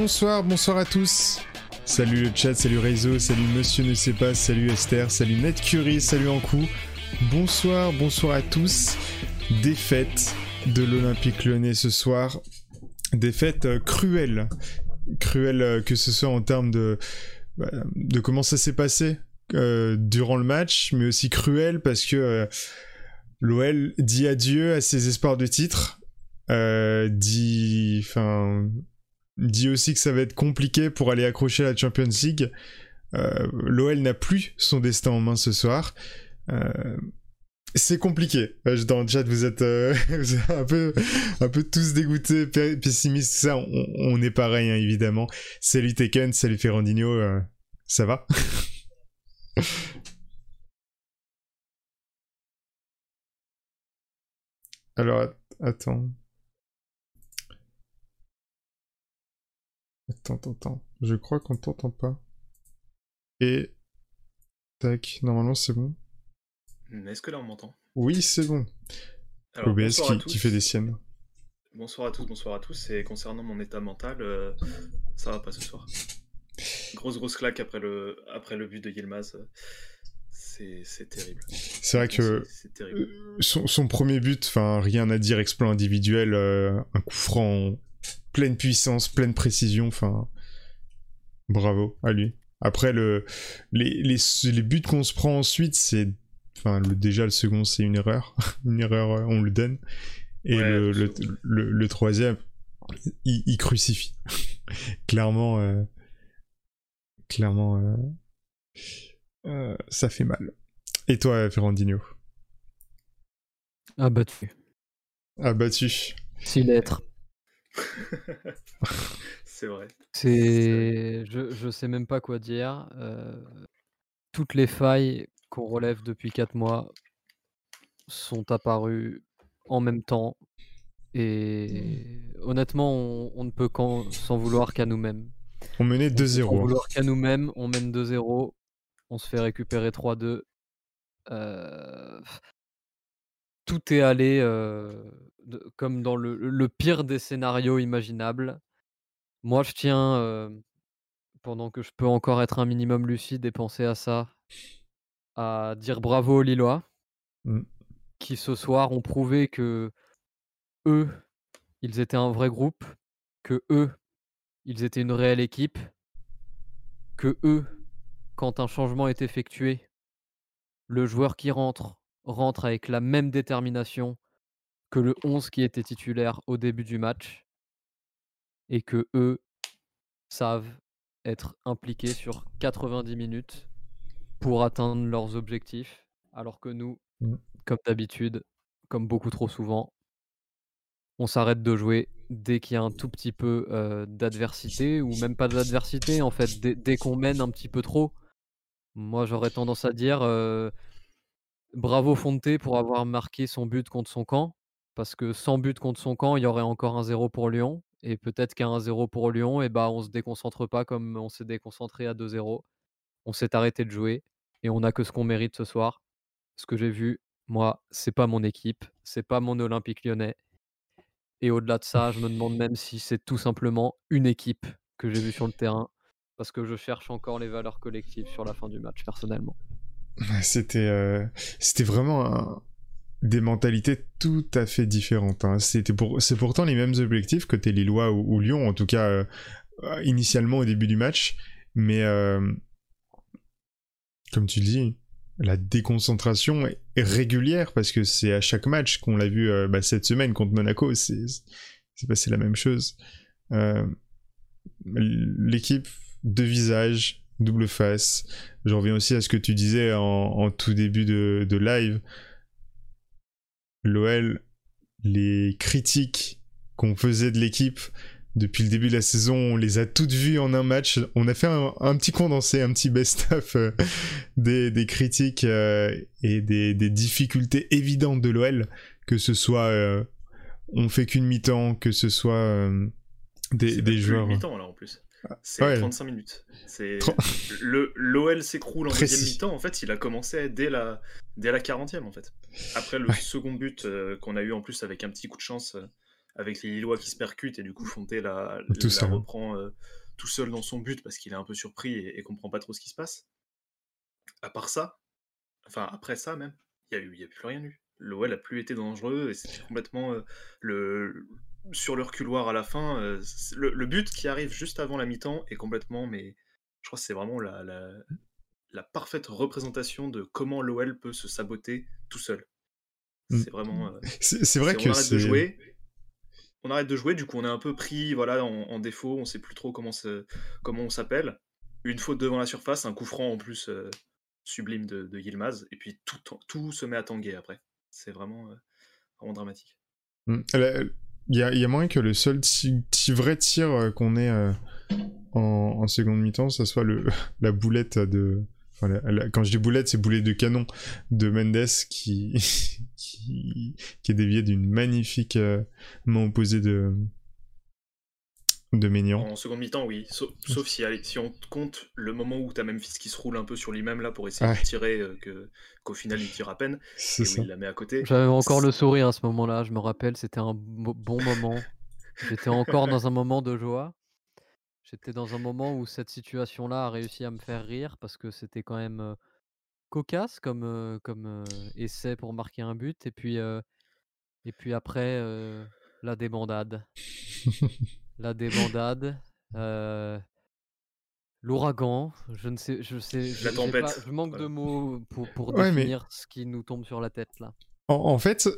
Bonsoir, bonsoir à tous. Salut le chat, salut Reizo, salut Monsieur ne sait pas, salut Esther, salut Net Curie, salut Ankou. Bonsoir, bonsoir à tous. Défaite de l'Olympique lyonnais ce soir. Défaite euh, cruelle. Cruelle euh, que ce soit en termes de, bah, comment ça s'est passé euh, durant le match, mais aussi cruelle parce que l'OL dit adieu à ses espoirs de titre. dit, enfin, dit aussi que ça va être compliqué pour aller accrocher la Champions League. L'OL n'a plus son destin en main ce soir. C'est compliqué. Euh, dans le chat, vous êtes, euh, un, peu, tous dégoûtés, pessimistes. On, est pareil, évidemment. Salut Tekken, salut Ferrandino. Euh, ça va? Alors, attends. Attends, attends, attends. Je crois qu'on t'entend pas. Et... Tac, normalement c'est bon. Est-ce que là on m'entend? Oui, c'est bon. OBS qui, fait des siennes. Bonsoir à tous, bonsoir à tous. Et concernant mon état mental, euh, ça va pas ce soir. Grosse grosse claque après le, après le but de Yilmaz. C'est terrible. C'est vrai que euh, son, premier but, enfin rien à dire, exploit individuel, euh, un coup franc, pleine puissance, pleine précision, enfin bravo à lui. Après le, les, les, les buts qu'on se prend ensuite, c'est Enfin, le, déjà, le second, c'est une erreur. une erreur, euh, on le donne. Et le, le, troisième, il, crucifie. clairement, euh, clairement, euh, ça fait mal. Et toi, Ferrandino? Abattu. Abattu. Si l'être. c'est vrai. C'est, je, je sais même pas quoi dire. toutes les failles qu'on relève depuis 4 mois sont apparus en même temps. Et honnêtement, on, ne peut s'en vouloir qu'à nous-mêmes. On menait 2-0. S'en vouloir qu'à nous-mêmes, on mène 2-0, on se fait récupérer 3-2. Euh, tout est allé euh, comme dans le, pire des scénarios imaginables. Moi, je tiens, euh, pendant que je peux encore être un minimum lucide et penser à ça, à dire bravo aux Lillois, mmh. qui ce soir ont prouvé que eux, ils étaient un vrai groupe, que eux, ils étaient une réelle équipe, que eux, quand un changement est effectué, le joueur qui rentre rentre avec la même détermination que le 11 qui était titulaire au début du match, et que eux savent être impliqués sur 90 minutes pour atteindre leurs objectifs, alors que nous, mmh. comme d'habitude, comme beaucoup trop souvent, on s'arrête de jouer dès qu'il y a un tout petit peu d'adversité, ou même pas d'adversité, en fait, dès, qu'on mène un petit peu trop. Moi, j'aurais tendance à dire bravo Fonte pour avoir marqué son but contre son camp, parce que sans but contre son camp, il y aurait encore un 0 pour Lyon, et peut-être qu'à un 0 pour Lyon, et bah, on se déconcentre pas comme on s'est déconcentré à 2-0 on s'est arrêté de jouer et on a que ce qu'on mérite ce soir. Ce que j'ai vu, moi, c'est pas mon équipe, c'est pas mon Olympique lyonnais. Et au-delà de ça, je me demande même si c'est tout simplement une équipe que j'ai vue sur le terrain, parce que je cherche encore les valeurs collectives sur la fin du match, personnellement. C'était, euh, c'était vraiment des mentalités tout à fait différentes. Hein. C'était pour... C'est pourtant les mêmes objectifs que t'es Lillois ou, Lyon, en tout cas euh, initialement au début du match, mais euh, comme tu le dis, la déconcentration est régulière parce que c'est à chaque match qu'on l'a vu euh, bah, cette semaine contre Monaco, c'est passé la même chose. L'équipe, de visage, double face. Je reviens aussi à ce que tu disais en, tout début de live. L'OL, les critiques qu'on faisait de l'équipe depuis le début de la saison, on les a toutes vues en un match. On a fait un, petit condensé, un petit best-of euh, des, critiques euh, et des, difficultés évidentes de l'OL, que ce soit euh, on fait qu'une mi-temps, que ce soit des, des joueurs. mi-temps là en plus. C'est 35 minutes. le l'OL s'écroule en deuxième mi-temps. En fait, il a commencé dès la dès la 40e en fait. Après le second but qu'on a eu en plus avec un petit coup de chance avec les Lillois qui se percutent et du coup Fonte la, Tout seul. reprend euh, tout seul dans son but parce qu'il est un peu surpris et, et comprend pas trop ce qui se passe. À part ça, enfin après ça même, il y a eu, il y a plus rien eu. L'OL a plus été dangereux et c'était complètement euh, le sur le reculoir à la fin. euh, le, le but qui arrive juste avant la mi-temps est complètement, mais je crois que c'est vraiment la, la, la parfaite représentation de comment l'OL peut se saboter tout seul. Mm. C'est vraiment. euh, C'est vrai que on arrête de jouer. On arrête de jouer, du coup on est un peu pris voilà, en, en défaut, on sait plus trop comment, on s'appelle. Une faute devant la surface, un coup franc en plus euh, sublime de, de Yilmaz, et puis tout, tout se met à tanguer après. C'est vraiment, vraiment dramatique. Mm. La- y a, il y a moyen que le seul vrai tir euh, qu'on ait euh, en, seconde mi-temps, ça soit le, la boulette de. la- quand je dis boulette, c'est boulet de canon de Mendes qui, qui, qui est dévié d'une magnifique euh, main opposée de, de Maignan. En seconde mi-temps, oui, sauf, sauf si, allez, si on compte le moment où t'as Memphis qui se roule un peu sur lui-même là pour essayer Ouais. de tirer, euh, que, qu'au final il tire à peine, C'est et où ça. il la met à côté. J'avais encore le sourire à ce moment-là, je me rappelle, c'était un bon moment. J'étais encore dans un moment de joie. J'étais dans un moment où cette situation-là a réussi à me faire rire parce que c'était quand même euh, cocasse comme, euh, comme euh, essai pour marquer un but. Et puis, euh, et puis après, euh, la débandade. La débandade. euh, L'ouragan, je ne sais, je sais, j'ai- j'ai tempête, pas- je manque de mots pour, pour Ouais, mais- définir ce qui nous tombe sur la tête là. En, en fait,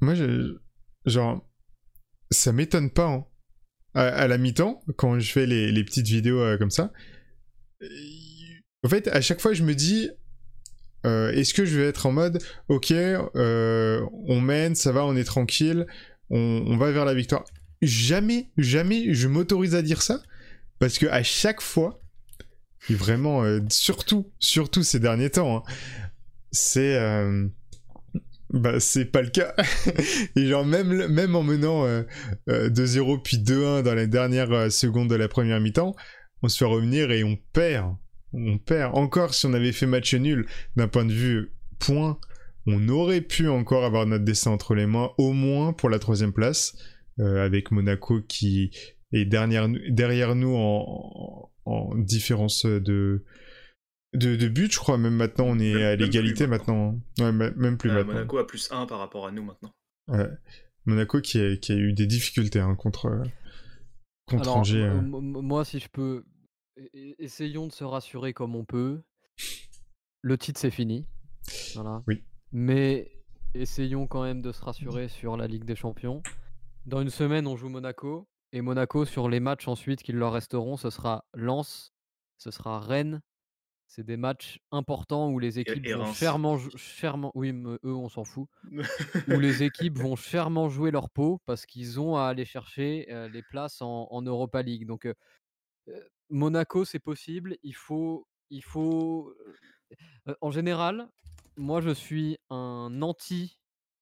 moi, je- genre, ça m'étonne pas. hein. À, à la mi-temps, quand je fais les, les petites vidéos euh, comme ça, en fait, à chaque fois, je me dis, euh, est-ce que je vais être en mode, ok, euh, on mène, ça va, on est tranquille, on, on va vers la victoire? Jamais, jamais, je m'autorise à dire ça, parce que à chaque fois, et vraiment, euh, surtout, surtout ces derniers temps, hein, c'est euh, bah c'est pas le cas. Et genre même même en menant euh, euh, 2-0 puis 2-1 dans les dernières secondes de la première mi-temps on se fait revenir et on perd. On perd. Encore si on avait fait match nul d'un point de vue point on aurait pu encore avoir notre destin entre les mains au moins pour la troisième place avec Monaco qui est derrière, derrière nous en, en différence de de, de but, je crois. Même maintenant, on est Même- à l'égalité maintenant. maintenant. Ouais, m- même plus Euh, maintenant. Monaco a plus 1 par rapport à nous maintenant. Ouais. Monaco qui a, qui a eu des difficultés hein, contre, euh, contre Alors, Angers. euh. moi, si je peux, e- e- essayons de se rassurer comme on peut. Le titre, c'est fini. Voilà. Oui. Mais essayons quand même de se rassurer sur la Ligue des Champions. Dans une semaine, on joue Monaco. Et Monaco, sur les matchs ensuite qui leur resteront, ce sera Lens, ce sera Rennes. C'est des matchs importants où les équipes et vont chèrement, chèrement- oui, mais eux, on s'en fout où les équipes vont chèrement jouer leur peau parce qu'ils ont à aller chercher euh, les places en, en Europa League. Donc euh, euh, Monaco, c'est possible. Il faut, il faut. euh, en général, moi, je suis un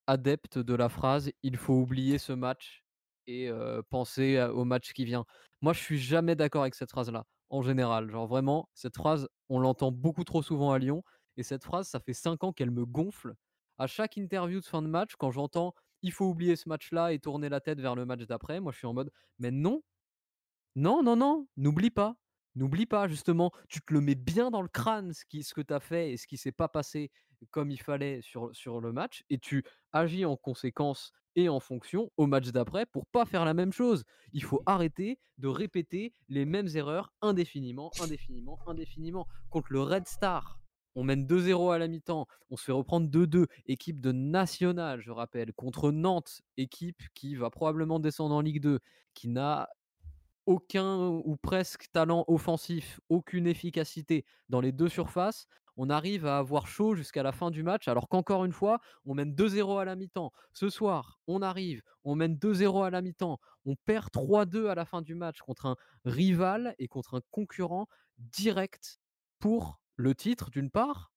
anti-adepte de la phrase "il faut oublier ce match et penser au match qui vient". Moi, je suis jamais d'accord avec cette phrase-là. En général, genre vraiment, cette phrase, on l'entend beaucoup trop souvent à Lyon. Et cette phrase, ça fait cinq ans qu'elle me gonfle à chaque interview de fin de match, quand j'entends il faut oublier ce match-là et tourner la tête vers le match d'après, moi je suis en mode mais non, non, non, non, n'oublie pas. N'oublie pas, justement, tu te le mets bien dans le crâne ce, que tu as fait et ce qui s'est pas passé comme il fallait sur, sur le match, et tu agis en conséquence et en fonction au match d'après pour pas faire la même chose. Il faut arrêter de répéter les mêmes erreurs indéfiniment, indéfiniment, indéfiniment. Contre le Red Star, on mène 2-0 à la mi-temps, on se fait reprendre 2-2, équipe de national, je rappelle, contre Nantes, équipe qui va probablement descendre en Ligue 2, qui n'a aucun ou presque talent offensif, aucune efficacité dans les deux surfaces. On arrive à avoir chaud jusqu'à la fin du match, alors qu'encore une fois, on mène 2-0 à la mi-temps. Ce soir, on arrive, on mène 2-0 à la mi-temps, on perd 3-2 à la fin du match contre un rival et contre un concurrent direct pour le titre d'une part,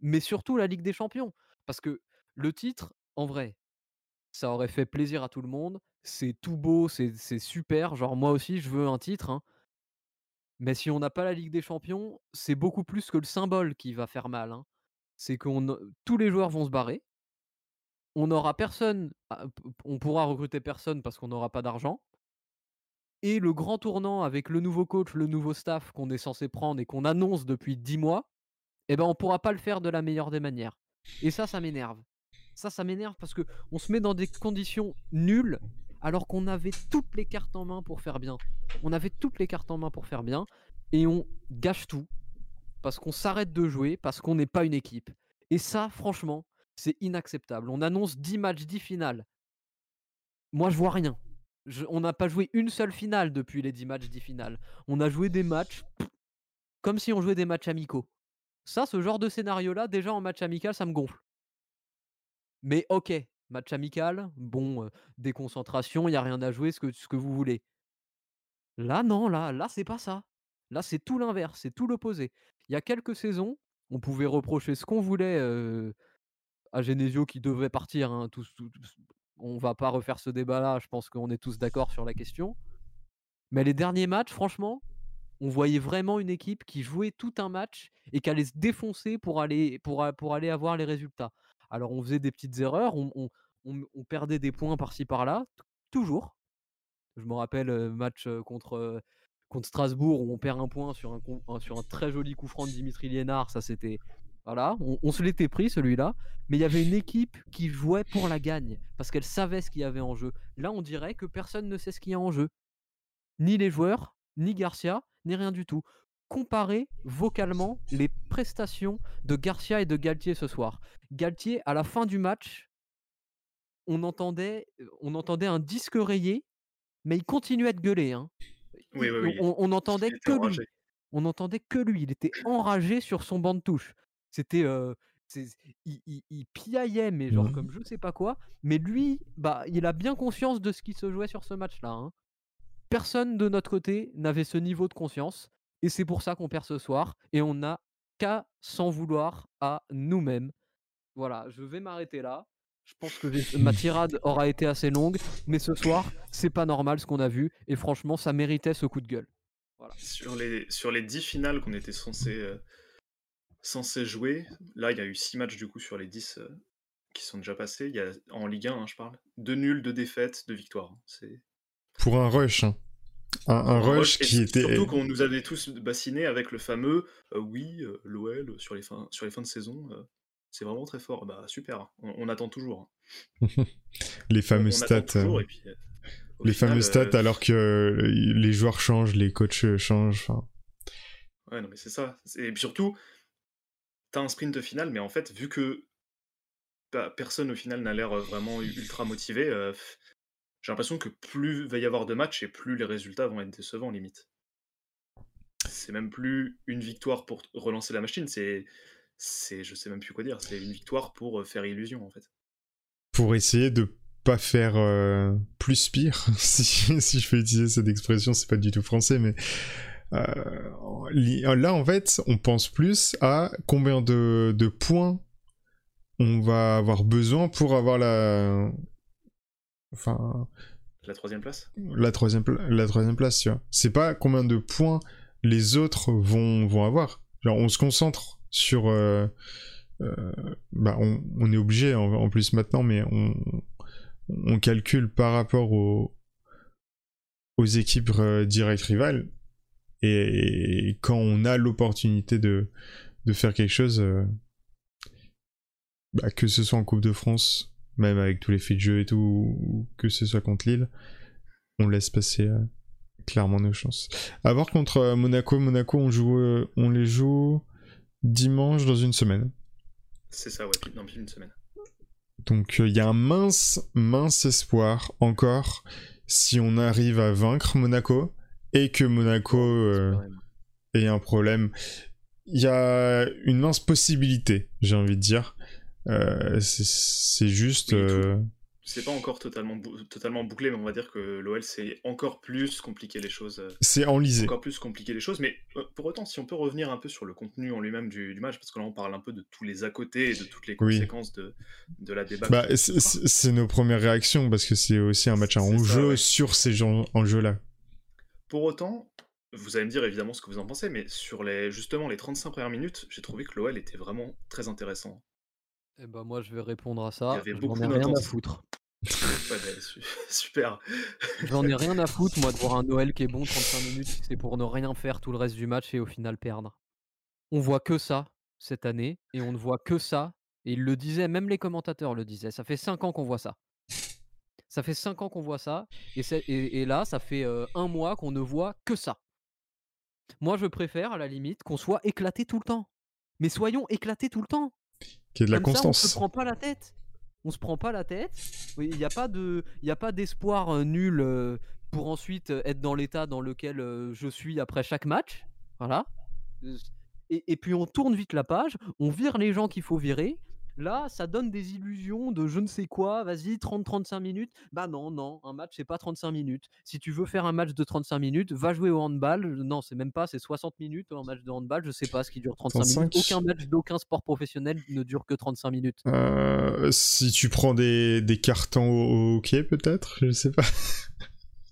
mais surtout la Ligue des Champions. Parce que le titre, en vrai, ça aurait fait plaisir à tout le monde. C'est tout beau, c'est super. Genre, moi aussi, je veux un titre. hein. Mais si on n'a pas la Ligue des Champions, c'est beaucoup plus que le symbole qui va faire mal. hein. C'est que tous les joueurs vont se barrer. on n'aura personne, on pourra recruter personne parce qu'on n'aura pas d'argent. Et le grand tournant avec le nouveau coach, le nouveau staff qu'on est censé prendre et qu'on annonce depuis 10 mois, eh ben on pourra pas le faire de la meilleure des manières. Et ça, ça m'énerve. Ça, ça m'énerve parce que on se met dans des conditions nulles alors qu'on avait toutes les cartes en main pour faire bien. On avait toutes les cartes en main pour faire bien et on gâche tout parce qu'on s'arrête de jouer, parce qu'on n'est pas une équipe. Et ça, franchement, c'est inacceptable. On annonce 10 matchs, 10 finales. Moi, je vois rien. on n'a pas joué une seule finale depuis les 10 matchs, 10 finales. On a joué des matchs comme si on jouait des matchs amicaux. Ça, ce genre de scénario-là, déjà en match amical, ça me gonfle. Mais ok, match amical, bon, déconcentration, il n'y a rien à jouer, ce que, ce que vous voulez. Là, non, là, là, c'est pas ça. Là, c'est tout l'inverse, c'est tout l'opposé. Il y a quelques saisons, on pouvait reprocher ce qu'on voulait à Genesio qui devait partir. Hein, tous, on va pas refaire ce débat-là, je pense qu'on est tous d'accord sur la question. Mais les derniers matchs, franchement, on voyait vraiment une équipe qui jouait tout un match et qui allait se défoncer pour aller avoir les résultats. Alors on faisait des petites erreurs, on, perdait des points par-ci par-là, toujours. Je me rappelle le match contre, contre Strasbourg où on perd un point sur un, sur un très joli coup franc de Dimitri Liénard. Ça c'était. Voilà, on, se l'était pris celui-là, mais il y avait une équipe qui jouait pour la gagne parce qu'elle savait ce qu'il y avait en jeu. Là, on dirait que personne ne sait ce qu'il y a en jeu. Ni les joueurs, ni Garcia, ni rien du tout. Comparez vocalement les prestations de Garcia et de Galtier ce soir. Galtier, à la fin du match, on entendait, on entendait un disque rayé, mais il continuait de gueuler. Hein. Oui, oui, On, on, entendait que lui. On entendait que lui. Il était enragé sur son banc de touche. C'était. il, il, piaillait, mais genre mmh. comme je ne sais pas quoi. Mais lui, bah, il a bien conscience de ce qui se jouait sur ce match-là. Hein personne de notre côté n'avait ce niveau de conscience. Et c'est pour ça qu'on perd ce soir. Et on n'a qu'à s'en vouloir à nous-mêmes. Voilà, je vais m'arrêter là. Je pense que ma tirade aura été assez longue. Mais ce soir, c'est pas normal ce qu'on a vu. Et franchement, ça méritait ce coup de gueule. Sur, les, sur les 10 finales qu'on était censé, euh, jouer, là, il y a eu 6 matchs du coup sur les 10 euh, qui sont déjà passés. Il y a, en Ligue 1, hein, je parle. Deux nuls, deux défaites, deux victoires. C'est pour un rush. Hein. Un, rush, qui était. Surtout qu'on nous avait tous bassiné avec le fameux euh, oui, euh, l'OL sur, les fins, sur les fins de saison, euh, c'est vraiment très fort. Bah super, on, attend toujours. Hein. les fameux stats. les fameux stats alors que les joueurs changent, les coachs changent. Ouais, non, mais c'est ça. Et surtout, t'as un sprint final, mais en fait, vu que bah, personne au final n'a l'air vraiment ultra motivé, j'ai l'impression que plus va y avoir de matchs et plus les résultats vont être décevants limite. C'est même plus une victoire pour relancer la machine, c'est c'est je sais même plus quoi dire, c'est une victoire pour euh, faire illusion en fait. Pour essayer de pas faire euh, plus pire, si, si, je peux utiliser cette expression, c'est pas du tout français, mais euh, là en fait, on pense plus à combien de points on va avoir besoin pour avoir la, Enfin. La troisième place? La troisième, la troisième place, tu vois. C'est pas combien de points les autres vont, vont avoir. Genre, on se concentre sur. Euh, euh, bah, on, on, est obligé en, plus maintenant, mais on, on calcule par rapport aux, aux équipes euh, directes rivales. Et, quand on a l'opportunité de, de faire quelque chose, bah, que ce soit en Coupe de France même avec tous les faits de jeu et tout, que ce soit contre Lille, on laisse passer euh, clairement nos chances. À voir contre euh, Monaco, Monaco on, joue, euh, on les joue dimanche dans une semaine. C'est ça, ouais, dans une semaine. Donc il y a un mince, mince espoir encore si on arrive à vaincre Monaco et que Monaco ait un problème. Il y a une mince possibilité, j'ai envie de dire, euh, c'est juste. Euh, c'est pas encore totalement, totalement bouclé, mais on va dire que l'OL c'est encore plus compliqué les choses. Euh, c'est enlisé. Encore plus compliqué les choses, mais pour autant, si on peut revenir un peu sur le contenu en lui-même du, match, parce que là on parle un peu de tous les à côté et de toutes les conséquences de, de la débat. Bah, c'est nos premières réactions, parce que c'est aussi un match à enjeu sur ces enjeux-là. Pour autant, vous allez me dire évidemment ce que vous en pensez, mais sur les, justement les 35 premières minutes, j'ai trouvé que l'OL était vraiment très intéressant. Eh ben moi je vais répondre à Il ça. J'en ai rien à foutre. Su- super. J'en ai rien à foutre moi de voir un Noël qui est bon 35 minutes c'est pour ne rien faire tout le reste du match et au final perdre. On voit que ça cette année et on ne voit que ça. Et ils le disaient, même les commentateurs le disaient. Ça fait 5 ans qu'on voit ça. Ça fait 5 ans qu'on voit ça. Et, c'est- et- et là, ça fait euh, un mois qu'on ne voit que ça. Moi, je préfère, à la limite, qu'on soit éclaté tout le temps. Mais soyons éclatés tout le temps. Qui est de la Comme ça, on constance. se prend pas la tête. On se prend pas la tête. Il n'y a pas de, il a pas d'espoir euh, nul euh, pour ensuite euh, être dans l'état dans lequel je suis après chaque match. Voilà. Et, et puis on tourne vite la page, on vire les gens qu'il faut virer. Là, ça donne des illusions de je ne sais quoi, vas-y, 30-35 minutes. Bah non, non, un match, c'est pas 35 minutes. Si tu veux faire un match de 35 minutes, va jouer au handball. Non, c'est même pas, c'est 60 minutes un match de handball, je sais pas ce qui dure 35 minutes. 35. Aucun match d'aucun sport professionnel ne dure que 35 minutes. Euh, si tu prends des, des cartons au hockey, peut-être Je sais pas.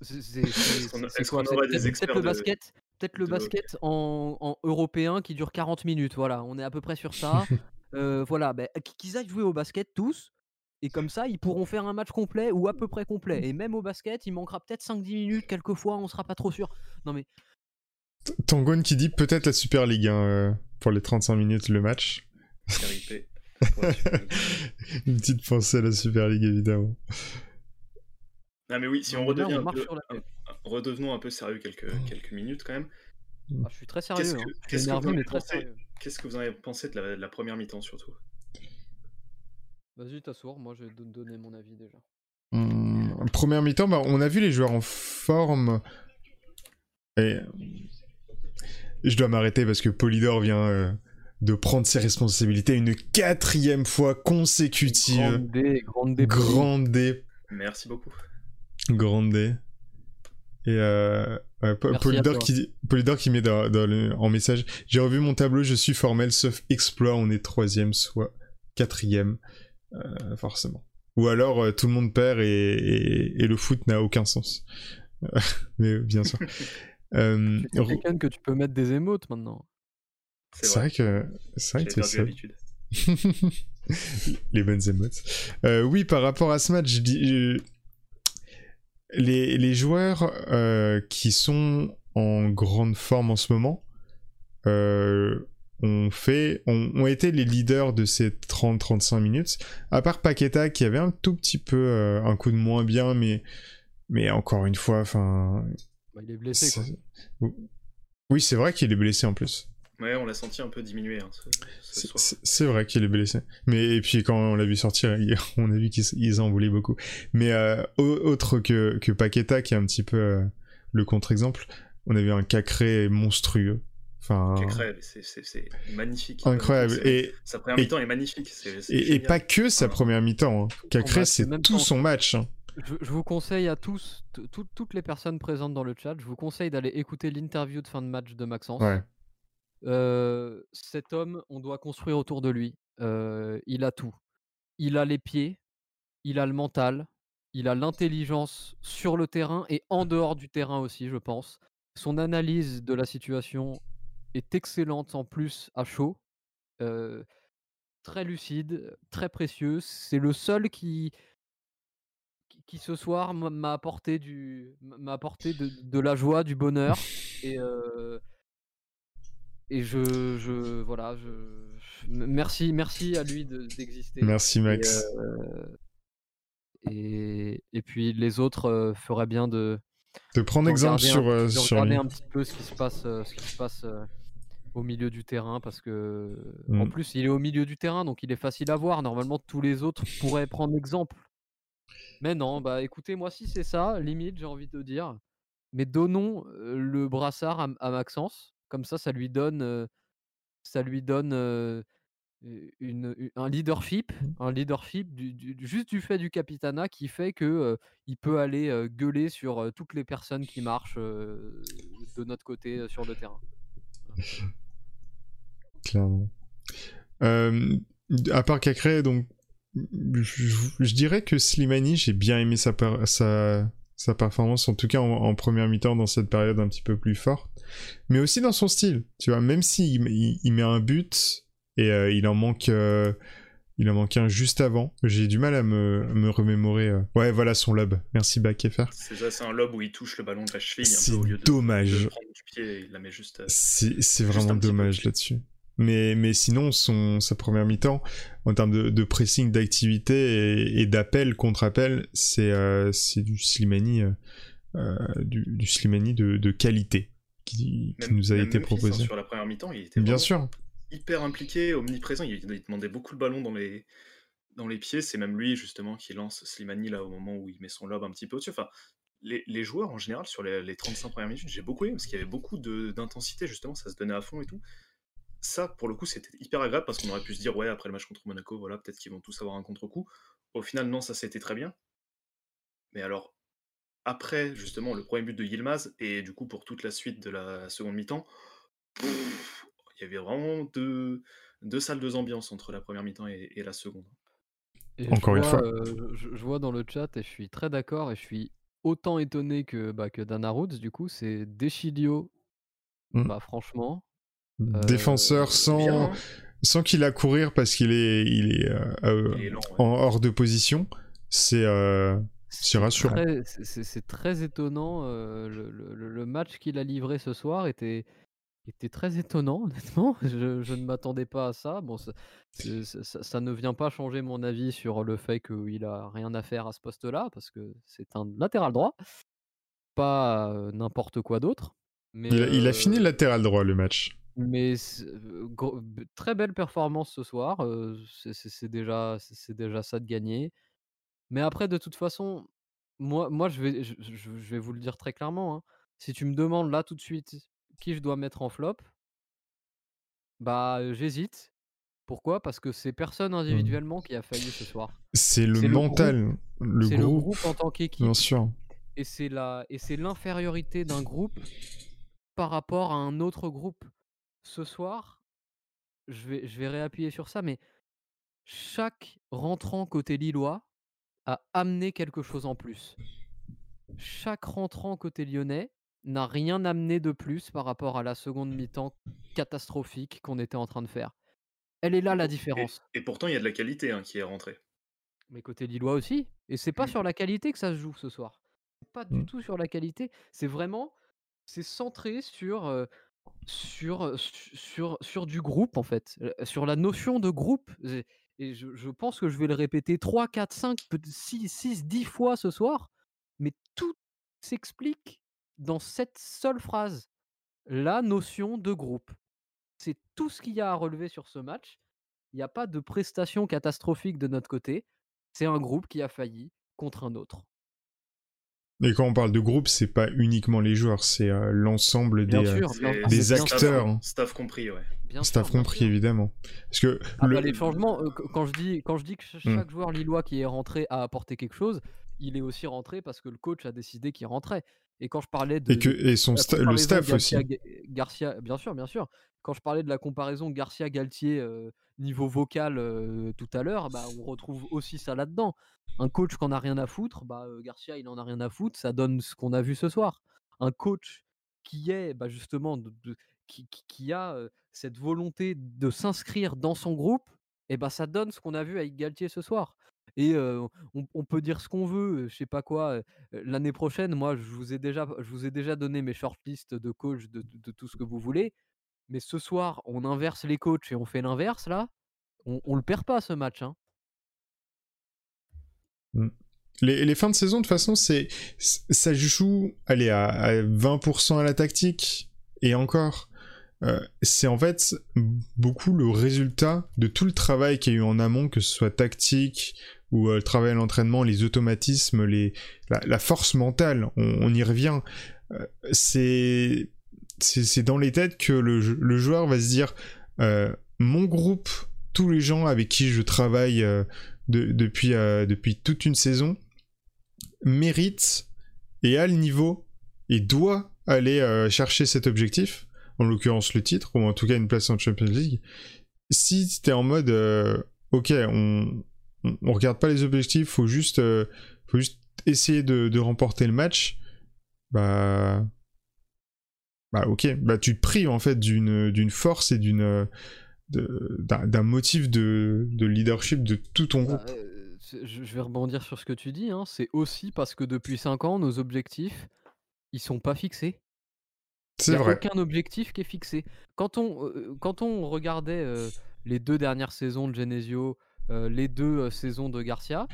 Est-ce qu'on aurait des experts le basket, peut-être le basket en, en européen qui dure 40 minutes. Voilà, on est à peu près sur ça. Euh, voilà, ben, qu'ils aillent jouer au basket tous. Et comme ça, ils pourront faire un match complet ou à peu près complet. Et même au basket, il manquera peut-être 5-10 minutes, quelquefois, on sera pas trop sûr. Non mais, Tangon qui dit peut-être la Super League hein, euh, pour les 35 minutes le match. RIP. Pour la Super League. Une petite pensée à la Super League évidemment. Ah mais oui, si on Non, redevient on un peu, un- redevenons un peu sérieux quelques, quelques minutes quand même. Ah, je suis très sérieux. Qu'est-ce hein. que- vous pensé que vous en avez pensé de la, de la première mi-temps surtout? Vas-y, t'assours, moi je vais te donner mon avis déjà. Hum, première mi-temps, bah, on a vu les joueurs en forme. Et je dois m'arrêter parce que Polydor vient euh, de prendre ses responsabilités une quatrième fois consécutive. Grande D, grande D. Grande D. Merci beaucoup. Grande D. Et euh, à Polydor, qui, Polydor qui met dans, dans le- en message J'ai revu mon tableau, je suis formel, sauf exploit, on est troisième, soit quatrième, euh, forcément. Ou alors euh, tout le monde perd et, et- et le foot n'a aucun sens. Mais bien sûr. Euh, C'est quelqu'un que tu peux mettre des émotes maintenant. C'est vrai. vrai que c'est vrai que ça. les bonnes émotes. Euh, oui, par rapport à ce match, je dis, euh, les, les joueurs euh, qui sont en grande forme en ce moment euh, ont, fait, ont, ont été les leaders de ces 30-35 minutes. À part Paqueta qui avait un tout petit peu euh, un coup de moins bien, mais, mais encore une fois, enfin. Bah, il est blessé quoi. Oui, c'est vrai qu'il est blessé en plus. Ouais, on l'a senti un peu diminué hein, ce, ce C'est- vrai qu'il est blessé. Mais et puis quand on l'a vu sortir, on a vu qu'ils en voulaient beaucoup. Mais euh, au- autre que, que Paqueta, qui est un petit peu euh, le contre-exemple, on a vu un Cacré monstrueux. Enfin, Cacré, c'est- magnifique. incroyable. Et, Sa première mi-temps est magnifique. et, pas que sa première mi-temps. Hein. Cacré, match, c'est tout son match. hein. Je, je vous conseille à tous, toutes les personnes présentes dans le chat, je vous conseille d'aller écouter l'interview de fin de match de Maxence. Ouais. Euh, cet homme, on doit construire autour de lui. Euh, il a tout. Il a les pieds, il a le mental, il a l'intelligence sur le terrain et en dehors du terrain aussi, je pense. Son analyse de la situation est excellente en plus à chaud. Euh, très lucide, très précieux. C'est le seul qui, qui, ce soir m'a- m'a apporté du m'a apporté de, de la joie, du bonheur et euh, et je, je voilà je, merci merci à lui de- d'exister Merci Max. euh, et, et puis les autres euh, feraient bien de de prendre de exemple regarder un- sur, euh, de sur regarder lui. un petit peu ce qui se passe ce qui se passe au milieu du terrain parce que en Mm. plus il est au milieu du terrain donc il est facile à voir normalement tous les autres pourraient prendre exemple mais non bah écoutez moi si c'est ça limite j'ai envie de dire mais donnons le brassard à, à Maxence comme ça ça lui donne ça lui donne une, une- un leadership un leadership du, du- du- juste du fait du capitanat qui fait que il peut aller gueuler sur toutes les personnes qui marchent de notre côté sur le terrain. Clairement. Euh, à part Cacré, donc, je, dirais que Slimani, j'ai bien aimé sa, sa, sa performance, en tout cas en, en première mi-temps dans cette période un petit peu plus forte, mais aussi dans son style, tu vois, même s'il il, il met un but et euh, il en manque. euh, Il en manque un juste avant. J'ai du mal à me, me remémorer. euh. Ouais, voilà son lob. Merci Bakeffer. C'est ça, c'est un lob où il touche le ballon de la cheville. C'est dommage. de le prendre du pied, il la met juste. C'est vraiment dommage là-dessus. Mais, mais sinon, son, sa première mi-temps, en termes de, de pressing, d'activité et, et d'appel, contre-appel, c'est euh, c'est du Slimani, euh, euh, du, du Slimani de, de qualité qui, qui même- nous a même été Memphis, hein, proposé. sur la première mi-temps, il était Bien sûr. hyper impliqué, omniprésent. Il, il demandait beaucoup de ballons dans les, dans les pieds. C'est même lui, justement, qui lance Slimani là au moment où il met son lob un petit peu au-dessus. Enfin, les, les joueurs, en général, sur les, les 35 premières minutes, j'ai beaucoup aimé parce qu'il y avait beaucoup d'intensité, justement. Ça se donnait à fond et tout. Ça, pour le coup, c'était hyper agréable parce qu'on aurait pu se dire, ouais, après le match contre Monaco, voilà, peut-être qu'ils vont tous avoir un contre-coup. Au final, non, ça c'était très bien. Mais alors, après, justement, le premier but de Yilmaz, et du coup, pour toute la suite de la seconde mi-temps, il y avait vraiment deux, deux salles de ambiance entre la première mi-temps et, et la seconde. Et Encore une fois. euh, je, je vois dans le chat et je suis très d'accord et je suis autant étonné que, bah, que Dana Rhodes, du coup, c'est Deschilio. Mm. Bah, franchement, Défenseur euh, sans, Bien, hein sans qu'il a courir parce qu'il est, il est, euh, euh, il est lent. ouais. en hors de position. C'est euh, c'est rassurant. c'est- très étonnant. euh, le, le- le match qu'il a livré ce soir était, était très étonnant, honnêtement. Je, je ne m'attendais pas à ça. Bon, ça, ça- ça- ça ne vient pas changer mon avis sur le fait qu'il a rien à faire à ce poste-là, parce que c'est un latéral droit, pas n'importe quoi d'autre. Mais, Il, a- il a fini latéral droit le match. Mais gros- très belle performance ce soir. euh, c'est- déjà, c'est c'est déjà ça de gagner. Mais après, de toute façon, moi, moi je, vais, je, je- je vais vous le dire très clairement. hein. Si tu me demandes là tout de suite qui je dois mettre en flop, bah j'hésite. Pourquoi? Parce que c'est personne individuellement qui a failli ce soir. C'est le mental, le groupe, groupe en tant qu'équipe bien sûr. et c'est la et c'est l'infériorité d'un groupe par rapport à un autre groupe. Ce soir, je vais je vais réappuyer sur ça, mais chaque rentrant côté lillois a amené quelque chose en plus. Chaque rentrant côté lyonnais n'a rien amené de plus par rapport à la seconde mi-temps catastrophique qu'on était en train de faire. Elle est là la différence. et pourtant, il y a de la qualité hein, qui est rentrée. Mais côté lillois aussi. Et c'est pas Mm. sur la qualité que ça se joue ce soir. C'est pas du Mm. tout sur la qualité. C'est vraiment, c'est centré sur, euh, sur, su- sur, sur du groupe en fait, sur la notion de groupe. Et je pense que je vais le répéter 3, 4, 5, 6, 6, 10 fois ce soir. Mais tout s'explique dans cette seule phrase. La notion de groupe. C'est tout ce qu'il y a à relever sur ce match. Il n'y a pas de prestation catastrophique de notre côté. C'est un groupe qui a failli contre un autre. Et quand on parle de groupe, c'est pas uniquement les joueurs, c'est euh, l'ensemble des, euh, des ah, mais bien sûr, acteurs. Staff compris, ouais. bien staff sûr, compris évidemment. Parce que Ah le, bah, les changements, euh, qu- quand, je dis, quand je dis que Hmm. chaque joueur lillois qui est rentré a apporté quelque chose, il est aussi rentré parce que le coach a décidé qu'il rentrait. Et quand je parlais de, et que et son sta- le staff aussi. Garcia, Garcia, bien sûr, bien sûr. Quand je parlais de la comparaison Garcia-Galtier niveau vocal tout à l'heure, bah, on retrouve aussi ça là-dedans. Un coach qui en a rien à foutre, bah, Garcia il en a rien à foutre, ça donne ce qu'on a vu ce soir. Un coach qui est bah, justement qui, a cette volonté de s'inscrire dans son groupe, ça donne ce qu'on a vu avec Galtier ce soir. Et on, peut dire ce qu'on veut, je sais pas quoi. L'année prochaine, moi, je vous ai déjà, je vous ai déjà donné mes shortlists de coach, de tout ce que vous voulez. Mais ce soir, on inverse les coachs et on fait l'inverse là. On, on le perd pas ce match. Hein. Les, les fins de saison, de toute façon, c'est ça joue allez, à, à 20% à la tactique, et encore. Euh, c'est en fait beaucoup le résultat de tout le travail qu'il y a eu en amont, que ce soit tactique ou euh, le travail à l'entraînement, les automatismes, les, la, force mentale, on, on y revient. Euh, c'est c'est dans les têtes que le, joueur va se dire euh, mon groupe, tous les gens avec qui je travaille euh, de- depuis, euh, depuis toute une saison, mérite et a le niveau et doit aller chercher cet objectif, en l'occurrence le titre, ou en tout cas une place en Champions League. Si t'es en mode, ok, on, on, regarde pas les objectifs, faut juste, faut juste essayer de, de remporter le match, bah, bah ok, bah tu te prives en fait d'une d'une force et d'une d'un motif de, de, leadership de tout ton bah, groupe. je, vais rebondir sur ce que tu dis. Hein. C'est aussi parce que depuis 5 ans, nos objectifs, ils sont pas fixés. C'est vrai. aucun objectif qui est fixé. Quand on, quand on regardait les deux dernières saisons de Genesio, les deux saisons de Garcia,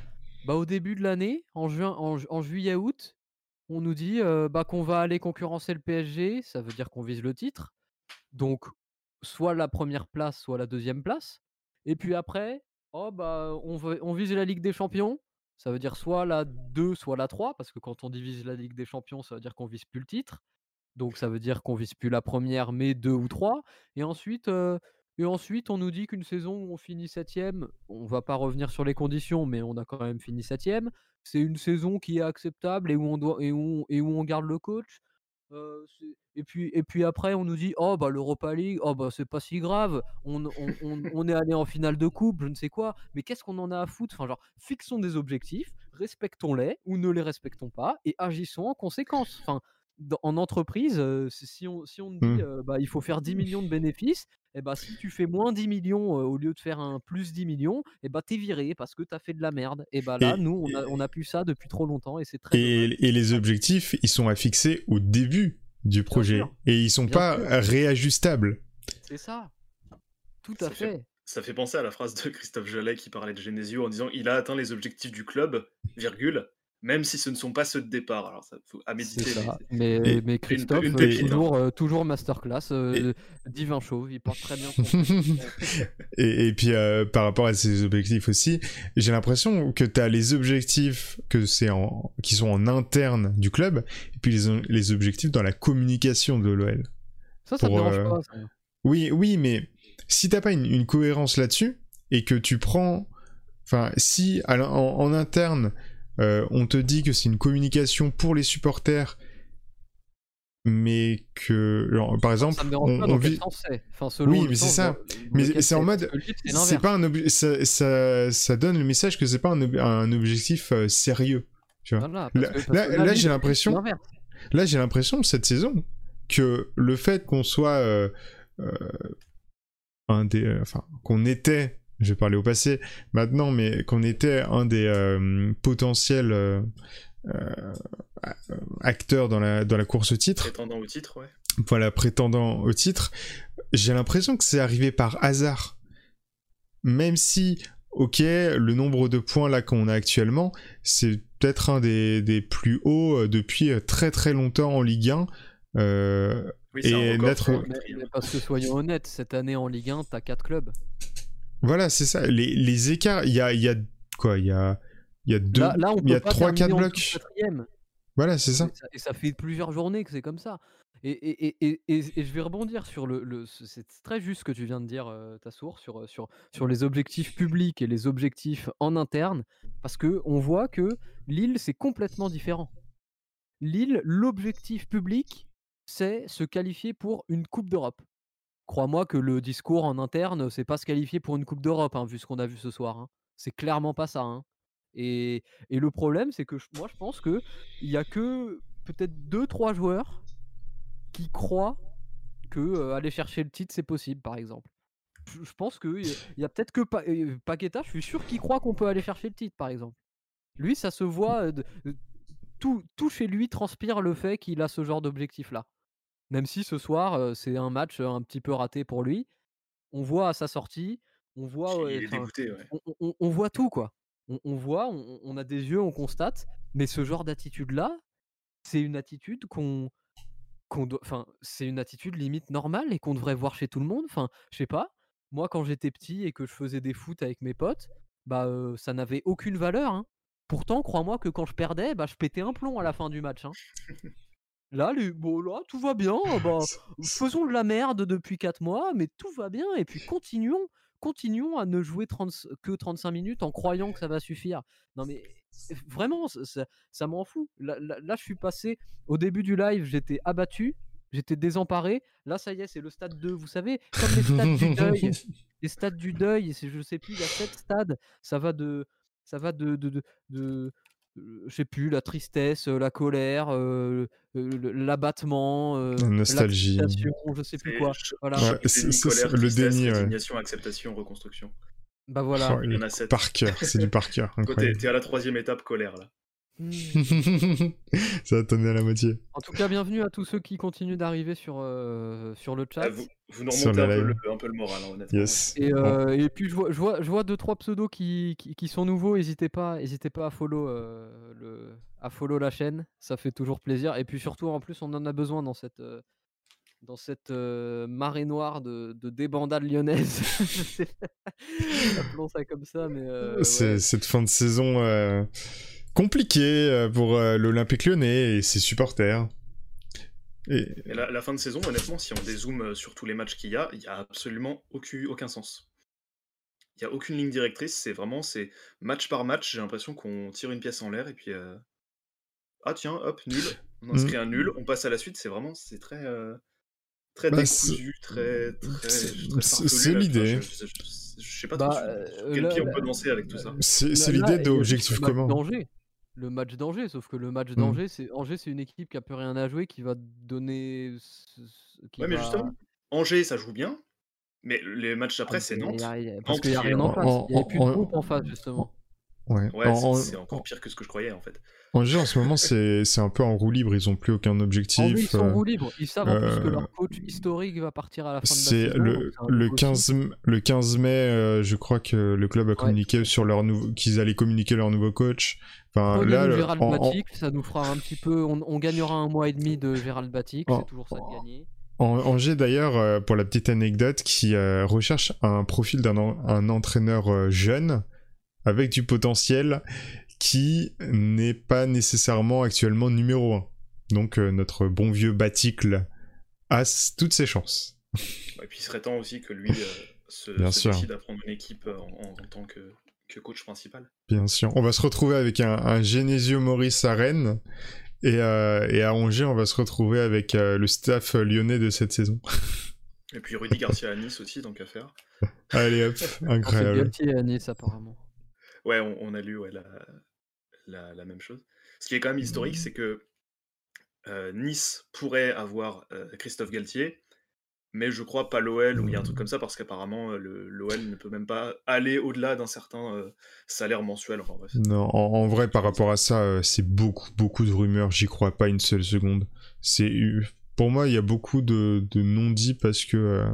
bah, au début de l'année, en, juin, en, juillet-août, on nous dit bah, qu'on va aller concurrencer le PSG, ça veut dire qu'on vise le titre. Donc, soit la première place, soit la deuxième place. Et puis après, oh, bah, on, on vise la Ligue des Champions. Ça veut dire soit la 2, soit la 3, parce que quand on divise la Ligue des Champions, ça veut dire qu'on vise plus le titre. Donc ça veut dire qu'on vise plus la première, mais deux ou trois. Et ensuite, et ensuite on nous dit qu'une saison où on finit septième, on va pas revenir sur les conditions, mais on a quand même fini septième. C'est une saison qui est acceptable et où on doit et où, et où on garde le coach. et puis et puis après on nous dit oh bah l'Europa League oh bah c'est pas si grave on, on, est allé en finale de coupe je ne sais quoi mais qu'est-ce qu'on en a à foutre? Enfin genre fixons des objectifs respectons-les ou ne les respectons pas et agissons en conséquence enfin en entreprise, si on, si on dit mmh. bah, il faut faire 10 millions de bénéfices, et bah, si tu fais moins 10 millions au lieu de faire un plus 10 millions, et bah, t'es viré parce que t'as fait de la merde. Et bah là, nous, on a, on a pu ça depuis trop longtemps et c'est très. Et, et, les objectifs, ils sont à fixer au début du projet et ils sont pas réajustables. C'est ça. Tout à fait. Ça fait penser à la phrase de Christophe Jolet qui parlait de Genesio en disant il a atteint les objectifs du club, virgule, même si ce ne sont pas ceux de départ. Alors, ça faut à méditer. Mais, mais, Christophe, euh, toujours, euh, toujours masterclass, euh, divin chauve, il porte très bien son et, et, puis, par rapport à ces objectifs aussi, j'ai l'impression que tu as les objectifs que c'est en, qui sont en interne du club, et puis les, les objectifs dans la communication de l'OL. Ça, ça me dérange pas. Oui, oui, mais si t'as pas une, une cohérence là-dessus, et que tu prends... Enfin, si en interne euh, on te dit que c'est une communication pour les supporters, mais que, par exemple, on, vit... oui, mais c'est ça. Mais c'est en mode, c'est pas un ça, ça, donne le message que c'est pas un, objectif euh, sérieux. Tu vois. là, j'ai l'impression, là j'ai l'impression cette saison que le fait qu'on soit euh, un des, enfin qu'on était je vais parler au passé maintenant, mais qu'on était un des euh, potentiels euh, euh, acteurs dans la, dans la course au titre. Prétendant au titre, ouais. Voilà, prétendant au titre. J'ai l'impression que c'est arrivé par hasard. Même si, ok, le nombre de points là qu'on a actuellement, c'est peut-être un des, des, plus hauts depuis très très longtemps en Ligue 1. Oui, et n'être... parce que soyons honnêtes, cette année en Ligue 1, t'as 4 clubs. Voilà, c'est ça. Les, les écarts, il y a, y a quoi Il y a, y a deux, il y a trois, quatre blocs. Voilà, c'est ça. Et ça fait plusieurs journées que c'est comme ça. Et, et, et, et, je vais rebondir sur le. le c'est très juste ce que tu viens de dire, euh, ta source, sur, sur, sur les objectifs publics et les objectifs en interne, parce que on voit que Lille, c'est complètement différent. Lille, l'objectif public, c'est se qualifier pour une Coupe d'Europe crois-moi que le discours en interne, c'est pas se qualifier pour une Coupe d'Europe, hein, vu ce qu'on a vu ce soir. Hein. C'est clairement pas ça. Hein. Et, le problème, c'est que moi, je pense qu'il y a que peut-être 2-3 joueurs qui croient que aller chercher le titre, c'est possible, par exemple. Je, pense qu'il y a, peut-être que Paqueta, je suis sûr qu'il croit qu'on peut aller chercher le titre, par exemple. Lui, ça se voit. tout chez lui transpire le fait qu'il a ce genre d'objectif-là. Même si ce soir, c'est un match un petit peu raté pour lui. On voit à sa sortie, on voit, on, voit tout quoi. On, voit, on, a des yeux, on constate. Mais ce genre d'attitude-là, c'est une attitude qu'on, qu'on doit, enfin, c'est une attitude limite normale et qu'on devrait voir chez tout le monde. Enfin, je sais pas. Moi, quand j'étais petit et que je faisais des foot avec mes potes, bah, ça n'avait aucune valeur. Hein. Pourtant, crois-moi que quand je perdais, bah, je pétais un plomb à la fin du match. Hein. Là, bon, là, tout va bien. Bah, faisons de la merde depuis 4 mois, mais tout va bien. Et puis continuons, continuons à ne jouer que 35 minutes en croyant que ça va suffire. Non, mais vraiment, ça, m'en fout. Là, je suis passé au début du live, j'étais abattu, j'étais désemparé. Là, ça y est, c'est le stade 2. Vous savez, comme les stades du deuil. Les stades du deuil, je sais plus, il y a 7 stades. Ça va de. Ça va de, de, de je sais plus, la tristesse, euh, la colère, euh, euh, l'abattement, euh, La nostalgie. je sais plus quoi. Voilà. colère, le déni, ouais. acceptation, reconstruction. Bah voilà. Oh, Il y en a sept. par cœur, c'est du par cœur, t'es à la troisième étape colère là. Hmm. Ça t'en est à la moitié. En tout cas, bienvenue à tous ceux qui continuent d'arriver sur, euh, sur le chat. Ah, vous, vous nous remontez un peu, le, un peu le moral, hein, honnêtement. Yes. Et, Bon. euh, et puis je vois, je vois, je vois deux trois pseudos qui, qui, qui sont nouveaux. N'hésitez pas, n'hésitez pas à follow euh, le, à follow la chaîne. Ça fait toujours plaisir. Et puis surtout, en plus, on en a besoin dans cette dans cette euh, marée noire de, de débandade lyonnaise. Appelons ça comme ça, mais euh, ouais. cette fin de saison compliquée euh, pour euh, l'Olympique lyonnais et ses supporters. Et la, la fin de saison, honnêtement, si on dézoome euh, sur tous les matchs qu'il y a, il n'y a absolument aucun, aucun sens. Il n'y a aucune ligne directrice, c'est vraiment c'est match par match, j'ai l'impression qu'on tire une pièce en l'air et puis... euh, Ah tiens, hop, nul. On inscrit un nul, on passe à la suite, c'est vraiment... C'est très... euh, Très Bah, décousu, très... très, c'est- l'idée. Je, je- je- je sais pas Bah, trop sur- euh, sur quel là- pied on peut danser avec tout ça. c'est l'idée il y a juste d'objectif le match d'Angers. Sauf que le match Mm. d'Angers, c'est Angers, c'est une équipe qui a plus rien à jouer, qui va donner. ce- ce- qui Ouais, mais justement, Angers, ça joue bien, mais les matchs d'après, Ah, c'est Nantes. y a- y a- parce qu'il n'y a rien en en- face. Il n'y avait plus de groupe en face, justement. Ouais. Ouais, En- c'est en- encore pire que ce que je croyais, en fait. Angers en ce moment c'est c'est un peu en roue libre, ils ont plus aucun Angers, ils objectif. sont euh, roue libre. Ils savent en plus que euh, leur coach historique va partir à la fin de la C'est saison. le, le, truc aussi. 15, m- le 15 mai, euh, je crois que le club a communiqué sur leur nouveau, qu'ils allaient communiquer leur nouveau coach. Enfin, là, le- Gérald en, en- Batic, ça nous fera un petit peu. On, on gagnera un mois et demi de Gérald Batic, c'est toujours ça de gagner. en- Angers d'ailleurs, euh, pour la petite anecdote, qui euh, recherche un profil d'un en- un entraîneur euh, jeune avec du potentiel qui n'est pas nécessairement actuellement numéro 1. Donc euh, notre bon vieux Baticle a toutes ses chances. Et puis il serait temps aussi que lui euh, se, Bien se sûr. décide à prendre une équipe euh, en, en- en tant que, que coach principal. Bien sûr. On va se retrouver avec un, un Genesio Maurice à Rennes. Et, euh, et à Angers, on va se retrouver avec euh, le staff lyonnais de cette saison. Et puis Rudy Garcia à Nice aussi, tant qu'à faire. Allez hop, C'est incroyable. Galtier à Nice, apparemment. Ouais, on, on a lu ouais, la, la, la même chose. Ce qui est quand même Mmh. historique, c'est que euh, Nice pourrait avoir euh, Christophe Galtier, mais je crois pas l'OL ou il y a un truc comme ça, parce qu'apparemment l'OL ne peut même pas aller au-delà d'un certain euh, salaire mensuel. Enfin, bref. Non, en, en vrai, par rapport à ça, euh, c'est beaucoup, beaucoup de rumeurs. J'y crois pas une seule seconde. C'est pour moi, il y a beaucoup de, de non-dits parce que, euh,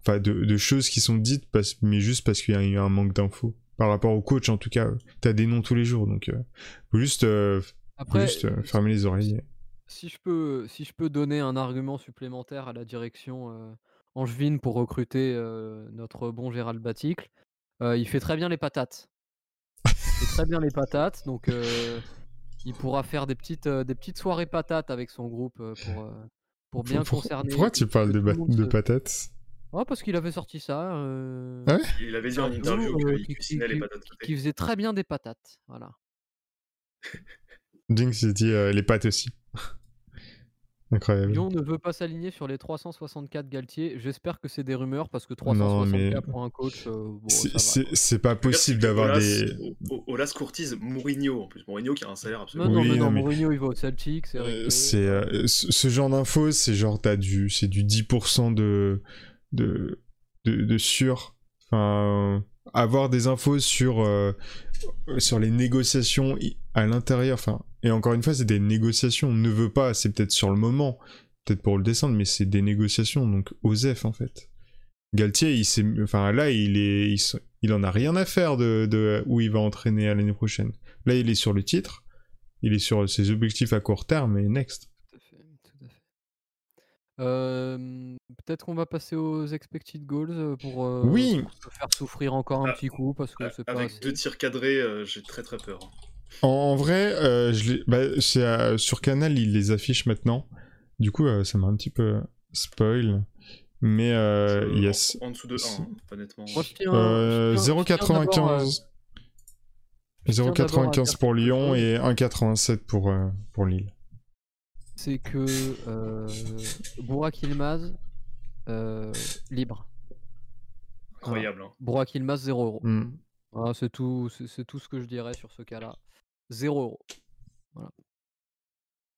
enfin, de, de choses qui sont dites, parce, mais juste parce qu'il y a eu un manque d'infos. Par rapport au coach, en tout cas, t'as des noms tous les jours, donc euh, faut juste, euh, faut Après, juste euh, fermer les oreilles. si je peux, si je peux donner un argument supplémentaire à la direction euh, angevine pour recruter notre bon Gérald Baticle, il fait très bien les patates. Il fait très bien les patates, donc il pourra faire des petites, des petites soirées patates avec son groupe pour, pour bien concerner. Pourquoi tu parles de, de patates? Ouais, parce qu'il avait sorti ça. euh, Ouais? Il avait dit en interview euh, qu'il qui- cuisinait qui- les patates qui- sautées. qui faisait très bien des patates. Voilà. Jinx, il dit euh, les pattes aussi. Incroyable. Lyon ne veut pas s'aligner sur les 364 Galtier. J'espère que c'est des rumeurs parce que Non, 364 mais- pour un coach, euh, bon, C'est- pas possible d'avoir des. Olas courtise Mourinho en plus. Mourinho qui a un salaire absolument. non, Oui, mais non, non, mais- Mourinho il va au Celtic, c'est Euh, réglé. c'est euh, ce ce genre d'infos, c'est genre t'as du c'est du 10% de de de, sûr. Enfin, avoir des infos sur euh, sur les négociations à l'intérieur. Enfin, et encore une fois, c'est des négociations. On ne veut pas, c'est peut-être sur le moment, peut-être pour le descendre, mais c'est des négociations. Donc, Osef en fait. Galtier, il enfin là, il est, il, il en a rien à faire de, de où il va entraîner à l'année prochaine. Là, il est sur le titre, il est sur ses objectifs à court terme et next. Tout à fait, tout à fait. Euh, Peut-être qu'on va passer aux expected goals pour, euh, Oui. pour se faire souffrir encore un Ah, petit coup parce que A- c'est pas Avec assez. deux tirs cadrés, euh, j'ai très très peur. En, en vrai, euh, je bah, euh, sur Canal, il les affiche maintenant. Du coup, euh, ça m'a un petit peu spoil. Mais euh, Je- yes. en, en dessous de 1, C'est- honnêtement. Moi, je tiens, Euh, euh, 0,95. 0,95 pour Lyon et 1,87 pour, euh, pour Lille. C'est que euh, Yilmaz euh, libre. Incroyable. hein. Bourak Yilmaz 0 euros. Hmm. Voilà, c'est tout, c'est tout ce que je dirais sur ce cas-là. 0 euros.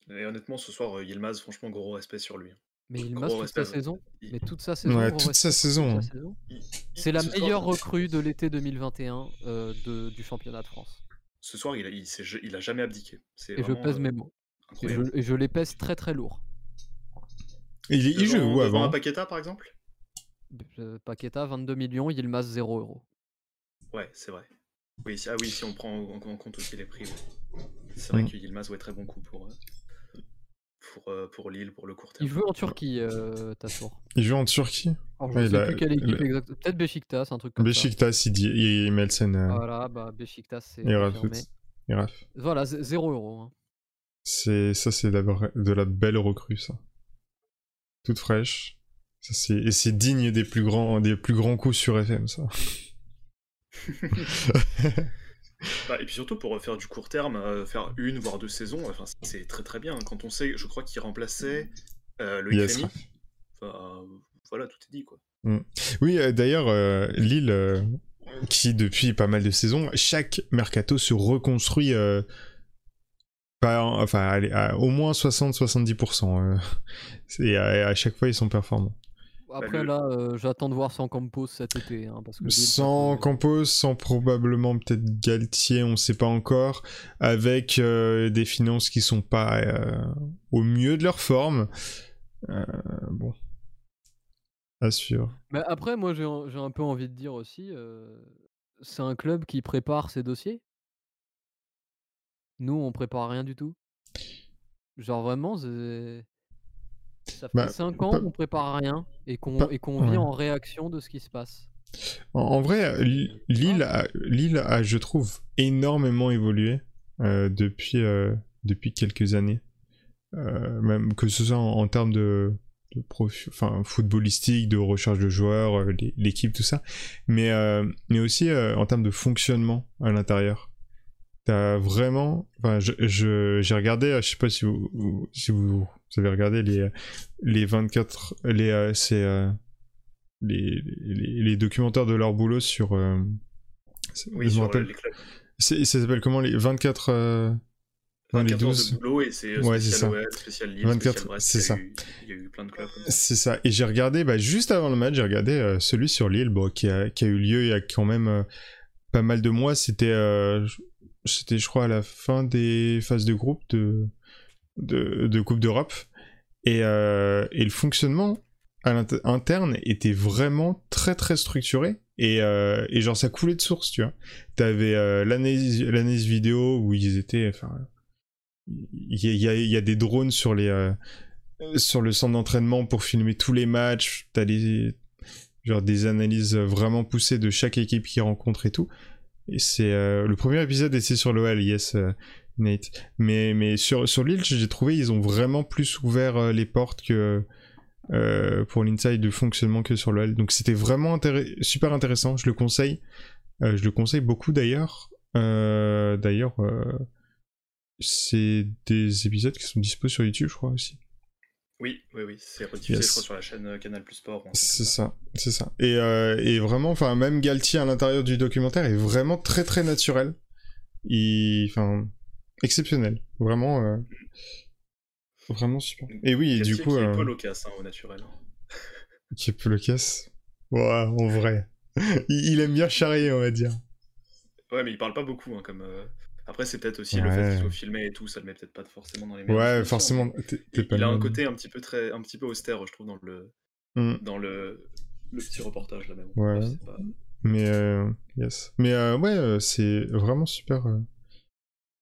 Et honnêtement, ce soir, euh, Yilmaz, franchement, gros respect sur lui. Mais il Gros masse toute respect, sa saison. Il- Mais toute sa saison. Ouais, gros toute respect, sa saison. hein. saison. il- il- C'est la ce soir- meilleure recrue de l'été 2021 euh, de- du championnat de France. Ce soir, il a, il, a jamais abdiqué. Et je pèse euh, mes mots. Et je, et je les pèse très très lourd. Il, il joue où avant un Paqueta, par exemple? Euh, Paqueta, 22 millions, il masse 0 euros. Ouais, c'est vrai. Oui, si, ah oui, si on prend en, en compte aussi les prix. ouais. C'est vrai Mm. que Yilmaz, ouais, très bon coup pour, euh, pour, euh, pour Lille, pour le court terme. Il joue en Turquie, euh, Tassour. Il joue en Turquie? Alors, je ne sais plus quelle équipe le- exacte. Peut-être Beşiktaş, un truc comme ça. Beşiktaş, il, dit, il met le scène. euh, Voilà, bah Beşiktaş, c'est. Il raf. Voilà, 0 euros. hein. C'est ça, c'est de de la belle recrue, ça. Toute fraîche. Ça, et c'est digne des plus grands, des plus grands coups sur FM, ça. Bah, et puis surtout pour faire du court terme, euh, faire une voire deux saisons, enfin, c'est très très bien. hein. Quand on sait, je crois qu'il remplaçait euh, Loïc Yes. Enfin, voilà, tout est dit quoi. Oui, euh, d'ailleurs, Lille, qui depuis pas mal de saisons, chaque mercato se reconstruit. Euh, enfin, allez, à au moins 60-70%. euh, et à, à chaque fois, ils sont performants. Après, le- là, euh, j'attends de voir sans Campos cet été. hein, parce que Sans peut- Campos, sans probablement peut-être Galtier, on sait pas encore, avec euh, des finances qui sont pas euh, au mieux de leur forme. Euh, bon, assure. Mais après, moi, j'ai un j'ai un peu envie de dire aussi, euh, c'est un club qui prépare ses dossiers. Nous, on prépare rien du tout. Genre vraiment, ça fait Bah, 5 ans qu'on prépare rien et qu'on vit ouais. en réaction de ce qui se passe. En, en vrai, Li- Lille, a, Lille a, je trouve, énormément évolué euh, depuis, euh, depuis quelques années. Euh, même que ce soit en, en termes de, de enfin, footballistique, de recherche de joueurs, euh, l'é- l'équipe, tout ça. Mais, euh, mais aussi euh, en termes de fonctionnement à l'intérieur. T'as vraiment. Enfin, je, je- j'ai regardé, euh, je sais pas si vous, vous- si vous, vous avez regardé les, les 24. Les, euh, c'est, euh, les, les, les documentaires de leur boulot sur. euh, Oui, je sur rappelle. les clubs. C'est- Ça s'appelle comment les 24. euh, non, les 14 12. de boulot et c'est euh, Ouais, c'est spécial ça. OL, spécial Lille, 24, spécial Brest. c'est il y a ça. eu- Il y a eu plein de clubs. C'est ça. Et j'ai regardé, bah, juste avant le match, j'ai regardé euh, celui sur Lille, bon, qui, a, qui a eu lieu il y a quand même euh, pas mal de mois. C'était, euh, je- c'était, je crois, à la fin des phases de groupe de, de, Coupe d'Europe. Et, euh, et le fonctionnement à interne était vraiment très très structuré. Et, euh, et genre, ça coulait de source, tu vois. T'avais euh, l'analyse vidéo où ils étaient. Enfin, il y y y a des drones sur les. euh, sur le centre d'entraînement pour filmer tous les matchs. T'as des, des analyses vraiment poussées de chaque équipe qui rencontre et tout. Et c'est euh, le premier épisode était sur l'OL, yes, euh, Nate. Mais mais sur sur Lille, j'ai trouvé ils ont vraiment plus ouvert euh, les portes que pour l'inside de fonctionnement que sur l'OL. Donc c'était vraiment super intéressant. Je le conseille. Je le conseille beaucoup d'ailleurs. D'ailleurs, c'est des épisodes qui sont dispo sur YouTube, je crois aussi. Oui, oui, oui, c'est rediffusé, Yes. je crois, sur la chaîne euh, Canal Plus Sport. C'est ça, c'est ça. Et, euh, et vraiment, enfin, même Galtier à l'intérieur du documentaire est vraiment très très naturel. Il, enfin, exceptionnel. Vraiment, euh, vraiment super. Et oui, et du Galtier coup, qui est euh, pas loquace, hein, au naturel. qui peut le casse. Ouais, en vrai. il, il aime bien charrier, on va dire. Ouais, mais il parle pas beaucoup, hein, comme. Après, c'est peut-être aussi le fait qu'il soit filmé et tout, ça le met peut-être pas forcément dans les meilleures Ouais, dispositions, forcément. Il, pas il le a un côté un petit peu très, un petit peu austère, je trouve, dans le, Mm. dans le, le petit reportage là même. Ouais. Bref, c'est pas- Mais euh, yes. Mais euh, ouais, euh, c'est vraiment super, euh,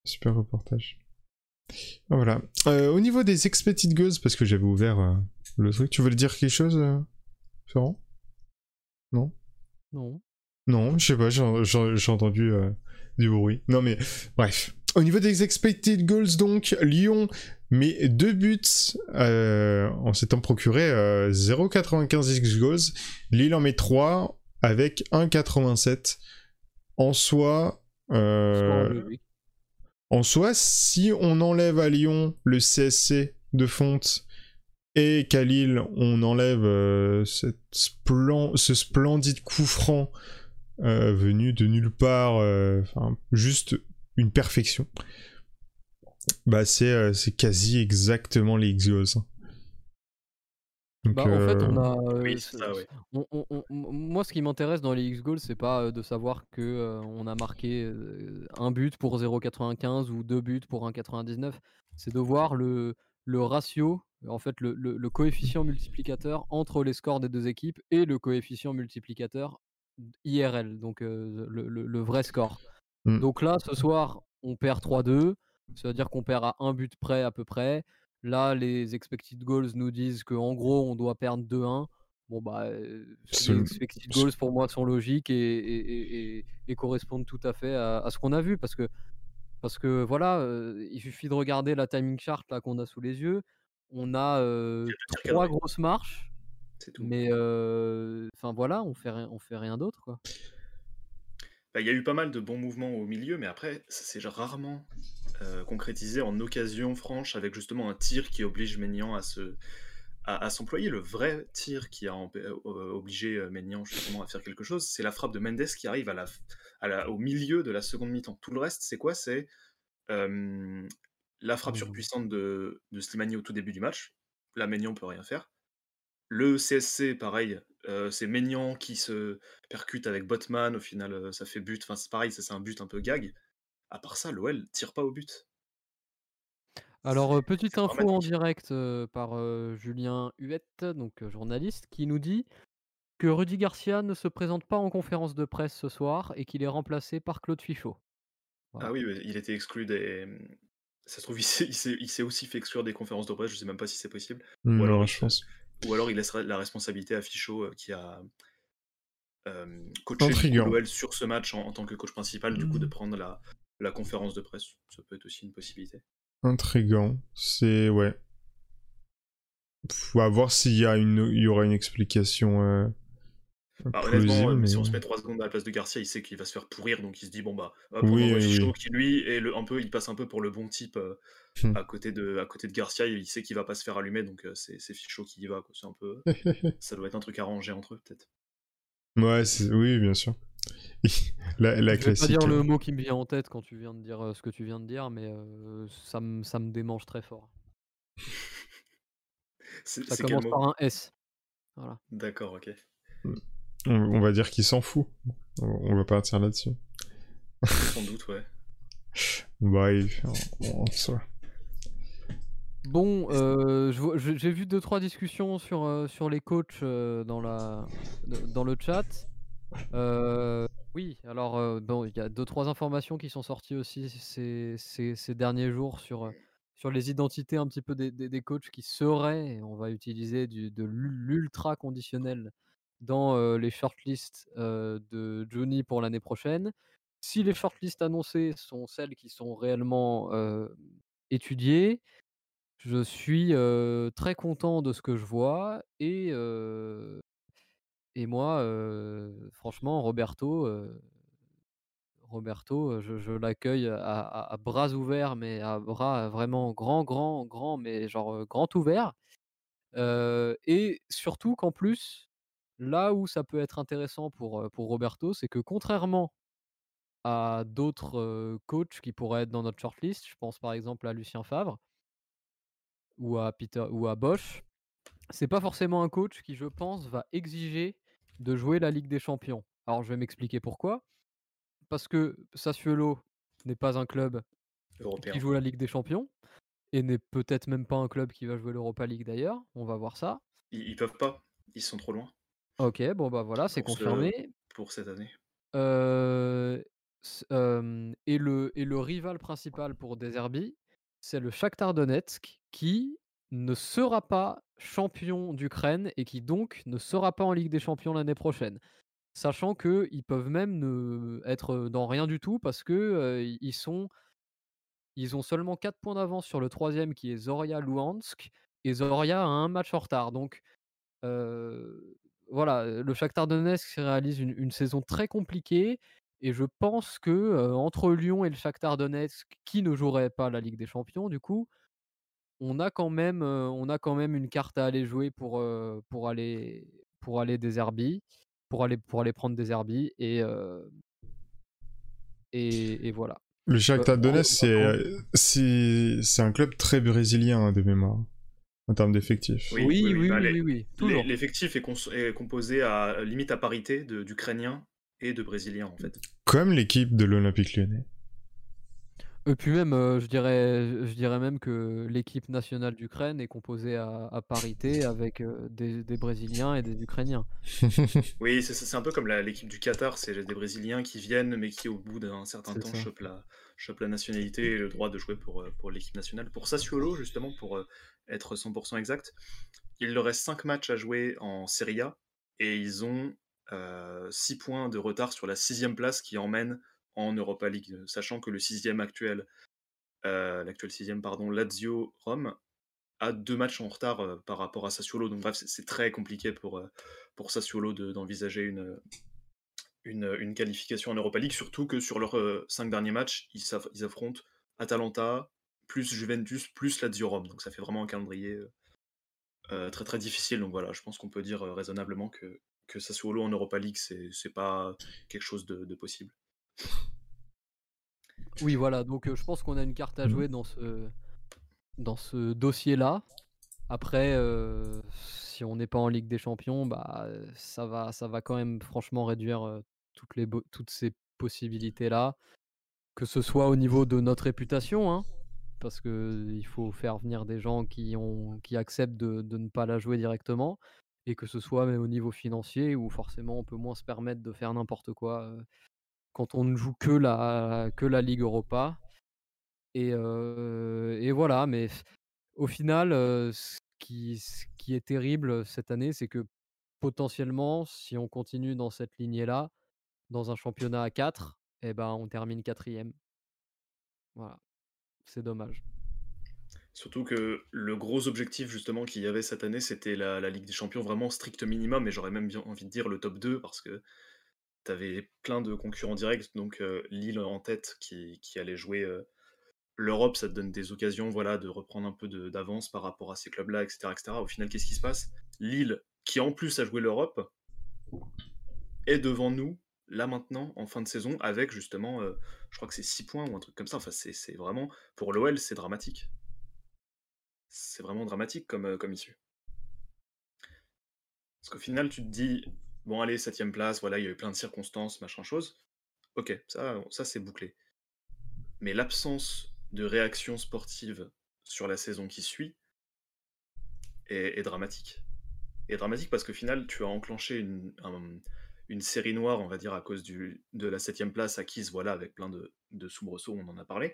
super reportage. Ah, Voilà. Euh, au niveau des expected goals, parce que j'avais ouvert euh, le truc, tu voulais dire quelque chose, euh, Florent? Non? Non. Non, je sais pas, j'ai entendu euh, du bruit. Non mais, bref. Au niveau des expected goals, donc, Lyon met deux buts euh, en s'étant procuré euh, 0,95 X goals. Lille en met 3 avec 1,87. En soi, euh, en soi, si on enlève à Lyon le CSC de Fonte et qu'à Lille on enlève euh, cette splen- ce splendide coup franc euh, venu de nulle part, euh, enfin juste une perfection. Bah, c'est euh, c'est quasi exactement les X-Goals. hein. Donc, Bah, en fait, on euh, a. Oui, euh, ça, on- on- on- moi, ce qui m'intéresse dans les X-Goals, c'est pas euh, de savoir que euh, on a marqué euh, un but pour 0,95 ou deux buts pour 1,99. C'est de voir le, le ratio, en fait, le, le- le coefficient multiplicateur entre les scores des deux équipes et le coefficient multiplicateur IRL, donc euh, le, le- le vrai score. Mm. Donc là, ce soir, on perd 3-2. Ça veut dire qu'on perd à un but près à peu près. Là, les expected goals nous disent qu'en gros, on doit perdre 2-1. Bon, bah, euh, les expected goals pour moi sont logiques et, et- et- et- et correspondent tout à fait à, à ce qu'on a vu. Parce que, parce que voilà, euh, il suffit de regarder la timing chart là qu'on a sous les yeux. On a euh, trois grosses marches, C'est tout. mais euh, enfin voilà, on fait on fait rien d'autre quoi. Bah, il y a eu pas mal de bons mouvements au milieu, mais après, ça s'est rarement euh, concrétisé en occasion franche avec justement un tir qui oblige Maignan à se à, à s'employer. Le vrai tir qui a euh, obligé Maignan justement à faire quelque chose, c'est la frappe de Mendes qui arrive à la, à la- au milieu de la seconde mi-temps. Tout le reste, c'est quoi? C'est euh, la frappe Mhm. surpuissante de, de Slimani au tout début du match. Là, Maignan peut rien faire. Le CSC, pareil, euh, c'est Maignan qui se percute avec Botman, au final euh, ça fait but, enfin c'est pareil, ça c'est un but un peu gag. À part ça, l'OL tire pas au but. Alors, petite info en direct euh, par Julien Huette, donc journaliste, qui nous dit que Rudy Garcia ne se présente pas en conférence de presse ce soir et qu'il est remplacé par Claude Fichot. Voilà. Ah oui, il était exclu des. Ça se trouve, il s'est, aussi fait exclure des conférences de presse, je sais même pas si c'est possible. Ou alors, non, il, je pense. Ou alors il laisserait la responsabilité à Fichot euh, qui a coaché l'OL sur ce match en, en tant que coach principal, du coup de prendre la, la conférence de presse. Ça peut être aussi une possibilité. Intriguant. C'est. Ouais. Faut voir s'il y, a une... il y aura une explication euh, Bah, honnêtement, plausible. euh, mais... si on se met 3 secondes à la place de Garcia, il sait qu'il va se faire pourrir, donc il se dit bon bah hop, Oui, on oui, Fichot oui. qui lui est le, un peu, il passe un peu pour le bon type euh, Hmm. à côté de à côté de Garcia, il sait qu'il va pas se faire allumer, donc euh, c'est c'est Fichot qui y va. quoi. C'est un peu, ça doit être un truc arrangé entre eux peut-être. ouais, oui, bien sûr. la, la Je vais pas dire le mot qui me vient en tête quand tu viens de dire euh, ce que tu viens de dire, mais euh, ça, me, ça me démange très fort. C'est Ça commence par un S. Voilà. D'accord, ok. On, on va dire qu'il s'en fout. On, on va partir là-dessus. Sans doute, ouais. Bah, il- en- en soi. Bon, euh, j'ai vu deux trois discussions sur, euh, sur les coachs euh, dans, la, dans le chat. Euh, oui, alors euh, bon, il y a deux trois informations qui sont sorties aussi ces, ces- ces derniers jours sur, sur les identités un petit peu des, des- des coachs qui seraient, on va utiliser du, de l'ultra conditionnel dans les shortlists de Johnny pour l'année prochaine. Si les shortlists annoncées sont celles qui sont réellement étudiées, je suis très content de ce que je vois et, et moi, franchement, Roberto, Roberto, je, l'accueille à, bras ouverts, mais à bras vraiment grand, grand, grand, mais genre grand ouvert. Et surtout qu'en plus, là où ça peut être intéressant pour, pour Roberto, c'est que contrairement à d'autres euh, coachs qui pourraient être dans notre shortlist, je pense par exemple à Lucien Favre ou à Peter ou à Bosch, c'est pas forcément un coach qui, je pense, va exiger de jouer la Ligue des Champions. Alors je vais m'expliquer pourquoi. Parce que Sassuolo n'est pas un club Européen. qui joue la Ligue des Champions et n'est peut-être même pas un club qui va jouer l'Europa League d'ailleurs. On va voir ça. Ils, ils peuvent pas, ils sont trop loin Ok, bon bah voilà, c'est pour, ce- confirmé. pour cette année. Euh, s- euh, et, le, et le rival principal pour Deserbi, c'est le Shakhtar Donetsk qui ne sera pas champion d'Ukraine et qui donc ne sera pas en Ligue des Champions l'année prochaine. Sachant qu'ils peuvent même ne être dans rien du tout parce que euh, ils sont ils ont seulement 4 points d'avance sur le troisième qui est Zoria Luhansk et Zoria a un match en retard. Donc euh, voilà, le Shakhtar Donetsk réalise une, une saison très compliquée et je pense que euh, entre Lyon et le Shakhtar Donetsk, qui ne jouerait pas la Ligue des Champions, du coup, on a quand même, euh, on a quand même une carte à aller jouer pour, euh, pour aller pour aller des pour aller pour aller prendre des Herbis et, et et voilà. Le Shakhtar Donetsk, c'est un club très brésilien hein, de mémoire, en termes d'effectifs. Oui, Oui, oui, oui, oui, bah, oui, les- oui, oui, L'e- toujours. L'effectif est, composé à limite à parité de- d'Ukrainiens et de Brésiliens en fait. Comme l'équipe de l'Olympique lyonnais. Et puis même, euh, je dirais, je dirais même que l'équipe nationale d'Ukraine est composée à, à parité avec euh, des, des Brésiliens et des Ukrainiens. Oui, c'est un peu comme l'équipe du Qatar, c'est des Brésiliens qui viennent mais qui au bout d'un certain temps ça. chopent la, chopent la nationalité et le droit de jouer pour, euh, pour l'équipe nationale. Pour Sassuolo, justement, pour euh, être 100% exact, il leur reste 5 matchs à jouer en Serie A et ils ont 6 points de retard sur la sixième place qui emmène en Europa League, sachant que le sixième actuel, euh, l'actuel sixième, pardon, Lazio Rome, a deux matchs en retard euh, par rapport à Sassuolo. Donc bref, c'est- très compliqué pour, euh, pour Sassuolo de- d'envisager une, une, une qualification en Europa League, surtout que sur leurs euh, cinq derniers matchs, ils, affrontent Atalanta, plus Juventus, plus Lazio Rome. Donc ça fait vraiment un calendrier euh, euh, très très difficile. Donc voilà, je pense qu'on peut dire euh, raisonnablement que, que Sassuolo en Europa League, c'est pas quelque chose de, de possible. Oui, voilà, donc je pense qu'on a une carte à Mhm. jouer dans ce, dans ce dossier-là. Après, si on n'est pas en Ligue des Champions, bah, ça va, ça va quand même franchement réduire toutes, les, toutes ces possibilités-là, que ce soit au niveau de notre réputation, hein, parce qu'il faut faire venir des gens qui, ont, qui acceptent de, de ne pas la jouer directement, et que ce soit même au niveau financier, où forcément on peut moins se permettre de faire n'importe quoi quand on ne joue que la, que la Ligue Europa. Et, et voilà, mais au final, ce, qui, ce qui est terrible cette année, c'est que potentiellement, si on continue dans cette lignée-là, dans un championnat à 4, eh ben, on termine quatrième. Voilà, c'est dommage. Surtout que le gros objectif justement qu'il y avait cette année, c'était la, Ligue des Champions vraiment strict minimum, et j'aurais même bien envie de dire le top 2, parce que tu avais plein de concurrents directs, donc euh, Lille en tête qui, allait jouer l'Europe, ça te donne des occasions voilà, de reprendre un peu d'avance par rapport à ces clubs-là, etc., etc. Au final, qu'est-ce qui se passe? Lille, qui en plus a joué l'Europe, est devant nous, là maintenant, en fin de saison, avec justement, euh, je crois que c'est 6 points ou un truc comme ça. Enfin, c'est vraiment, pour l'OL, c'est dramatique. C'est vraiment dramatique comme, euh, comme issue. Parce qu'au final, tu te dis, bon, allez, septième place, voilà, il y a eu plein de circonstances, machin chose. Ok, ça, ça c'est bouclé. Mais l'absence de réaction sportive sur la saison qui suit est, est dramatique. Est dramatique parce qu'au final, tu as enclenché une, un- une série noire, on va dire, à cause du, de la septième place acquise, voilà, avec plein de, de soubresauts, on en a parlé.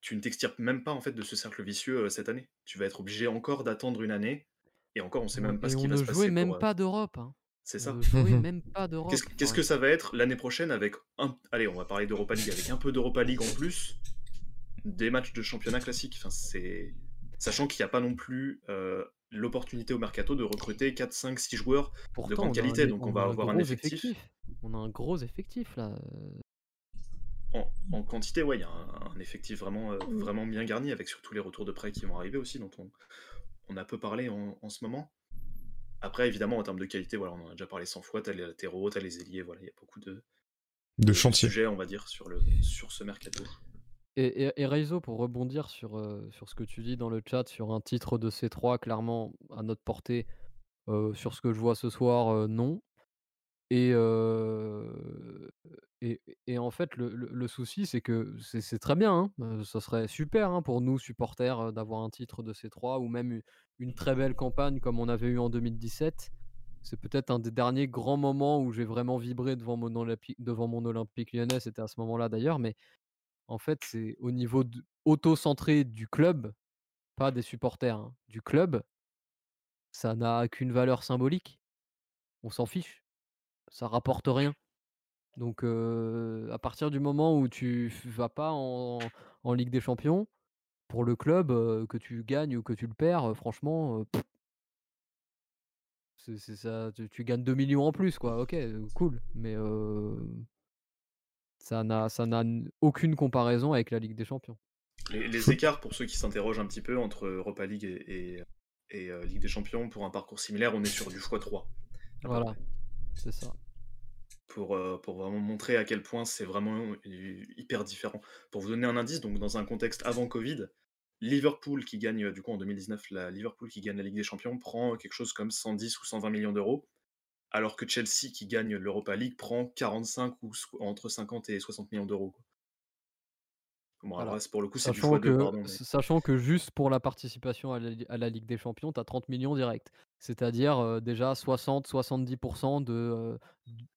Tu ne t'extirpes même pas en fait de ce cercle vicieux euh, cette année. Tu vas être obligé encore d'attendre une année, et encore, on sait même pas et ce qui on va ne se passer. même pour, euh, pas d'Europe. hein. C'est On ça. ne même pas d'Europe. Qu'est-ce que ça va être l'année prochaine avec un... Allez, on va parler d'Europa League, avec un peu d'Europa League en plus, des matchs de championnat classique. Enfin, c'est... Sachant qu'il n'y a pas non plus euh, l'opportunité au mercato de recruter 4, 5, 6 joueurs. Pourtant, grande un qualité, donc on va a avoir un gros effectif. On a un gros effectif là. En, en quantité, ouais, il y a un, un effectif vraiment, euh, vraiment bien garni, avec surtout les retours de prêt qui vont arriver aussi, dont on, on a peu parlé en, en ce moment. Après, évidemment, en termes de qualité, voilà, on en a déjà parlé 100 fois, t'as les latéraux, t'as les ailiers, voilà, il y a beaucoup de, De chantier. sujets, on va dire, sur, le, sur ce mercato. Et, et, Reizo, pour rebondir sur, euh, sur ce que tu dis dans le chat, sur un titre de C3, clairement à notre portée, euh, sur ce que je vois ce soir, euh, non. Et, et, en fait, le, le- souci, c'est que c'est très bien. hein, ça serait super hein, pour nous, supporters, d'avoir un titre de C3 ou même une très belle campagne comme on avait eu en 2017. C'est peut-être un des derniers grands moments où j'ai vraiment vibré devant mon, devant mon Olympique lyonnais. C'était à ce moment-là d'ailleurs. Mais en fait, c'est au niveau auto-centré du club, pas des supporters, hein, du club, ça n'a qu'une valeur symbolique. On s'en fiche. Ça rapporte rien. Donc, à partir du moment où tu vas pas en Ligue des Champions, pour le club, que tu gagnes ou que tu le perds, franchement, c'est ça tu gagnes 2 000 000 en plus quoi, OK, cool, mais ça n'a ça n'a n aucune comparaison avec la Ligue des Champions. Les, les écarts, pour ceux qui s'interrogent un petit peu, entre Europa League et, et, et, euh, Ligue des Champions, pour un parcours similaire, on est sur du x3. à peu Voilà, c'est ça. pour, euh, pour vraiment montrer à quel point c'est vraiment hyper différent. Pour vous donner un indice, donc dans un contexte avant Covid, Liverpool qui gagne, du coup en 2019, la Liverpool qui gagne la Ligue des Champions prend quelque chose comme 110 ou 120 millions d'euros, alors que Chelsea qui gagne l'Europa League prend 45 ou entre 50 et 60 millions d'euros. Bon, alors, pour le coup, c'est du Sachant deux, que, pardon. mais- sachant que juste pour la participation à la, Li- à la Ligue des Champions, tu as 30 millions directs. C'est-à-dire euh, déjà 60-70% de, euh,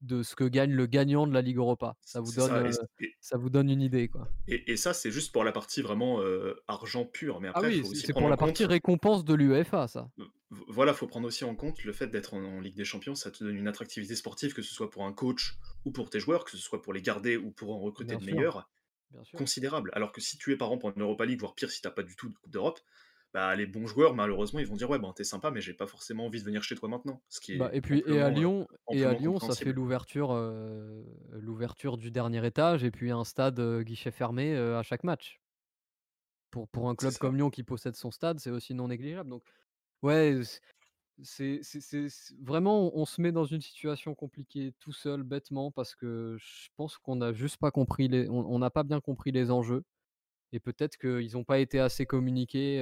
de ce que gagne le gagnant de la Ligue Europa. Ça vous donne, ça. Euh, et- ça vous donne une idée, quoi. et- et ça, c'est juste pour la partie vraiment argent pur. Mais Ah après, oui, c'est pour la compte. partie récompense de l'UEFA, ça. Voilà, faut prendre aussi en compte le fait d'être en, en Ligue des Champions, ça te donne une attractivité sportive, que ce soit pour un coach ou pour tes joueurs, que ce soit pour les garder ou pour en recruter Bien de sûr. meilleurs, considérable. Alors que si tu es par exemple en Europa League, voire pire si t'as pas du tout de Coupe d'Europe, bah les bons joueurs, malheureusement, ils vont dire ouais, ben t'es sympa, mais j'ai pas forcément envie de venir chez toi maintenant. Ce qui est Bah, et puis et à amplement, euh, Lyon, et à Lyon, ça fait l'ouverture, euh, l'ouverture du dernier étage et puis un stade euh, guichet fermé euh, à chaque match. Pour, pour un club comme Lyon qui possède son stade, c'est aussi non négligeable. Donc ouais, c'est vraiment on se met dans une situation compliquée tout seul bêtement parce que je pense qu'on n'a juste pas compris les, on n'a pas bien compris les enjeux et peut-être qu'ils n'ont pas été assez communiqués.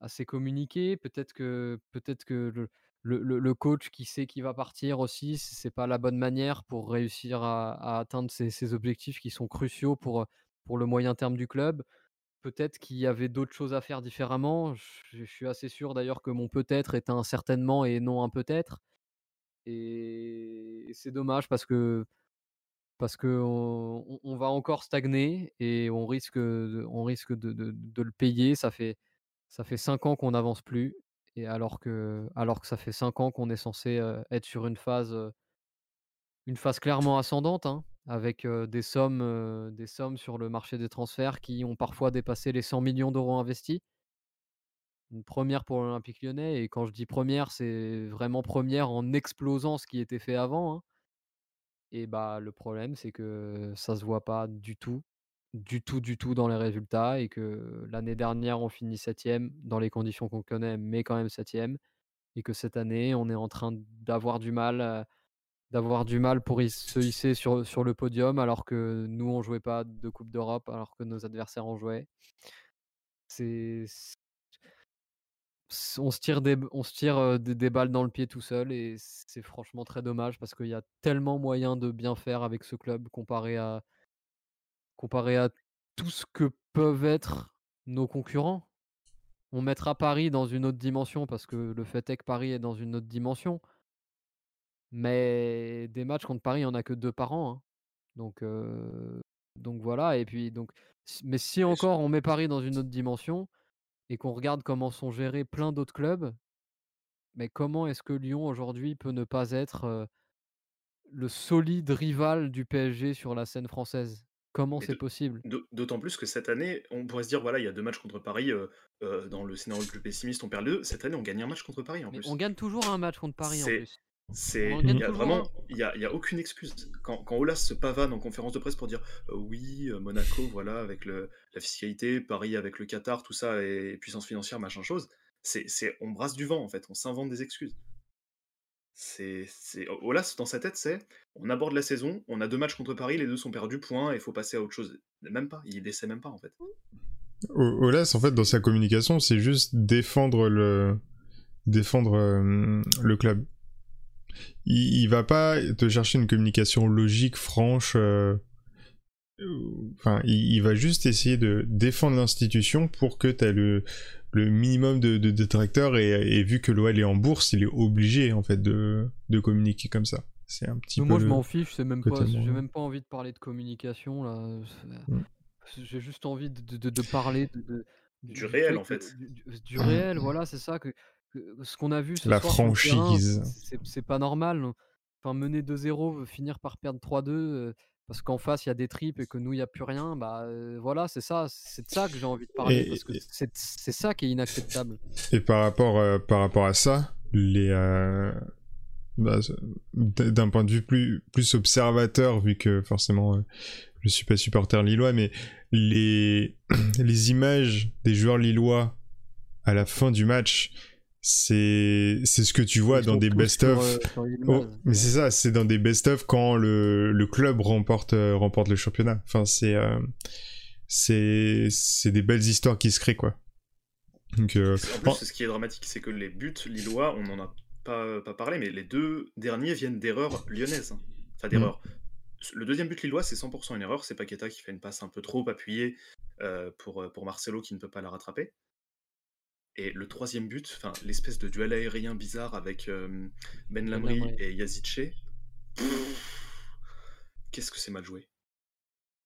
assez communiqué. Peut-être que, peut-être que le, coach qui sait qu'il va partir aussi, c'est pas la bonne manière pour réussir à, à atteindre ces, ces objectifs qui sont cruciaux pour, pour le moyen terme du club. Peut-être qu'il y avait d'autres choses à faire différemment. Je, suis assez sûr d'ailleurs que mon peut-être est un certainement et non un peut-être. Et, c'est dommage parce que parce que on, va encore stagner et on risque, on risque de, de- de le payer. Ça fait, ça fait cinq ans qu'on n'avance plus, et alors que, alors que ça fait cinq ans qu'on est censé euh, être sur une phase, euh, une phase clairement ascendante, hein, avec des sommes, des sommes sur le marché des transferts qui ont parfois dépassé les 100 millions d'euros investis. Une première pour l'Olympique lyonnais, et quand je dis première, c'est vraiment première en explosant ce qui était fait avant. hein. Et bah, le problème, c'est que ça se voit pas du tout, du tout, du tout dans les résultats et que l'année dernière, on finit septième dans les conditions qu'on connaît, mais quand même septième. Et que cette année, on est en train d'avoir du mal, d'avoir du mal pour se hisser sur, le podium, alors que nous, on jouait pas de Coupe d'Europe, alors que nos adversaires en jouaient. On se tire des, on balles dans le pied tout seul et c'est franchement très dommage parce qu'il y a tellement moyen de bien faire avec ce club comparé à tout ce que peuvent être nos concurrents. On mettra Paris dans une autre dimension parce que le fait est que Paris est dans une autre dimension. Mais des matchs contre Paris, il n'y en a que deux par an. hein. Donc, euh, donc voilà. Et puis, donc, mais si encore on met Paris dans une autre dimension et qu'on regarde comment sont gérés plein d'autres clubs, mais comment est-ce que Lyon aujourd'hui peut ne pas être euh, le solide rival du PSG sur la scène française? Comment c'est possible? d'au- D'autant plus que cette année, on pourrait se dire, voilà, il y a deux matchs contre Paris, euh, euh, dans le scénario le plus pessimiste, on perd les deux. Cette année, on gagne un match contre Paris en Mais plus. on gagne toujours un match contre Paris en plus. C'est, il y a vraiment, un. il y a, il y a aucune excuse. Quand, quand Olas se pavane en conférence de presse pour dire euh, oui, euh, Monaco, voilà, avec le, la fiscalité, Paris avec le Qatar, tout ça, et puissance financière, machin chose, c'est, c'est, on brasse du vent en fait, on s'invente des excuses. C'est, c'est, Olas dans sa tête, c'est, on aborde la saison, on a deux matchs contre Paris, les deux sont perdus, point, et il faut passer à autre chose. Même pas, il essaie même pas en fait. Olas, en fait, dans sa communication, c'est juste défendre le, défendre euh, le club. Il, il va pas te chercher une communication logique, franche. euh, euh, Enfin, il, il va juste essayer de défendre l'institution pour que tu aies le, le minimum de, de détracteurs et, et vu que l'OL est en bourse, il est obligé en fait de, de communiquer comme ça. C'est un petit Mais peu. moi, je m'en fiche, c'est même pas, j'ai moi. même pas envie de parler de communication là. Mm. J'ai juste envie de, de- de parler de, de- Du réel, fait en fait. Du, du- du réel, voilà, c'est ça que- ce qu'on a vu ce La soir franchise. c'est pas normal. Enfin, mener 2-0, finir par perdre 3-2, euh, parce qu'en face il y a des tripes et que nous il y a plus rien, bah euh, voilà, c'est ça, c'est de ça que j'ai envie de parler Et- parce que c'est ça qui est inacceptable. Et par rapport, euh, par rapport à ça, les, euh, bah, d'un point de vue plus, plus observateur, vu que forcément euh, je suis pas supporter lillois, mais les, les images des joueurs lillois à la fin du match, c'est c'est ce que tu vois dans des best-of. Oh, mais c'est ça, c'est dans des best-of quand le, le club remporte, remporte le championnat. Enfin, c'est c'est c'est des belles histoires qui se créent, quoi. Donc, En plus, ce qui est dramatique, c'est que les buts lillois, on en a pas, pas parlé, mais les deux derniers viennent d'erreurs lyonnaises. Hein. Enfin, d'erreurs. Mm. Le deuxième but lillois, c'est 100% une erreur. C'est Paqueta qui fait une passe un peu trop appuyée pour, pour Marcelo qui ne peut pas la rattraper. Et le troisième but, enfin l'espèce de duel aérien bizarre avec Ben Lamry et Yazice, qu'est-ce que c'est mal joué.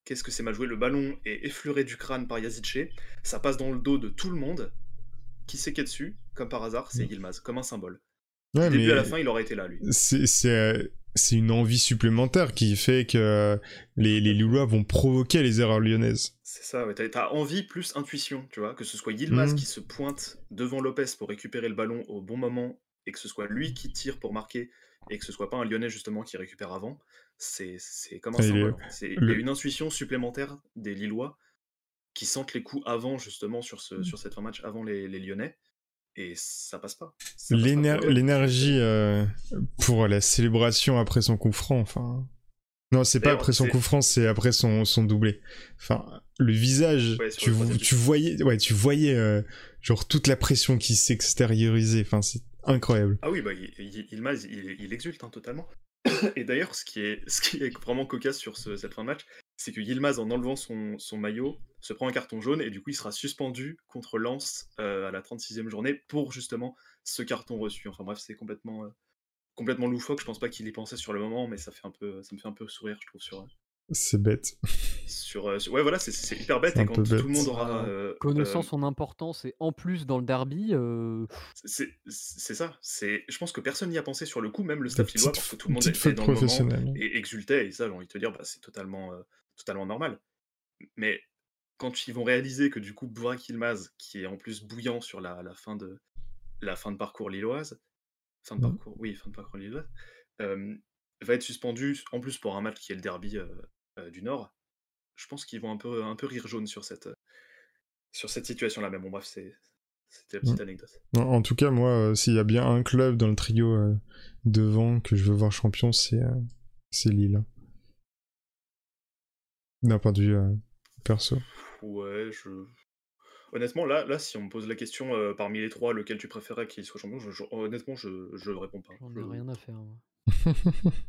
Qu'est-ce que c'est mal joué. Le ballon est effleuré du crâne par Yazice, ça passe dans le dos de tout le monde. Qui sait qui est dessus? Comme par hasard, c'est mm. Yilmaz, comme un symbole. Du début à la fin, il aurait été là, lui. C'est euh, c'est une envie supplémentaire qui fait que les, les Lillois vont provoquer les erreurs lyonnaises. C'est ça, ouais. t'as envie plus intuition, tu vois, que ce soit Yilmaz mhm. qui se pointe devant Lopez pour récupérer le ballon au bon moment et que ce soit lui qui tire pour marquer et que ce soit pas un Lyonnais justement qui récupère avant, c'est comme un symbole. Il y a une intuition supplémentaire des Lillois qui sentent les coups avant justement sur, ce, sur cette fin match, avant les, les Lyonnais et ça passe pas. L'énergie euh, pour la célébration après son coup franc, enfin. Non, c'est pas après son coup franc, c'est après son, son doublé. Enfin, le visage, tu, tu, voyais, ouais, tu voyais euh, genre toute la pression qui s'extériorisait. Enfin, c'est incroyable. Ah oui, bah, il, il, il, il exulte hein, totalement. Et d'ailleurs, ce, qui est, ce qui est vraiment cocasse sur cette fin de match, c'est que Yilmaz, en enlevant son, son, maillot, se prend un carton jaune et du coup, il sera suspendu contre Lens euh, à la 36e journée pour justement ce carton reçu. Enfin bref, c'est complètement, euh, complètement loufoque. Je pense pas qu'il y pensait sur le moment, mais ça, fait un peu, ça me fait un peu sourire, je trouve, sur, c'est bête. Sur, euh, ouais, voilà, c'est hyper bête. Et quand tout le monde aura. Euh, Connaissant euh, son importance et en plus dans le derby. C'est ça. Je pense que personne n'y a pensé sur le coup, même le staff lillois, parce que tout le monde était dans le moment et exultait. Et ça, j'ai envie de te dire, bah, c'est totalement, totalement normal. Mais quand ils vont réaliser que du coup, Bourak Ilmaz, qui est en plus bouillant sur la, la, fin, de, la fin de parcours lilloise, fin de mmh. parcours, oui, fin de parcours lilloise, va être suspendu en plus pour un match qui est le derby euh, du Nord, je pense qu'ils vont un peu, un peu rire jaune sur cette, sur cette situation-là. Mais bon, bref, c'était la petite mmh. anecdote. En tout cas, moi, euh, s'il y a bien un club dans le trio euh, devant que je veux voir champion, c'est c'est Lille. D'un point de vue perso. Ouais, je. Honnêtement, là, là, si on me pose la question parmi les trois, lequel tu préférais qu'il soit champion, honnêtement, je, je réponds pas. J'en ai rien à faire.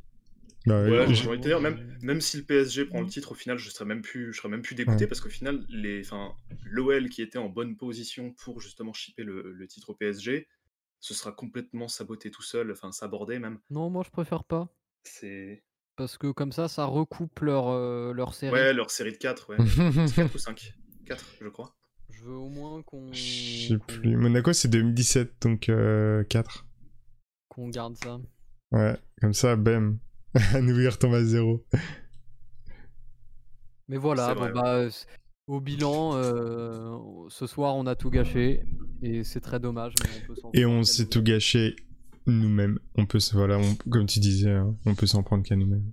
Bah ouais, j'ai envie de dire, même, même si le PSG prend le titre, au final, je serais même plus, je serais même plus dégoûté parce qu'au final, les, l'OL qui était en bonne position pour justement shipper le, le, titre au PSG, ce sera complètement saboté tout seul, enfin sabordé même. Non, moi je préfère pas. C'est. Parce que comme ça, ça recoupe leur, euh, leur série. Ouais, leur série de 4, ouais. 4 ou 5 4, je crois. Je veux au moins qu'on. Je sais plus. Monaco, c'est 2017, donc euh, 4. Qu'on garde ça. Ouais, comme ça, bam. Nous retombe à zéro. Mais voilà, bon, bah, au bilan, euh, ce soir on a tout gâché et c'est très dommage. et on s'est tout gâché nous-mêmes. On peut, voilà, comme tu disais, hein, on peut s'en prendre qu'à nous-mêmes.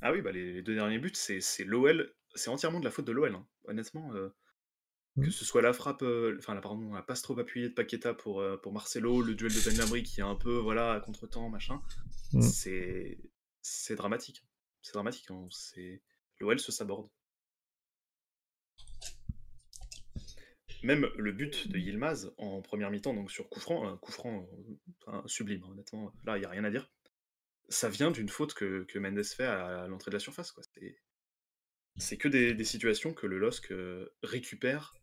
Ah oui, bah les, deux derniers buts, c'est l'OL, c'est entièrement de la faute de l'OL, hein. honnêtement. Euh, mmh. Que ce soit la frappe, euh, enfin la, pardon, la passe trop appuyée de Paqueta pour, pour Marcelo, le duel de Ben Lamry qui est un peu voilà à contre-temps, machin. Mmh. C'est c'est dramatique. C'est dramatique. Hein. C'est l'OL se saborde. Même le but de Yilmaz en première mi-temps, donc sur coup franc, un coup franc sublime, hein, honnêtement, là il n'y a rien à dire. Ça vient d'une faute que, que, Mendes fait à, l'entrée de la surface. C'est que des, situations que le LOSC euh, récupère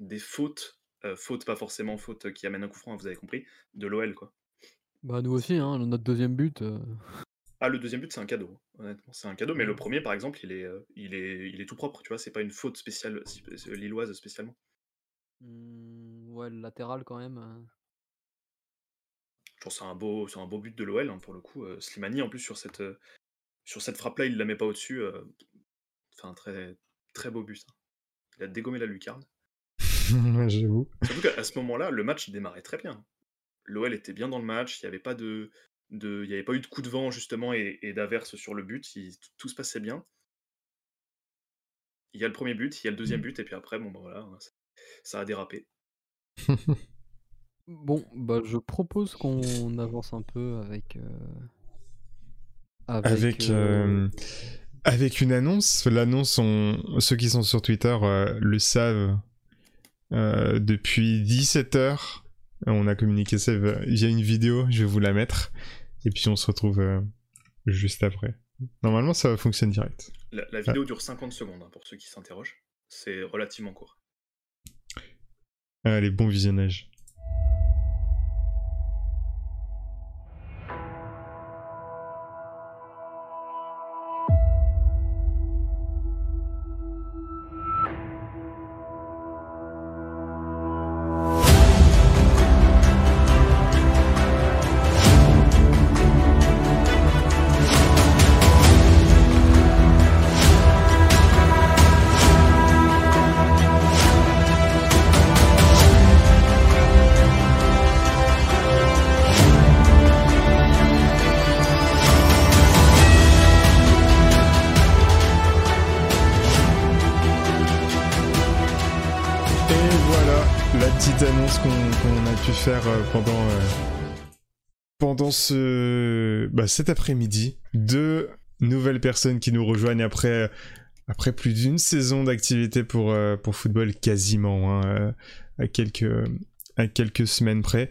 des fautes, euh, fautes pas forcément fautes qui amènent un coup franc, vous avez compris, de l'OL. quoi. Bah nous aussi, hein, notre deuxième but. Euh, ah, le deuxième but, c'est un cadeau. Hein, honnêtement, c'est un cadeau. Mais le premier, par exemple, il est, euh, il est, il est tout propre. Tu vois, c'est pas une faute spéciale, euh, lilloise spécialement. Mmh, ouais, le latéral quand même. Euh. Je trouve c'est un beau, c'est un beau but de l'OL hein, pour le coup. Slimani, en plus sur cette, sur cette frappe-là, il la met pas au-dessus. Enfin, très, très beau but. Hein. Il a dégommé la lucarne. J'avoue. Surtout qu'à ce moment-là, le match démarrait très bien. L'OL était bien dans le match. Il n'y avait pas de, il n'y avait pas eu de coup de vent justement et, d'averse sur le but, tout se passait bien. Il y a le premier but, il y a le deuxième mmh. but, et puis après, bon, bah voilà, ça, a dérapé. Bon, bah, je propose qu'on avance un peu avec. euh, Avec, euh, euh, avec une annonce. L'annonce, on... ceux qui sont sur Twitter euh, le savent. Euh, depuis 17h, on a communiqué ça via une vidéo. Je vais vous la mettre. Et puis on se retrouve euh, juste après. Normalement, ça va fonctionner direct. La, la vidéo dure 50 secondes, hein, pour ceux qui s'interrogent. C'est relativement court. Allez, bon visionnage. Et bah, cet après-midi. Deux nouvelles personnes qui nous rejoignent après, après plus d'une saison d'activité pour, euh, pour football, quasiment, hein, euh, à, quelques, à quelques semaines près.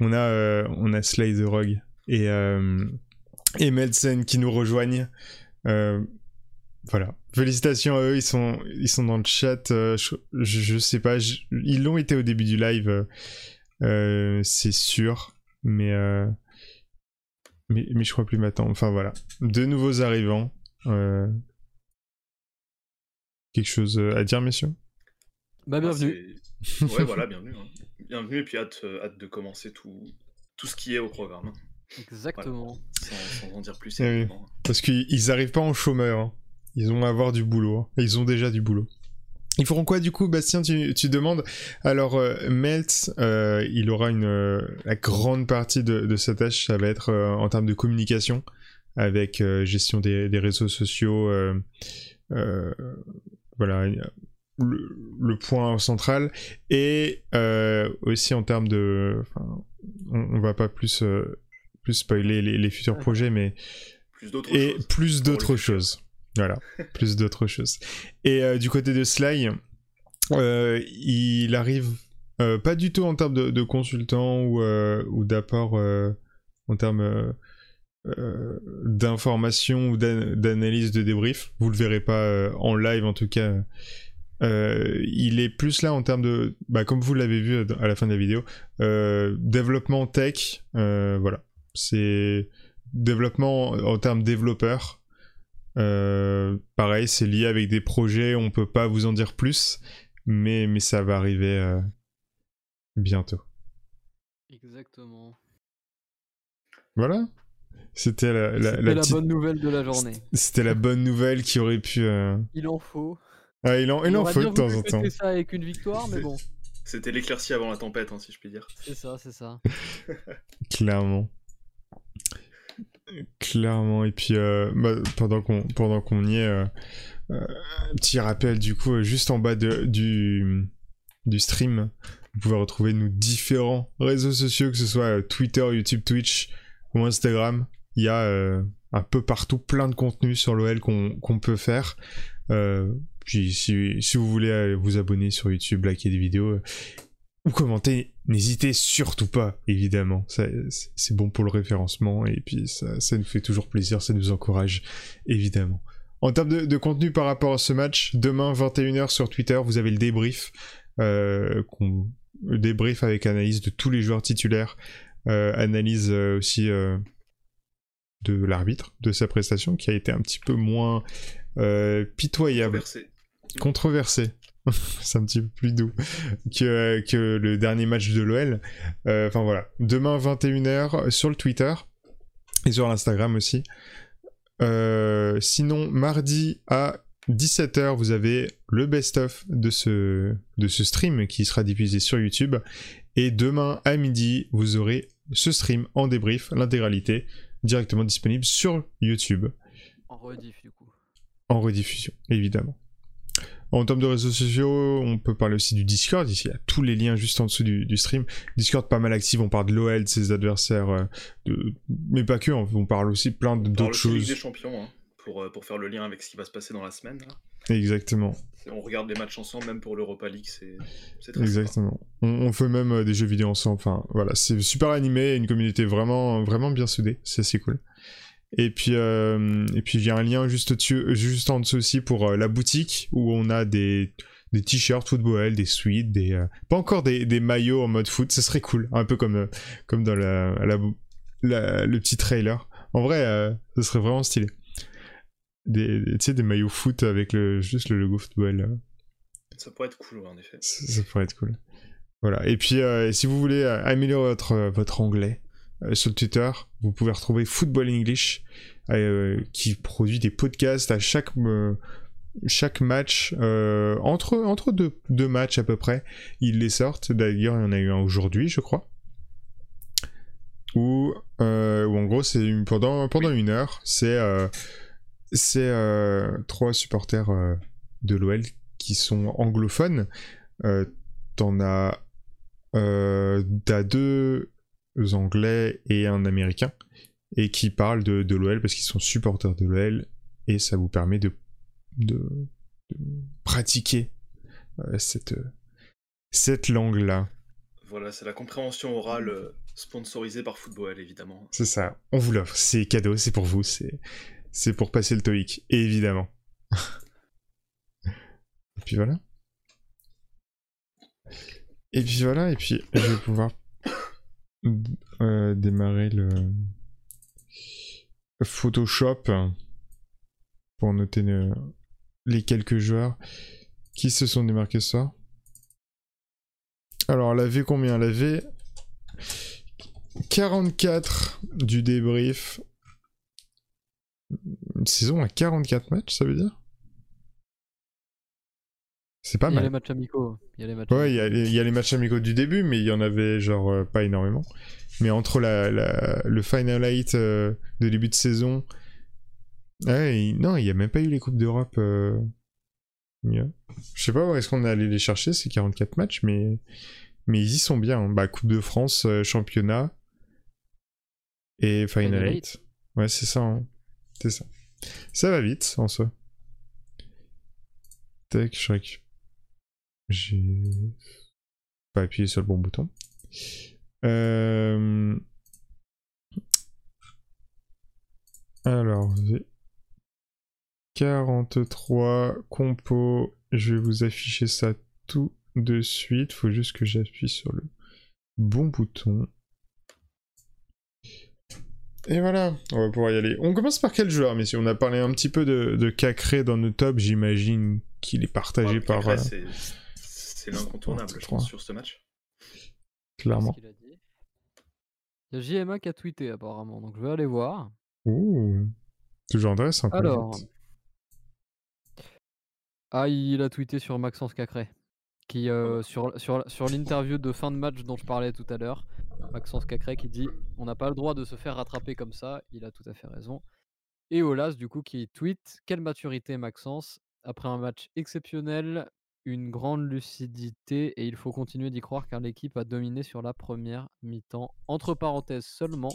On a, euh, on a Slay Rogue et, euh, et Melsen qui nous rejoignent. Euh, voilà. Félicitations à eux, ils sont, ils sont dans le chat. je, je, sais pas, ils l'ont été au début du live, c'est sûr, mais, mais mais je crois plus maintenant. Enfin voilà, deux nouveaux arrivants. euh, quelque chose à dire, messieurs? Bah, Ah, bienvenue. ouais, voilà, bienvenue. hein. Bienvenue, et puis hâte, euh, hâte de commencer tout, tout ce qui est au programme. hein, Exactement. Sans, sans en dire plus, Eh oui. Parce qu'ils ils arrivent pas en chômeur. hein. Ils vont avoir du boulot. hein. Et Ils ont déjà du boulot. Ils feront quoi du coup, Bastien Tu, tu demandes? Alors, euh, Melt, euh, il aura une. euh, la grande partie de, de sa tâche, ça va être euh, en termes de communication, avec gestion des, des réseaux sociaux. voilà. Le, le point central. Et aussi en termes de. enfin, on, on va pas plus, plus spoiler les, les futurs projets, mais Plus d'autres et choses. plus d'autres choses. Voilà, plus d'autres choses. Et euh, du côté de Sly, euh, il arrive euh, pas du tout en termes de, consultant ou, ou d'apport en termes d'information ou d'an- d'analyse de débrief. Vous le verrez pas en live en tout cas. Il est plus là en termes de, bah, comme vous l'avez vu à la fin de la vidéo, développement tech. voilà, c'est développement en termes développeur. Euh, pareil, c'est lié avec des projets, on peut pas vous en dire plus, mais, mais ça va arriver euh, bientôt. Exactement. Voilà. C'était la, la, C'était la la, petite- bonne nouvelle de la journée. C'était la bonne nouvelle qui aurait pu. euh, Il en faut. Ah, il en, il en faut de temps en temps. ça avec une victoire, mais bon, C'était l'éclaircie avant la tempête, hein, si je puis dire. c'est ça, c'est ça. Clairement. Clairement. Et puis, euh, bah, pendant qu'on y est, euh, euh, petit rappel du coup, juste en bas du, stream, vous pouvez retrouver nos différents réseaux sociaux, que ce soit Twitter, YouTube, Twitch ou Instagram. Il y a un peu partout plein de contenus sur l'OL qu'on peut faire. Puis si, si vous voulez vous abonner sur YouTube, liker des vidéos, ou commenter, n'hésitez surtout pas, évidemment. C'est- bon pour le référencement et puis ça, ça nous fait toujours plaisir, ça nous encourage, évidemment. En termes de, de contenu par rapport à ce match, demain 21h sur Twitter, vous avez le débrief, euh, le débrief avec analyse de tous les joueurs titulaires, euh, analyse euh, aussi de l'arbitre, de sa prestation, qui a été un petit peu moins pitoyable Versé. controversé. c'est un petit peu plus doux que, que le dernier match de l'OL. Euh, Enfin voilà. Demain 21h sur le Twitter et sur l'Instagram aussi. Euh, sinon, mardi à 17h, vous avez le best-of de ce, de ce stream qui sera diffusé sur YouTube. Et demain à midi, vous aurez ce stream en débrief, l'intégralité, directement disponible sur YouTube En rediff, du coup. en rediffusion, évidemment. En termes de réseaux sociaux, on peut parler aussi du Discord. Ici, il y a tous les liens juste en dessous du, du stream. Discord pas mal actif. On parle de l'OL, de ses adversaires, euh, de... mais pas que. On parle aussi plein d'autres aussi Ligue des choses. champions, hein, pour, euh, pour faire le lien avec ce qui va se passer dans la semaine. là. Exactement. On regarde les matchs ensemble, même pour l'Europa League, c'est très. Exactement. On, on fait même euh, des jeux vidéo ensemble. Enfin, voilà, c'est super animé, une communauté vraiment, vraiment bien soudée. C'est assez cool. Et puis, euh, et puis il y a un lien juste juste en dessous aussi pour euh, la boutique où on a des des t-shirts football, des suites, des euh, pas encore des, des maillots en mode foot. Ce serait cool, un peu comme euh, comme dans la, la, la- le petit trailer. En vrai, ce serait vraiment stylé. Des, des- tu sais, des maillots foot avec le, juste le logo football. Ça pourrait être cool, en effet. Ça, ça pourrait être cool. Voilà. Et puis, si vous voulez améliorer votre, votre anglais sur Twitter, vous pouvez retrouver Football English, euh, qui produit des podcasts à chaque, euh, chaque match, euh, entre, entre deux, deux matchs à peu près. Ils les sortent. D'ailleurs, il y en a eu un aujourd'hui, je crois. Où, euh, où en gros, c'est pendant, pendant une heure, c'est euh, c'est euh, trois supporters euh, de l'OL qui sont anglophones. Euh, T'en as, euh, t'as deux anglais et un américain et qui parlent de, de l'OL parce qu'ils sont supporters de l'OL et ça vous permet de, de, de pratiquer euh, cette, cette langue-là. Voilà, c'est la compréhension orale euh, sponsorisée par Football, évidemment. C'est ça, on vous l'offre, c'est cadeau, c'est pour vous, c'est c'est pour passer le TOEIC, évidemment. et puis voilà. Et puis voilà, et puis je vais pouvoir euh, démarrer le Photoshop pour noter le- les quelques joueurs qui se sont démarqués ce soir. Alors, la V combien? La V 44 du débrief. Une saison à 44 matchs, ça veut dire? C'est pas Il y a les mal. matchs amicaux. Il y a les matchs Ouais, il y, amicaux. a les- il y a les matchs amicaux du début, mais il y en avait genre euh, pas énormément. Mais entre la, la- le Final 8 euh, de début de saison. Ouais, il- non, il n'y a même pas eu les Coupes d'Europe. euh, mieux. Je sais pas où est-ce qu'on est allé les chercher, ces 44 matchs, mais, mais ils y sont bien. hein. Bah, Coupe de France, euh, championnat et Final Final 8. Ouais, c'est ça. hein. C'est ça. Ça va vite en soi. Tac, je récupère. J'ai pas appuyé sur le bon bouton. Euh... Alors, V. 43 compo. Je vais vous afficher ça tout de suite. Faut juste que j'appuie sur le bon bouton. Et voilà, on va pouvoir y aller. On commence par quel joueur, messieurs? On a parlé un petit peu de, de Cacré dans nos tops. J'imagine qu'il est partagé Ouais, par. Cacré, euh, c'est- l'incontournable, je pense, sur ce match. clairement. A dit? Il y a JMA qui a tweeté apparemment, donc je vais aller voir. Ouh. Toujours intéressant. Alors. Ah, il a tweeté sur Maxence Cacré. Qui, euh, sur sur, sur l'interview de fin de match dont je parlais tout à l'heure, Maxence Cacré qui dit On n'a pas le droit de se faire rattraper comme ça. Il a tout à fait raison. Et Olas, du coup, qui tweet Quelle maturité, Maxence Après un match exceptionnel, une grande lucidité, et il faut continuer d'y croire car l'équipe a dominé sur la première mi-temps. Entre parenthèses seulement,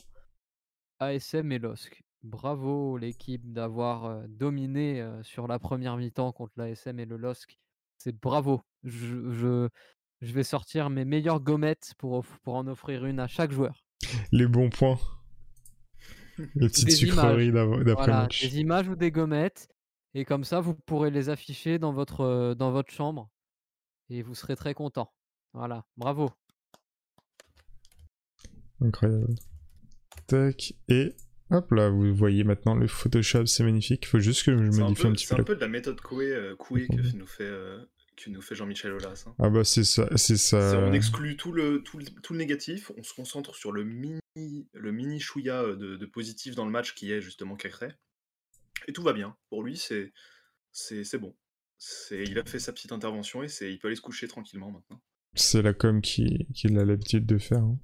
ASM et LOSC. Bravo l'équipe d'avoir dominé sur la première mi-temps contre l'ASM et le LOSC. C'est bravo. Je, je, je vais sortir mes meilleures gommettes pour, pour en offrir une à chaque joueur. Les bons points. Les petites Des sucreries d'av- d'après Voilà, match. des images ou des gommettes. Et comme ça, vous pourrez les afficher dans votre, euh, dans votre chambre. Et vous serez très content. Voilà, bravo. Incroyable. Tac. Et hop là, vous voyez maintenant le Photoshop, c'est magnifique. Il faut juste que je C'est un, modifie peu, un petit c'est peu un la peu de la méthode Coué, euh, Coué que nous fait, euh, que nous fait Jean-Michel Aulas. hein. Ah bah c'est ça, c'est ça. C'est- On exclut tout le, tout, le, tout le négatif, on se concentre sur le mini, le mini chouïa de, de positif dans le match qui est justement Cacré. Et tout va bien. Pour lui, c'est c'est c'est bon. C'est- Il a fait sa petite intervention et c'est il peut aller se coucher tranquillement maintenant. C'est la com qui, qui a l'habitude de faire. hein.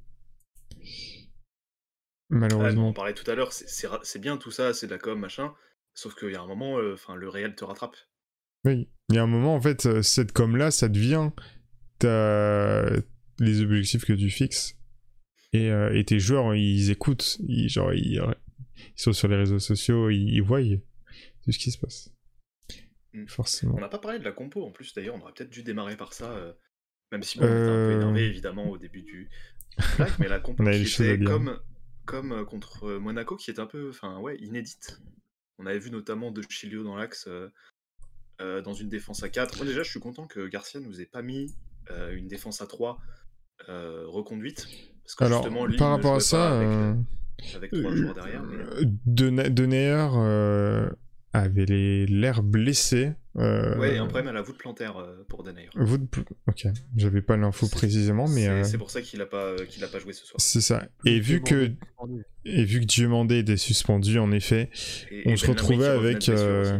Ah, on Malheureusement. en parlait tout à l'heure, c'est- bien tout ça, c'est de la com, machin. Sauf qu'il y a un moment, euh, le réel te rattrape. Oui. Il y a un moment, en fait, euh, cette com-là, ça devient ta- les objectifs que tu fixes. Et, euh, et tes joueurs, ils écoutent. Ils, genre, ils, ils sont sur les réseaux sociaux, ils, ils voient tout ce qui se passe. Mm. Forcément. On n'a pas parlé de la compo en plus, d'ailleurs, on aurait peut-être dû démarrer par ça, euh, même si on était un peu Euh. énervé évidemment au début du mais la compo qui était comme, comme euh, contre Monaco, qui est un peu enfin, ouais, inédite. On avait vu notamment De Chilio dans l'axe euh, dans une défense à 4. Moi déjà, je suis content que Garcia nous ait pas mis euh, une défense à 3 euh, reconduite. Parce que Alors, justement, par rapport à ça, avec, avec trois joueurs derrière. mais- De, de avait les- l'air blessé. euh, Ouais, et un problème à la voûte plantaire euh, pour Denayer. vous de- Ok, j'avais pas l'info précisément, mais C'est euh, c'est pour ça qu'il a pas euh, qu'il a pas joué ce soir. c'est ça. Et vu que et vu que Diomandé était suspendu, en effet, Et- on et se Ben retrouvait avec euh,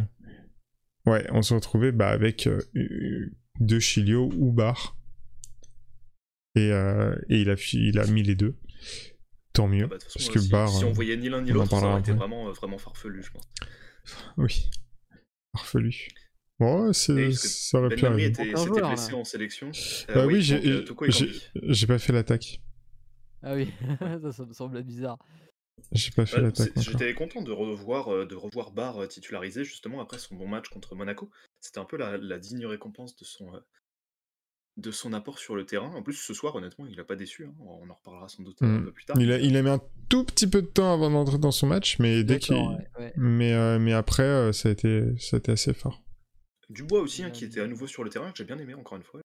ouais, on se retrouvait bah, avec euh, De Chilio ou Bar. Et, euh, et il a fi- il a mis les deux. Tant mieux. Ah bah, façon, parce que si, Barr, si on voyait ni l'un ni l'autre, ça aurait été vraiment, euh, vraiment farfelu, je pense. Oui. Farfelu. Bon, ouais, c'est- ça aurait Ben pu Lamry arriver. était, joueur, blessé là. en sélection. Euh, Bah oui, j'ai euh, j'ai- pas fait l'attaque. Ah oui, ça, ça me semblait bizarre. J'ai pas fait Ouais, l'attaque. J'étais content de revoir, euh, de revoir Barr titularisé justement après son bon match contre Monaco. C'était un peu la, la digne récompense de son, de son apport sur le terrain. En plus, ce soir, honnêtement, il a pas déçu. hein. On en reparlera sans doute euh, un Mm. peu plus tard. Il a, il a mis un tout petit peu de temps avant d'entrer dans son match, mais dès qu'il. Ouais, ouais. Mais, euh, mais après, euh, ça, a été, ça a été assez fort. Dubois aussi, hein, qui était à nouveau sur le terrain, que j'ai bien aimé encore une fois.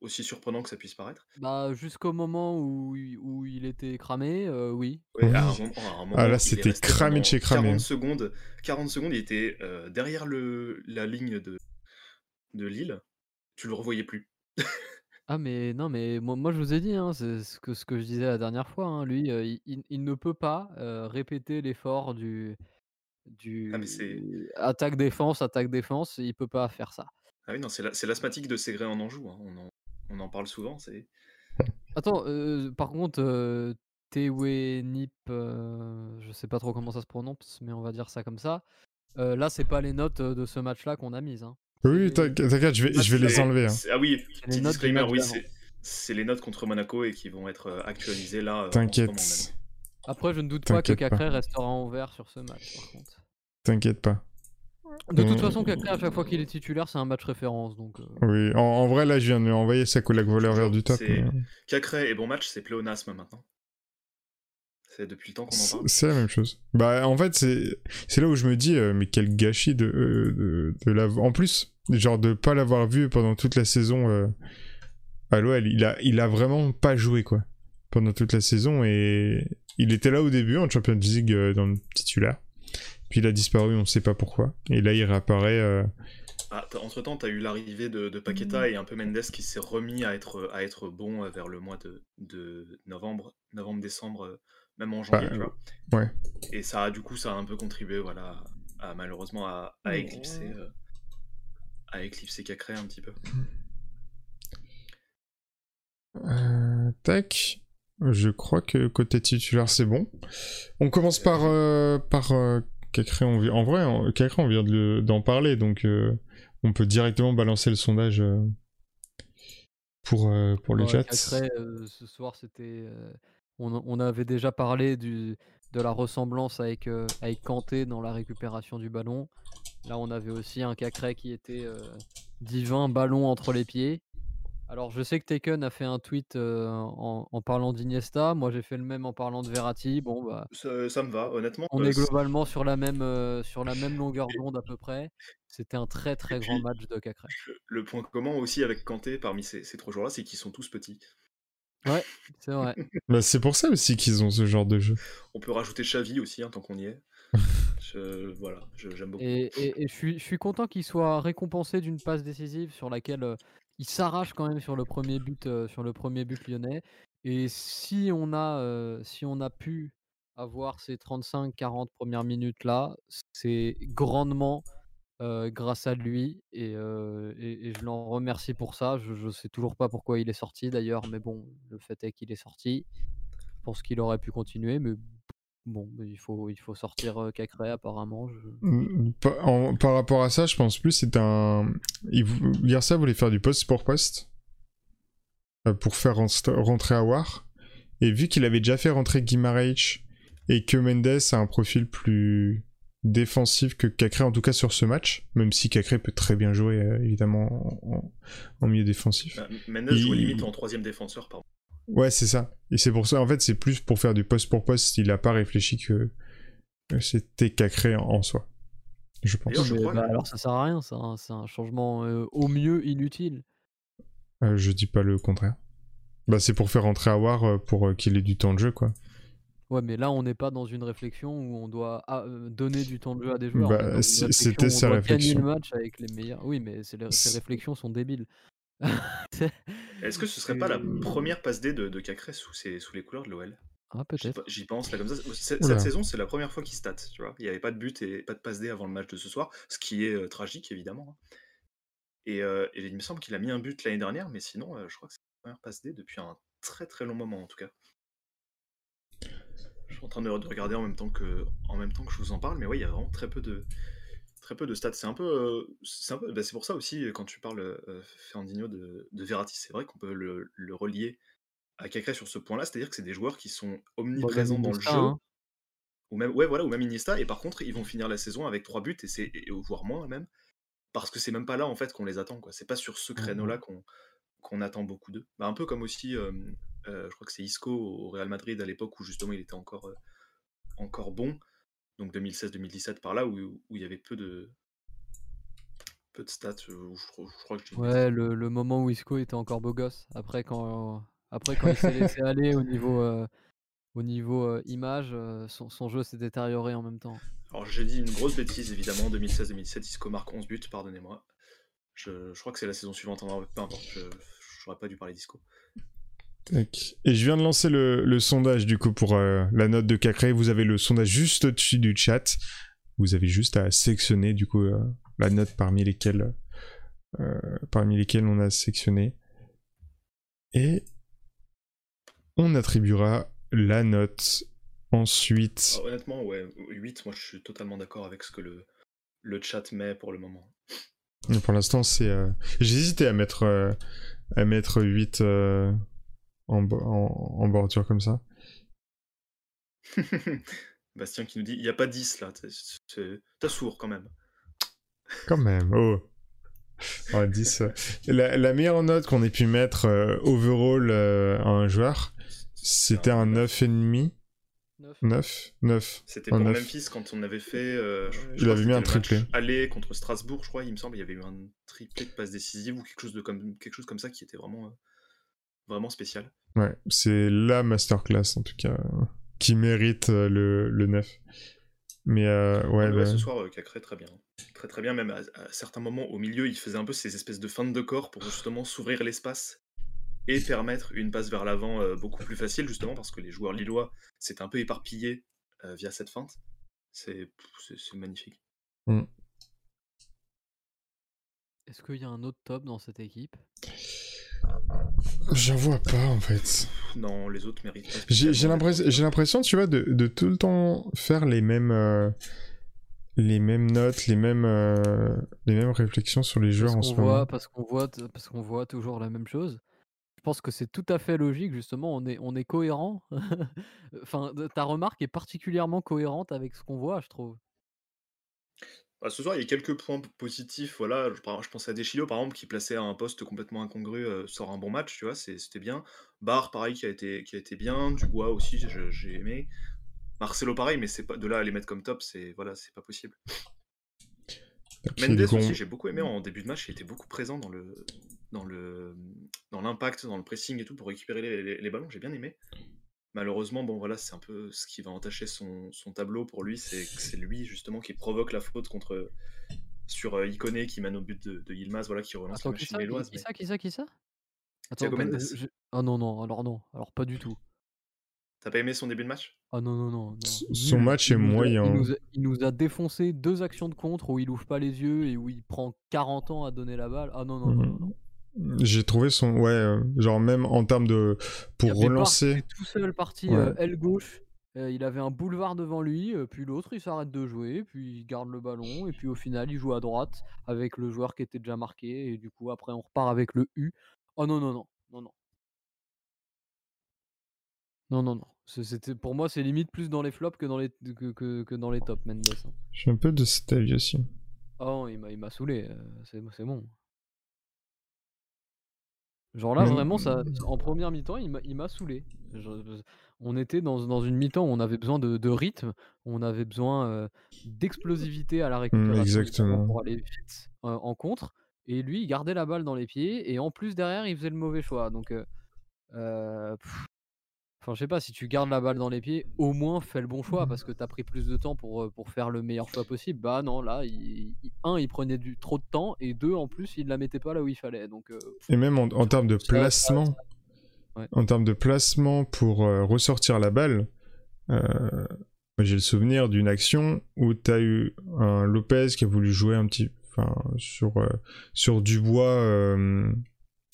Aussi surprenant que ça puisse paraître. Bah, jusqu'au moment où, il- où il était cramé, euh, oui. Ouais, Oui. à un moment, à un moment, Ah, là, c'était cramé de chez cramé, 40 hein. secondes, 40 secondes, il était euh, derrière le, la ligne de, de Lille. Tu le revoyais plus. Ah mais non mais moi, moi je vous ai dit hein, c'est ce que ce que je disais la dernière fois hein, lui il, il- il ne peut pas répéter l'effort du Ah, mais c'est- du attaque défense attaque défense il peut pas faire ça. Ah oui, non, c'est la- c'est l'asthmatique de Ségré en Anjou. hein. On, en, on en parle souvent. C'est Attends par contre euh, Tewenip euh, je sais pas trop comment ça se prononce mais on va dire ça comme ça. là c'est pas les notes de ce match là qu'on a mises hein. Oui, t'inquiète, je vais, Ah, je vais les enlever. hein. Ah oui, les petit disclaimer, match oui, c'est les notes contre Monaco et qui vont être euh, actualisées là. euh, T'inquiète. même. Après je ne doute pas que. Cacré restera en vert sur ce match par contre. T'inquiète pas. De toute façon Cacré à chaque fois qu'il est titulaire c'est un match référence donc. euh, Oui, en, en vrai, là, je viens de lui envoyer sa collègue voleur vers du top. Mais, Cacré et bon match, c'est pléonasme maintenant. C'est depuis le temps qu'on en C'est parle. c'est la même chose. Bah, en fait, c'est c'est là où je me dis, euh, mais quel gâchis de, euh, de, de la... En plus, genre de pas l'avoir vu pendant toute la saison euh, à l'OL. Il a, il a vraiment pas joué, quoi, pendant toute la saison. Et il était là au début, en Champions League, euh, dans le titulaire. Puis il a disparu, on sait pas pourquoi. Et là, il réapparaît... euh, Ah, t'as- entre-temps, tu as eu l'arrivée de, de Paqueta et un peu Mendes qui s'est remis à être, à être bon euh, vers le mois de, de novembre, novembre-décembre, euh, même en janvier, Bah, tu vois. ouais. Et ça a, du coup, ça a un peu contribué, voilà, à, malheureusement, à, à éclipser, euh, à éclipser Cacré un petit peu. Euh, tac. Je crois que côté titulaire, c'est bon. On commence par, euh, par euh, Cacré. On En vrai, en- Cacré, on vient de d'en parler, donc euh, on peut directement balancer le sondage euh, pour, euh, pour le Ouais, chat. Cacré, euh, ce soir, c'était. euh, on, on avait déjà parlé du, de la ressemblance avec, euh, avec Kanté dans la récupération du ballon. Là, on avait aussi un Cacré qui était euh, divin, ballon entre les pieds. Alors, je sais que Taken a fait un tweet euh, en, en parlant d'Iniesta. Moi, j'ai fait le même en parlant de Verratti. Bon, bah, Ça, ça me va, honnêtement. on euh, est globalement sur la même, euh, sur la même longueur d'onde à peu près. C'était un très très Et grand puis- match de Cacré. le, point commun aussi avec Kanté parmi ces, ces trois joueurs-là, c'est qu'ils sont tous petits. C'est vrai. Bah, c'est pour ça aussi qu'ils ont ce genre de jeu. On peut rajouter Xavi aussi, hein, tant qu'on y est. Je- voilà, j'aime beaucoup. Et, je, suis, content qu'il soit récompensé d'une passe décisive sur laquelle euh, il s'arrache quand même sur le premier but, euh, sur le premier but lyonnais. Et si on a, euh, si on a pu avoir ces 35-40 premières minutes là, c'est grandement grâce à lui et, je l'en remercie pour ça. Je, je sais toujours pas pourquoi il est sorti d'ailleurs, mais bon, le fait est qu'il est sorti. Je pense qu'il aurait pu continuer, mais Bon, il faut, il faut sortir euh, Cacré apparemment. je- Mm, Par, en- par rapport à ça, je pense plus c'est un. Garcia voulait faire du poste pour poste euh, pour faire rentrer Awar. Et vu qu'il avait déjà fait rentrer Guimaraes et que Mendes a un profil plus défensif que Cacré, en tout cas sur ce match, même si Cacré peut très bien jouer euh, évidemment en, en- en milieu défensif. Bah, Mendes Il- joue limite en troisième défenseur, pardon. Ouais, c'est ça. Et c'est pour ça, en fait, c'est plus pour faire du poste pour poste. Il a pas réfléchi que c'était Cacré en, en soi. Je pense. Je crois bah, que- alors ça sert à rien, c'est un, c'est un changement euh, au mieux inutile. Euh, je dis pas le contraire. Bah, c'est pour faire rentrer Awar euh, pour euh, qu'il ait du temps de jeu, quoi. Ouais, mais là on n'est pas dans une réflexion où on doit ah, euh, donner du temps de jeu à des joueurs. Bah, c'était sa réflexion. Gagner le match avec les meilleurs. Oui, mais c'est les- ces réflexions sont débiles. Est-ce que ce serait pas la première passe D de, de Cacré sous, ses- sous les couleurs de l'OL Ah J'y peut-être. pe- J'y pense là comme ça. Cette saison, c'est la première fois qu'il stat, tu vois. Il n'y avait pas de but et pas de passe D avant le match de ce soir, ce qui est euh, tragique évidemment. hein. Et, euh, et il me semble qu'il a mis un but l'année dernière, mais sinon, euh, je crois que c'est la première passe D depuis un très très long moment en tout cas. Je suis en train de, de regarder en même temps que en même temps que je vous en parle, mais ouais, il y a vraiment très peu de très peu de stats. C'est un peu, euh, c'est bah, c'est pour ça aussi quand tu parles euh, Fernandinho de, de Verratti, c'est vrai qu'on peut le, le relier à Cacré sur ce point-là, c'est-à-dire que c'est des joueurs qui sont Bon, omniprésents dans le jeu, hein. ou même ouais voilà, ou même Iniesta, et par contre ils vont finir la saison avec trois buts et c'est voire moins même, parce que c'est même pas là en fait qu'on les attend quoi. C'est pas sur ce Mhm. créneau-là qu'on qu'on attend beaucoup d'eux. Bah, un peu comme aussi, euh, euh, je crois que c'est Isco au Real Madrid à l'époque où justement il était encore euh, encore bon, donc 2016-2017 par là où, où il y avait peu de peu de stats. euh, je, crois- je crois que je Ouais, le, le moment où Isco était encore beau gosse. Après, quand, après, quand il s'est laissé aller au niveau, euh, au niveau euh, image, son, son jeu s'est détérioré en même temps. Alors j'ai dit une grosse bêtise évidemment, 2016-2017, Isco marque 11 buts, pardonnez-moi. Je, je crois que c'est la saison suivante, hein, peu importe, je j'aurais pas dû parler d'Isco. Et je viens de lancer le, le sondage, du coup, pour euh, la note de Cacré. Vous avez le sondage juste au-dessus du chat. Vous avez juste à sectionner, du coup, euh, la note parmi lesquelles, euh, parmi lesquelles on a sectionné. Et on attribuera la note ensuite. Alors, honnêtement, ouais, 8, moi je suis totalement d'accord avec ce que le, le chat met pour le moment. Pour l'instant, c'est. J'hésitais à mettre, à mettre 8 euh, en, bo- en, en bordure comme ça. Bastien qui nous dit, il n'y a pas 10 là, t'as sourd quand même. Quand même, oh. Oh, 10. euh, La, la meilleure note qu'on ait pu mettre euh, overall euh, à un joueur, c'était un 9,5. 9 9. C'était un pour neuf. Memphis quand on avait fait. euh, Il avait mis c'était un triplé. Aller contre Strasbourg, je crois, il me semble, il y avait eu un triplé de passe décisive ou quelque chose, de comme, quelque chose comme ça qui était vraiment, euh, vraiment spécial. Ouais, c'est la masterclass en tout cas, qui mérite euh, le, le 9. Mais euh, ouais, Ah, ouais, bah, ce soir, euh, Cacré, très bien. Très très bien, même à, à certains moments au milieu, il faisait un peu ces espèces de feintes de corps pour justement s'ouvrir l'espace et permettre une passe vers l'avant euh, beaucoup plus facile, justement parce que les joueurs lillois s'étaient un peu éparpillés euh, via cette feinte. C'est magnifique. Est-ce qu'il y a un autre top dans cette équipe? J'en vois pas en fait. Non, les autres méritent. J'ai l'impression, d'être- j'ai l'impression, tu vois, de, de tout le temps faire les mêmes, euh, les mêmes notes, les mêmes, euh, les mêmes réflexions sur les joueurs parce en ce qu'on moment. voit, parce qu'on voit, parce qu'on voit toujours la même chose. Je pense que c'est tout à fait logique, justement, on est, on est cohérent. enfin, ta remarque est particulièrement cohérente avec ce qu'on voit, je trouve. Bah, ce soir, il y a quelques points positifs. Voilà, je, par- je pense à Deschilo, par exemple, qui plaçait à un poste complètement incongru, euh, sort un bon match, tu vois, c'est- c'était bien. Barre, pareil, qui a été, qui a été bien. Dubois aussi, je- j'ai aimé. Marcelo, pareil, mais c'est pas de là à les mettre comme top, c'est voilà, c'est pas possible. Mendes aussi, j'ai beaucoup aimé en début de match, il était beaucoup présent dans le dans le dans l'impact, dans le pressing et tout pour récupérer les, les- les ballons, j'ai bien aimé. Malheureusement, bon voilà, c'est un peu ce qui va entacher son, son tableau pour lui, c'est que c'est lui justement qui provoque la faute contre sur euh, Iconé qui mène au but de, de Yilmaz, voilà, qui relance Attends, la qui machine ça, qui, méloise. qui ça, qui ça, qui ça? Thiago Mendes. je- je- Ah non, non, alors non, alors pas du tout. T'as pas aimé son début de match? Ah non, non, non. non. Son match Il est moyen. Il nous, a, il nous a défoncé deux actions de contre où il ouvre pas les yeux et où il prend 40 ans à donner la balle. Ah non, non, non, non. non. J'ai trouvé son, ouais, euh, genre même en termes de pour relancer. était tout seul parti Ouais. euh, aile gauche euh, il avait un boulevard devant lui, puis l'autre il s'arrête de jouer, puis il garde le ballon, et puis au final il joue à droite avec le joueur qui était déjà marqué, et du coup après on repart avec le U. Oh non, non, non, non, non. Non, non, non. C'était, pour moi, c'est limite plus dans les flops que dans les, que, que- que dans les tops, Mendes. hein. Je suis un peu de cet avis aussi. Non, il m'a, il m'a saoulé. c'est, c'est bon. Genre là, Mais- vraiment, ça, en première mi-temps, il m'a, il m'a saoulé. Je- on était dans, dans une mi-temps où on avait besoin de, de rythme, on avait besoin euh, d'explosivité à la récupération ballon exactement. pour aller vite euh, en contre. Et lui, il gardait la balle dans les pieds, et en plus derrière, il faisait le mauvais choix. Donc, euh, pff, enfin, je sais pas, si tu gardes la balle dans les pieds, au moins fais le bon choix, parce que t'as pris plus de temps pour, euh, pour faire le meilleur choix possible. Bah non, là, il, il- un, il prenait du, trop de temps, et deux, en plus, il la mettait pas là où il fallait. Donc, euh, Et même en, en termes de Ça- ça- placement, ouais. en termes de placement pour euh, ressortir la balle, euh, j'ai le souvenir d'une action où tu as eu un Lopez qui a voulu jouer un petit, enfin sur sur Dubois,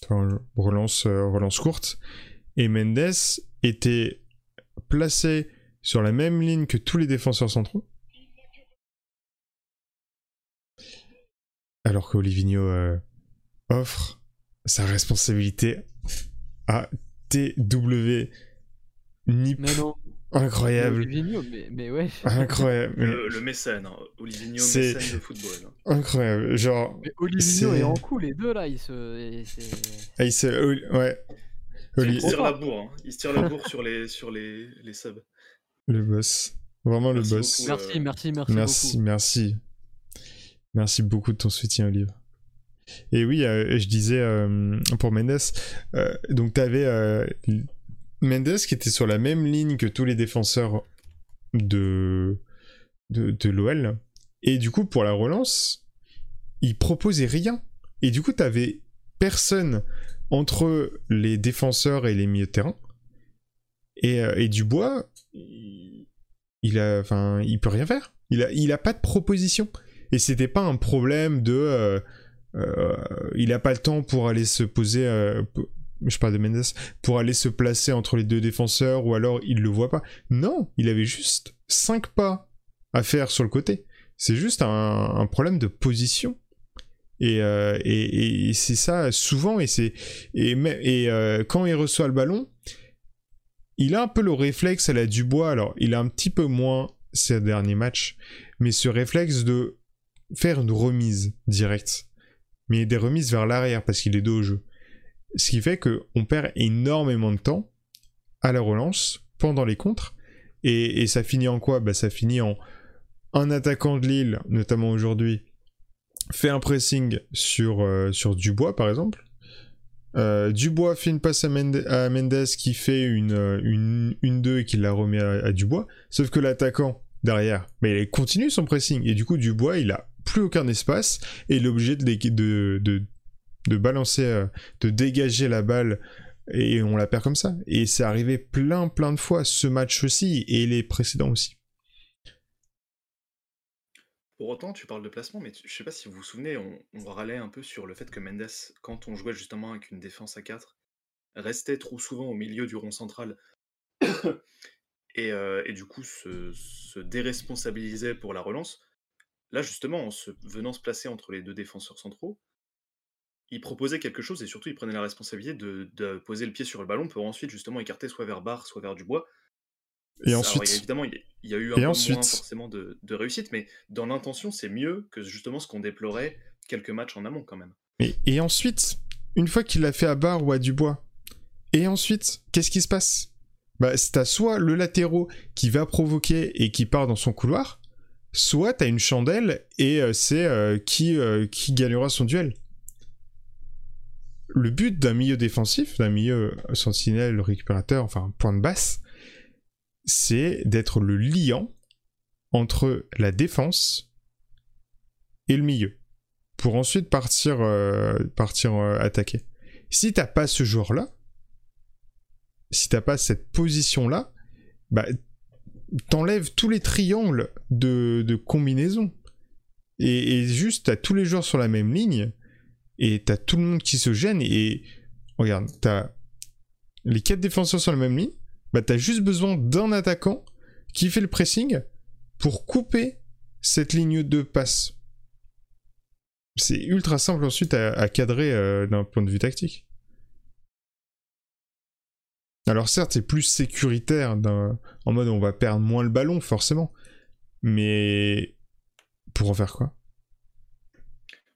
enfin, relance relance courte, et Mendes était placé sur la même ligne que tous les défenseurs centraux. Alors qu'Olivinho euh, offre sa responsabilité à TW Nip. mais non. Incroyable. Olivinho, mais, mais ouais. Incroyable. Le, le mécène, hein. Olivinho C'est- mécène de football. hein. Incroyable. Genre, Mais Olivinho C'est- et Ankou, les deux là, ils se. ah, Oli- ouais. Il se tire la bourre, hein. il se tire la bourre sur les, sur les, les subs. le boss. Vraiment le Merci boss. beaucoup. Merci, euh, merci, merci, Merci, beaucoup. merci. Merci beaucoup de ton soutien, Olive. Et oui, euh, je disais euh, pour Mendes, euh, donc tu avais Mendes qui était sur la même ligne que tous les défenseurs de, de, de l'OL. Et du coup, pour la relance, il proposait rien. Et du coup, tu avais personne entre les défenseurs et les milieux de terrain. Et, euh, et Dubois, il, a, enfin, il peut rien faire. Il a, il a pas de proposition. Et c'était pas un problème de, euh, euh, il a pas le temps pour aller se poser, je parle de Mendes, pour aller se placer entre les deux défenseurs ou alors il le voit pas. Non, il avait juste 5 pas à faire sur le côté. C'est juste un problème de position. Et, euh, et, et c'est ça souvent et c'est et, euh, quand il reçoit le ballon, il a un peu le réflexe à la Dubois. Alors il a un petit peu moins ces derniers matchs, mais ce réflexe de faire une remise directe, mais des remises vers l'arrière parce qu'il est dos au jeu. Ce qui fait que on perd énormément de temps à la relance pendant les contres et, et ça finit en quoi? Bah, ça finit en un attaquant de Lille, notamment aujourd'hui, fait un pressing sur, euh, Dubois par exemple. Euh, Dubois fait une passe à, Mende- Mendes qui fait une 2 une, une deux et qui la remet à, Dubois. Sauf que l'attaquant derrière, mais il continue son pressing et du coup Dubois il a plus aucun espace et il est obligé de, de, balancer, euh, de dégager la balle et on la perd comme ça. Et c'est arrivé plein plein de fois ce match aussi et les précédents aussi. Pour autant, tu parles de placement, mais tu- je sais pas si vous vous souvenez, on, râlait un peu sur le fait que Mendes, quand on jouait justement avec une défense à 4, restait trop souvent au milieu du rond central et, euh, du coup se, déresponsabilisait pour la relance. Là, justement, en se, venant se placer entre les deux défenseurs centraux, il proposait quelque chose et surtout il prenait la responsabilité de, de poser le pied sur le ballon pour ensuite justement écarter soit vers Barre, soit vers Dubois. Et ensuite, il y a- évidemment, il y a- il y a eu un peu moins forcément de, de réussite, mais dans l'intention, c'est mieux que justement ce qu'on déplorait quelques matchs en amont quand même. Et, et ensuite, une fois qu'il l'a fait à Barre ou à Dubois, et ensuite, qu'est-ce qui se passe? Bah, c'est t'as soit le latéraux qui va provoquer et qui part dans son couloir, soit t'as une chandelle et euh, c'est euh, qui, euh, qui gagnera son duel. Le but d'un milieu défensif, d'un milieu sentinelle, récupérateur, enfin point de basse, c'est d'être le liant entre la défense et le milieu pour ensuite partir, euh, partir euh, attaquer. Si t'as pas ce joueur-là, si t'as pas cette position-là, bah, t'enlèves tous les triangles de, de combinaison. Et, et juste, t'as tous les joueurs sur la même ligne, et t'as tout le monde qui se gêne, et regarde, t'as les quatre défenseurs sur la même ligne, bah t'as juste besoin d'un attaquant qui fait le pressing pour couper cette ligne de passe. C'est ultra simple ensuite à, cadrer euh, d'un point de vue tactique. Alors certes, c'est plus sécuritaire en mode on va perdre moins le ballon forcément, mais pour en faire quoi?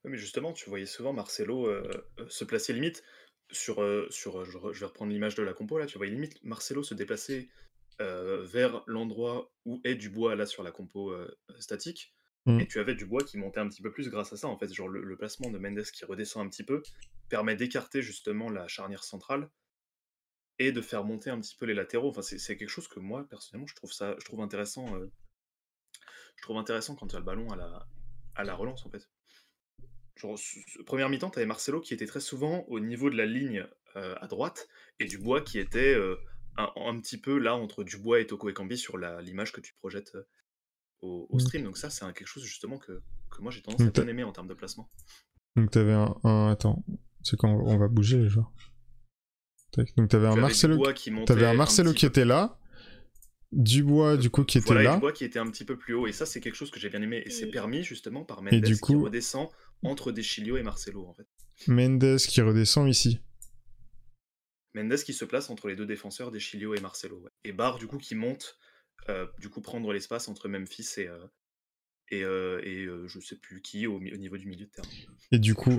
Mais justement, tu voyais souvent Marcelo euh, euh, se placer limite sur, sur je, vais reprendre l'image de la compo là, tu voyais limite Marcelo se déplacer vers l'endroit où est Dubois là sur la compo statique Mmh. Et tu avais du bois qui montait un petit peu plus grâce à ça, en fait. Genre le, placement de Mendes qui redescend un petit peu permet d'écarter justement la charnière centrale et de faire monter un petit peu les latéraux. Enfin, c'est quelque chose que moi, personnellement, je trouve, ça, je trouve intéressant. Euh, je trouve intéressant quand tu as le ballon à la, à la relance, en fait. Genre, première mi-temps, tu avais Marcelo qui était très souvent au niveau de la ligne euh, à droite et Dubois qui était euh, un, petit peu là entre Dubois et Toko Ekambi sur l'image que tu projettes au, mmh. stream. Donc ça, c'est quelque chose justement que, que moi j'ai tendance à bien aimer en termes de placement. Donc t'avais un, un... Attends, c'est quand on va bouger les joueurs. Donc t'avais un Marcelo, qui, avais un Marcelo qui était là, Dubois du coup qui était là. Dubois qui était un petit peu plus haut et ça c'est quelque chose que j'ai bien aimé et c'est permis justement par Mendes du coup... qui redescend entre Deschilio et Marcelo en fait. Mendes qui redescend ici. Mendes qui se place entre les deux défenseurs Deschilio et Marcelo. Et Barre du coup qui monte euh, du coup prendre l'espace entre Memphis et, euh, et, euh, et je sais plus qui au, niveau du milieu de terrain. Et du coup,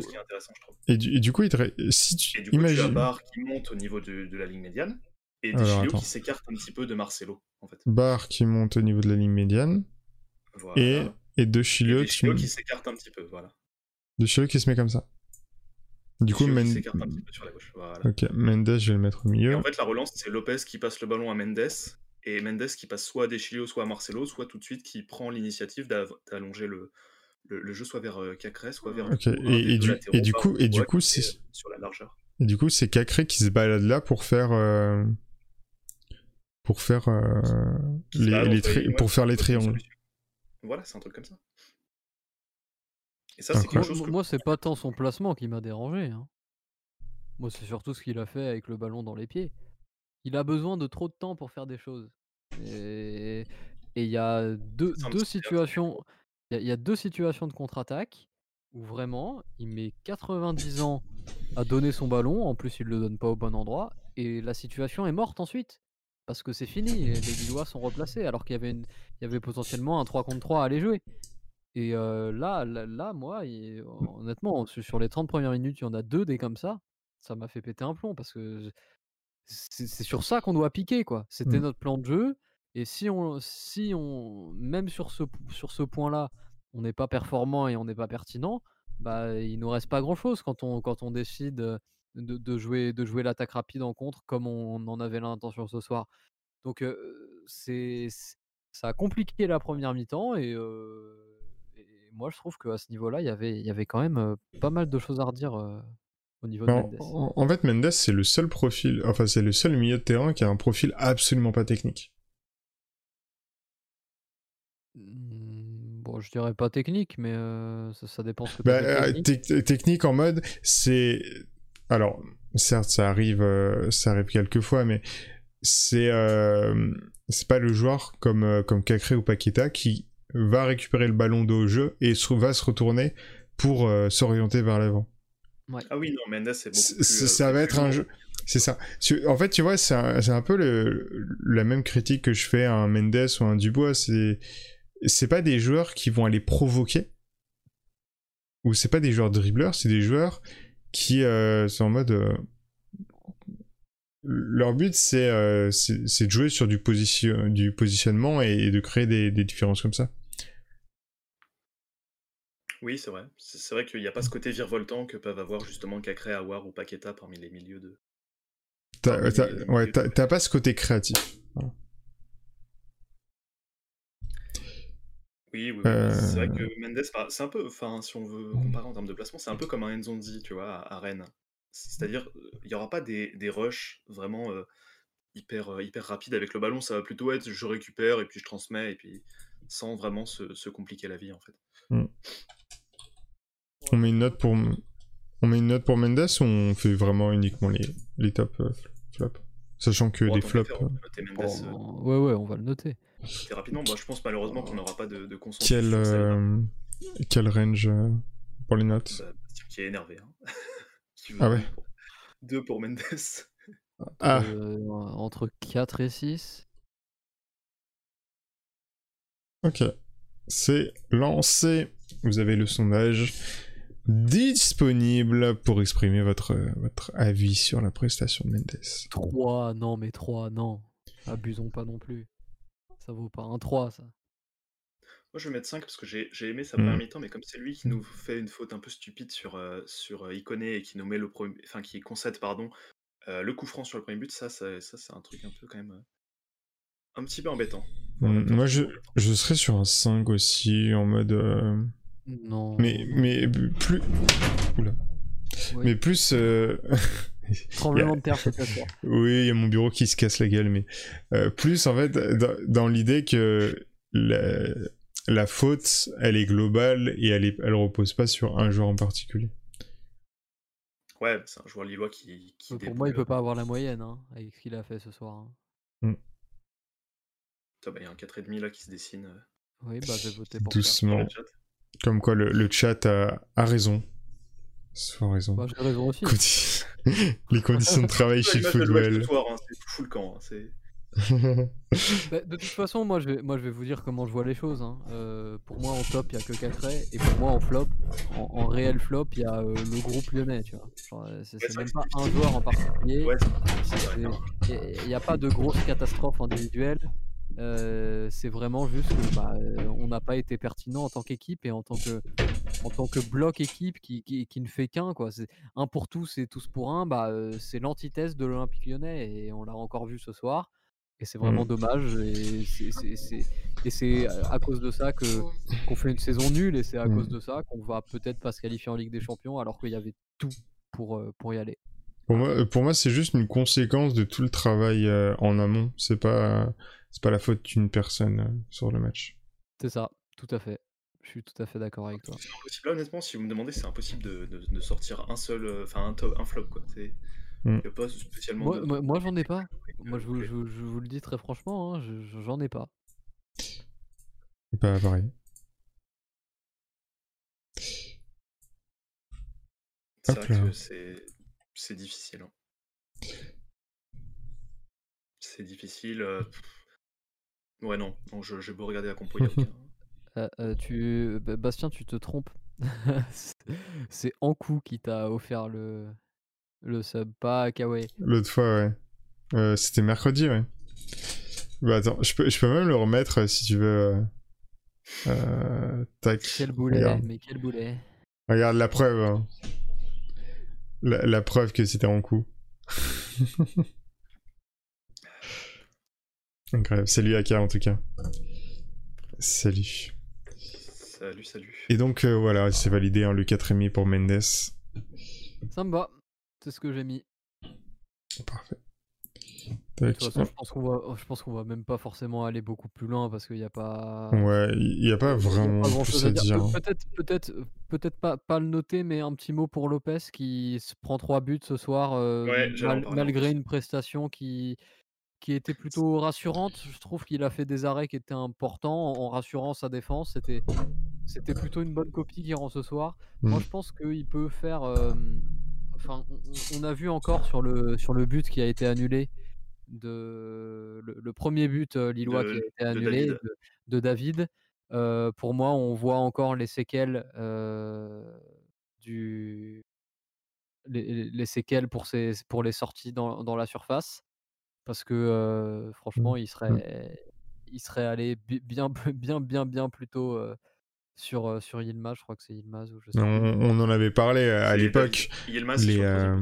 Et, du, et du, coup, il si tu, et du coup, imagine... tu as Barre qui monte au niveau de, de la ligne médiane et Deschilio qui s'écarte un petit peu de Marcelo en fait. Barre qui monte au niveau de la ligne médiane et et De Chilio, qui, qui s'écarte un petit peu, voilà. De Chilio qui se met comme ça. Du coup, Mendes. Ok, Mendes, je vais le mettre au milieu. Et en fait, la relance, c'est Lopez qui passe le ballon à Mendes et Mendes qui passe soit à Deschilio, soit à Marcelo, soit tout de suite qui prend l'initiative d'allonger le, le, jeu soit vers euh, Cacré, soit vers okay. et, et, du, et, du coup, et du coup, c'est sur la largeur. Et du coup, c'est Cacré qui se balade là pour faire euh, pour faire euh, les, les pour faire les triangles. Voilà, c'est un truc comme ça. Et ça, c'est quelque chose que... Moi, c'est pas tant son placement qui m'a dérangé. Hein. Moi, c'est surtout ce qu'il a fait avec le ballon dans les pieds il a besoin de trop de temps pour faire des choses. Et il y a deux, deux situations. Il y, a deux situations de contre-attaque où vraiment il met 90 ans à donner son ballon. En plus, il le donne pas au bon endroit et la situation est morte ensuite parce que c'est fini. Les Lillois sont replacés alors qu'il y avait il y avait potentiellement un 3 contre 3 à aller jouer. Et là, là, moi, honnêtement, sur les 30 premières minutes, il y en a deux des comme ça. Ça m'a fait péter un plomb parce que c'est sur ça qu'on doit piquer, quoi. C'était mmh. notre plan de jeu. Et si on, si on, même sur ce, sur ce point-là, on n'est pas performant et on n'est pas pertinent, bah, il nous reste pas grand-chose quand on, quand on décide de, de jouer, de jouer l'attaque rapide en contre comme on, en avait l'intention ce soir. Donc c'est, ça a compliqué la première mi-temps et, moi je trouve qu'à ce niveau-là, y il y avait quand même pas mal de choses à redire niveau En, fait, Mendes, c'est le seul profil, enfin, c'est le seul milieu de terrain qui a un profil absolument pas technique. Mmh, bon, je dirais pas technique, mais euh, ça, dépend ce que bah, euh, technique. technique en mode, c'est. Alors, certes, ça arrive, euh, ça arrive quelques fois, mais c'est c'est pas le joueur comme comme Cacré ou Paqueta qui va récupérer le ballon de haut jeu et va se retourner pour s'orienter vers l'avant. Ah oui, non, Mendes, c'est beaucoup plus, Ça va être un jeu. C'est ça. En fait, tu vois, c'est un, peu le, la même critique que je fais à un Mendes ou un Dubois. C'est c'est pas des joueurs qui vont aller provoquer. Ou c'est pas des joueurs dribbleurs, c'est des joueurs qui euh, sont en mode. Euh, leur but, euh, c'est de jouer sur du, position, du positionnement et, de créer des, des différences comme ça. Oui, c'est vrai. C'est vrai qu'il n'y a pas ce côté virevoltant que peuvent avoir justement Cacré, Awar ou Paqueta parmi les milieux de. T'as pas ce côté créatif. Oui, oui, c'est vrai que euh. Mendes, c'est un peu, enfin, si on veut comparer en termes de placement, c'est un peu comme un Enzondi, tu vois, à, Rennes. C'est-à-dire, il n'y aura pas des, des rushs vraiment euh, hyper, euh, hyper rapides avec le ballon, ça va plutôt être je récupère et puis je transmets, et puis sans vraiment se, compliquer la vie, en fait. On met une note pour on met une note pour Mendes ou on fait vraiment uniquement les, les top euh, flops? Sachant que qu'à flops. faire, noter Mendes, euh, ouais, ouais, on va le noter. très rapidement. Bah, je pense malheureusement qu'on n'aura pas de, de consensus Quel, euh, quel range euh, pour les notes? Bah, qui est énervé. Hein. Qui Ah ouais. deux pour- Deux pour Mendes. Ah, Euh, entre 4 et 6. ok. C'est lancé. Vous avez le sondage disponible pour exprimer votre, votre avis sur la prestation de Mendes. 3, non, mais 3, non. Abusons pas non plus. Ça vaut pas un 3, ça. Moi, je vais mettre 5 parce que j'ai j'ai aimé sa première mi-temps, mais comme c'est lui qui nous fait une faute un peu stupide sur, euh, sur euh, Iconé et qui nous met le premier, enfin qui concède pardon euh, le coup franc sur le premier but, ça, ça, ça, c'est un truc un peu quand même euh, un petit peu embêtant. Mm, temps, Moi, je, je serais sur un 5 aussi, en mode. Non. Mais, mais plus. Oula. Oui. Mais plus. euh, Tremblement de terre, c'est pas sûr. Oui, il y a mon bureau qui se casse la gueule, mais euh, plus en fait dans, dans l'idée que la, la faute, elle est globale et elle, est, elle repose pas sur un joueur en particulier. Ouais, c'est un joueur lillois qui, qui Pour moi, il peut pas avoir la moyenne hein, avec ce qu'il a fait ce soir. hein. Putain, bah, Il y a un 4,5 là qui se dessine. euh, Oui, bah, je vais voter pour ça. Doucement. chat. Comme quoi le, le chat a, a raison. Soit raison. Bah, j'ai raison aussi. Condi- Les conditions de travail Ouais, chez soir, hein, c'est full camp. hein, Bah, de toute façon, moi je, vais, moi je vais vous dire comment je vois les choses. hein. Euh, pour moi, en top, il y a que Cacré. Et pour moi, en flop, en, en réel flop, il y a euh, le groupe lyonnais. Tu vois. Euh, c'est Ouais, même pas un joueur en particulier. Ouais. Il n'y a, pas de grosse catastrophe individuelle. Euh, c'est vraiment juste que bah, euh, on n'a pas été pertinent en tant qu'équipe et en tant que, en tant que bloc équipe qui, qui, qui ne fait qu'un. quoi. C'est Un pour tous et tous pour un, bah, euh, c'est l'antithèse de l'Olympique lyonnais et on l'a encore vu ce soir. Et c'est vraiment Mm. dommage. Et c'est- c'est- c'est et c'est à cause de ça que qu'on fait une saison nulle et c'est à cause de ça qu'on va peut-être pas se qualifier en Ligue des Champions alors qu'il y avait tout pour, pour y aller. Pour moi, pour moi c'est juste une conséquence de tout le travail euh, en amont. C'est pas, c'est pas la faute d'une personne euh, sur le match. C'est ça, tout à fait. Je suis tout à fait d'accord avec toi. C'est impossible. Là, honnêtement, si vous me demandez, c'est impossible de, de- de sortir un seul, euh, enfin un, top, un flop quoi. C'est Mm. pas spécialement. Moi, de- moi, moi, j'en ai pas. Moi, je vous, Ok. je, vous- je vous le dis très franchement, hein, je- je- j'en ai pas. C'est pas pareil. C'est Hop vrai là. que c'est c'est difficile. hein. C'est difficile. euh, pff. Ouais, non. non je, j'ai beau regarder la compo, il y a aucun. Euh, euh, tu, Ba- Bastien, tu te trompes. C'est- C'est Ankou qui t'a offert le, le sub, pas Kawaii. L'autre fois, ouais. Euh, C'était mercredi, ouais. Bah attends, je peux, je peux même le remettre euh, si tu veux. euh, euh, tac. Quel boulet, Regarde. mais quel boulet. Regarde la preuve. hein. La, la preuve que c'était en coup. Incroyable. Salut Aka en tout cas. Salut. Salut, salut. Et donc euh, voilà, c'est validé hein, le 4,5 pour Mendes. Ça me va, c'est ce que j'ai mis. Parfait. De toute façon, je pense qu'on va, je pense qu'on va même pas forcément aller beaucoup plus loin parce qu'il n'y a pas. Ouais, il n'y a pas y a vraiment pas grand plus chose à dire. hein. Peut-être, peut-être, peut-être pas, pas le noter, mais un petit mot pour Lopez qui se prend trois buts ce soir, euh, Ouais, mal- malgré une prestation qui, qui était plutôt rassurante. Je trouve qu'il a fait des arrêts qui étaient importants en, rassurant sa défense. C'était, c'était plutôt une bonne copie qui rend ce soir. Moi, Mm. je pense qu'il peut faire. euh, Enfin, on, a vu encore sur le, sur le but qui a été annulé. De, le, le premier but lillois qui a De- été de annulé David. de, de David. Euh, pour moi, on voit encore les séquelles euh, du les, les séquelles pour, ces, pour les sorties dans, dans la surface. Parce que euh, franchement, il serait, il serait allé bi- bien, bien, bien, bien plus tôt euh, sur, sur Yilmaz. Je crois que c'est Yilmaz ou je sais On, on en avait parlé à l'époque. Les, euh,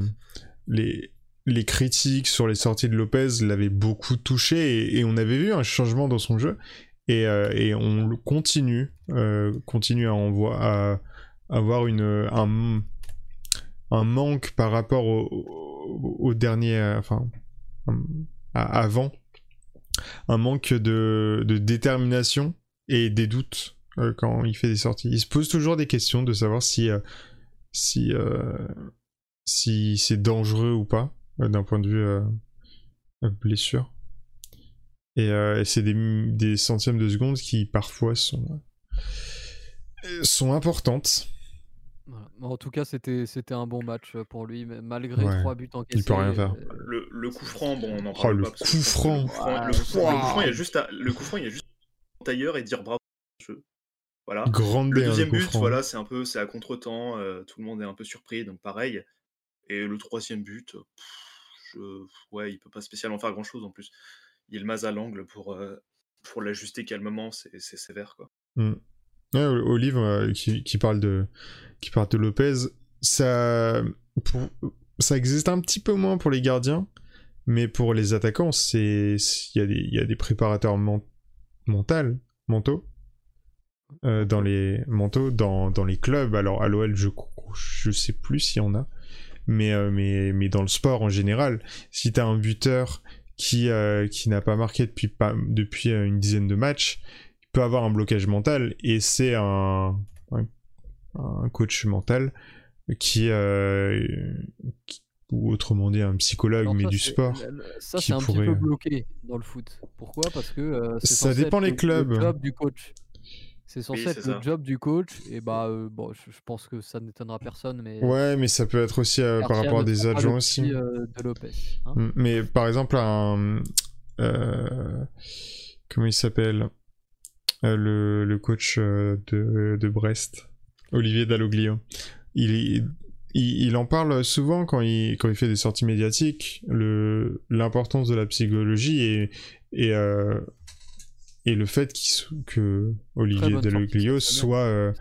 les, les critiques sur les sorties de Lopez l'avaient beaucoup touché et, et on avait vu un changement dans son jeu et, et on continue continue à, avoir une un, un manque par rapport au, au, au dernier enfin avant un manque de, détermination et des doutes euh, quand il fait des sorties il se pose toujours des questions de savoir si euh, euh, c'est dangereux ou pas d'un point de vue blessure. Et, c'est des, centièmes de seconde qui parfois sont importantes. En tout cas, c'était c'était un bon match pour lui, malgré trois buts encaissés. Il peut rien faire. Le, le coup franc, bon, on en parle oh, le Coup franc. Le, coup franc, il y a juste le coup franc, il y a juste tailleur et dire bravo. Voilà. Grande le deuxième but, voilà, c'est un peu, c'est à contre-temps. tout le monde est un peu surpris, donc pareil. Et le troisième but, je, ouais, il peut pas spécialement faire grand-chose en plus. Il mase à l'angle pour pour l'ajuster calmement, c'est sévère quoi. Mmh. au livre qui, qui, parle de qui parle de Lopez, ça ça existe un petit peu moins pour les gardiens, mais pour les attaquants, il y, a des, y a des préparateurs mentaux euh, dans les dans, dans, les clubs. Alors à l'OL, je je sais plus s'il y en a, mais euh, mais mais dans le sport en général, si t'as un buteur qui euh, qui n'a pas marqué depuis pas depuis une dizaine de matchs, peut avoir un blocage mental et c'est un, un, coach mental qui, qui ou autrement dit un psychologue, mais du sport. Ça, c'est un petit peu bloqué dans le foot. Pourquoi? Parce que euh, ça dépend des clubs. Le job du coach. C'est censé être le job du coach, et bah euh, bon, je, pense que ça n'étonnera personne, mais. Ouais, mais ça peut être aussi euh, par rapport à des adjoints aussi. de Lopez. Hein. Mais par exemple, un. comment il s'appelle? Le, le, coach de, de Brest, Olivier Dalloglio. Il est il, en parle souvent quand il, quand il fait des sorties médiatiques, l'importance de la psychologie et, et, euh, et le fait que Olivier Deloglio soit... Euh,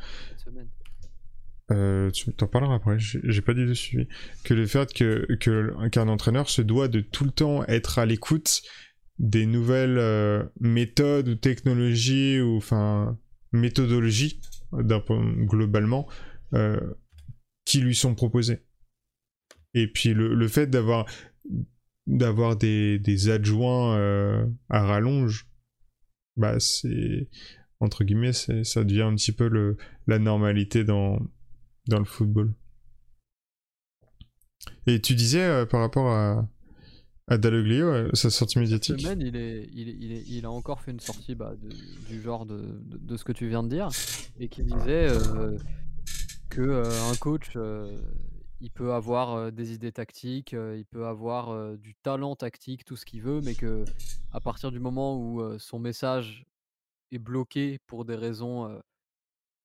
euh, tu t'en parleras après, j'ai pas dit de suivi. Que le fait que qu'un entraîneur se doit de tout le temps être à l'écoute des nouvelles euh, méthodes ou technologies ou enfin méthodologies globalement euh, qui lui sont proposés. Et puis le, le fait d'avoir d'avoir des, des, adjoints euh, à rallonge, bah c'est entre guillemets, ça devient un petit peu le, la normalité dans, dans le football. Et tu disais par rapport à, à Dalloglio, euh, sa sortie médiatique. Semaine, il, a encore fait une sortie bah, du genre de, ce que tu viens de dire, et qui disait que un coach, il peut avoir des idées tactiques, il peut avoir du talent tactique, tout ce qu'il veut, mais que à partir du moment où son message est bloqué pour des raisons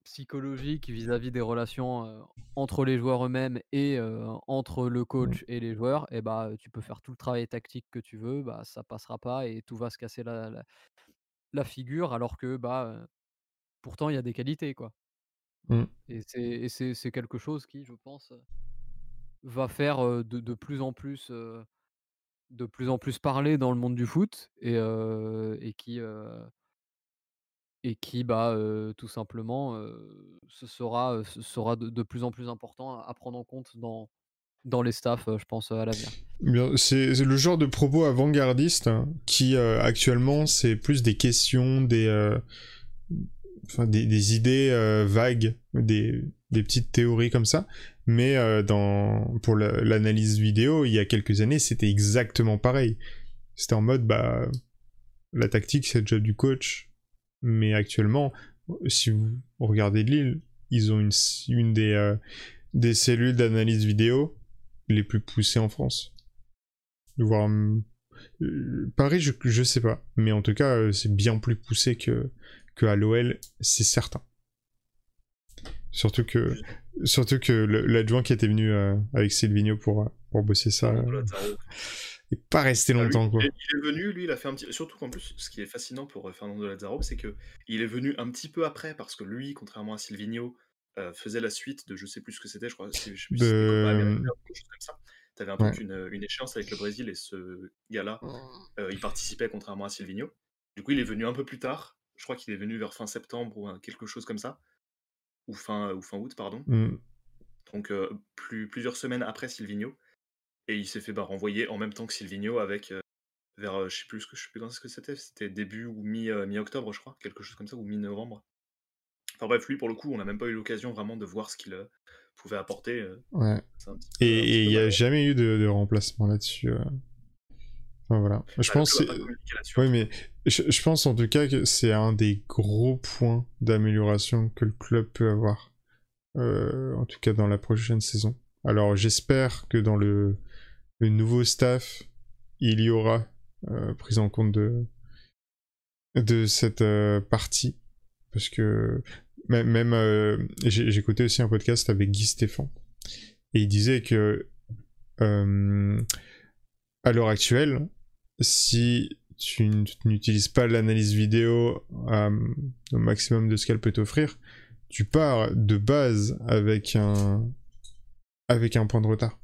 psychologiques vis-à-vis des relations entre les joueurs eux-mêmes et entre le mmh. coach et les joueurs, et bah tu peux faire tout le travail tactique que tu veux, bah ça passera pas et tout va se casser la, la, la figure, alors que bah pourtant il y a des qualités quoi. Mmh. Et c'est quelque chose qui, je pense, va faire de, de, plus en plus de plus en plus parler dans le monde du foot et, et qui et qui bah tout simplement ce sera, sera de, plus en plus important à, prendre en compte dans dans les staffs, je pense, à l'avenir. C'est le genre de propos avant-gardiste hein, qui actuellement c'est plus des questions, des, enfin, des, idées vagues, des, des, petites théories comme ça. Mais dans, pour l'analyse vidéo, il y a quelques années, c'était exactement pareil. C'était en mode, bah, la tactique, c'est le job du coach. Mais actuellement, si vous regardez Lille, ils ont une, une des, euh, des cellules d'analyse vidéo les plus poussées en France. Voir, Paris, je, je sais pas. Mais en tout cas, c'est bien plus poussé que, que à l'OL, c'est certain. Surtout que, surtout que l'adjoint qui était venu euh, avec Silvino pour, pour bosser ça n'est euh, pas resté ah, longtemps. quoi. Il, est, venu, lui, il a fait un petit. Surtout qu'en plus, ce qui est fascinant pour euh, Fernando Lazaro, c'est que il est venu un petit peu après parce que lui, contrairement à Silvino, faisait la suite de je sais plus ce que c'était, je crois. Je sais plus si de... T'avais un peu une, une, échéance avec le Brésil et ce gars-là, il participait contrairement à Silvino. Du coup, il est venu un peu plus tard je crois qu'il est venu vers fin septembre ou quelque chose comme ça, ou fin, ou fin août, pardon. Mmh. Donc plus, plusieurs semaines après Silvino, et il s'est fait bah, renvoyer en même temps que Silvino avec vers je sais plus ce que je sais plus quand ce que c'était, c'était début ou mi mi octobre je crois, quelque chose comme ça ou mi novembre. Enfin bref, lui pour le coup, on n'a même pas eu l'occasion vraiment de voir ce qu'il pouvait apporter. ouais. Et il n'y a jamais eu de, remplacement là-dessus. Enfin, voilà. Je Bah, pense. Oui, en mais je, je pense en tout cas que c'est un des gros points d'amélioration que le club peut avoir. Euh, en tout cas dans la prochaine saison. Alors j'espère que dans le, le nouveau staff, il y aura euh, prise en compte de, de cette euh, partie. Parce que même, euh, j'ai écouté aussi un podcast avec Guy Stéphane. Et il disait que à l'heure actuelle, si tu n'utilises pas l'analyse vidéo au maximum de ce qu'elle peut t'offrir, tu pars de base avec un avec un point de retard.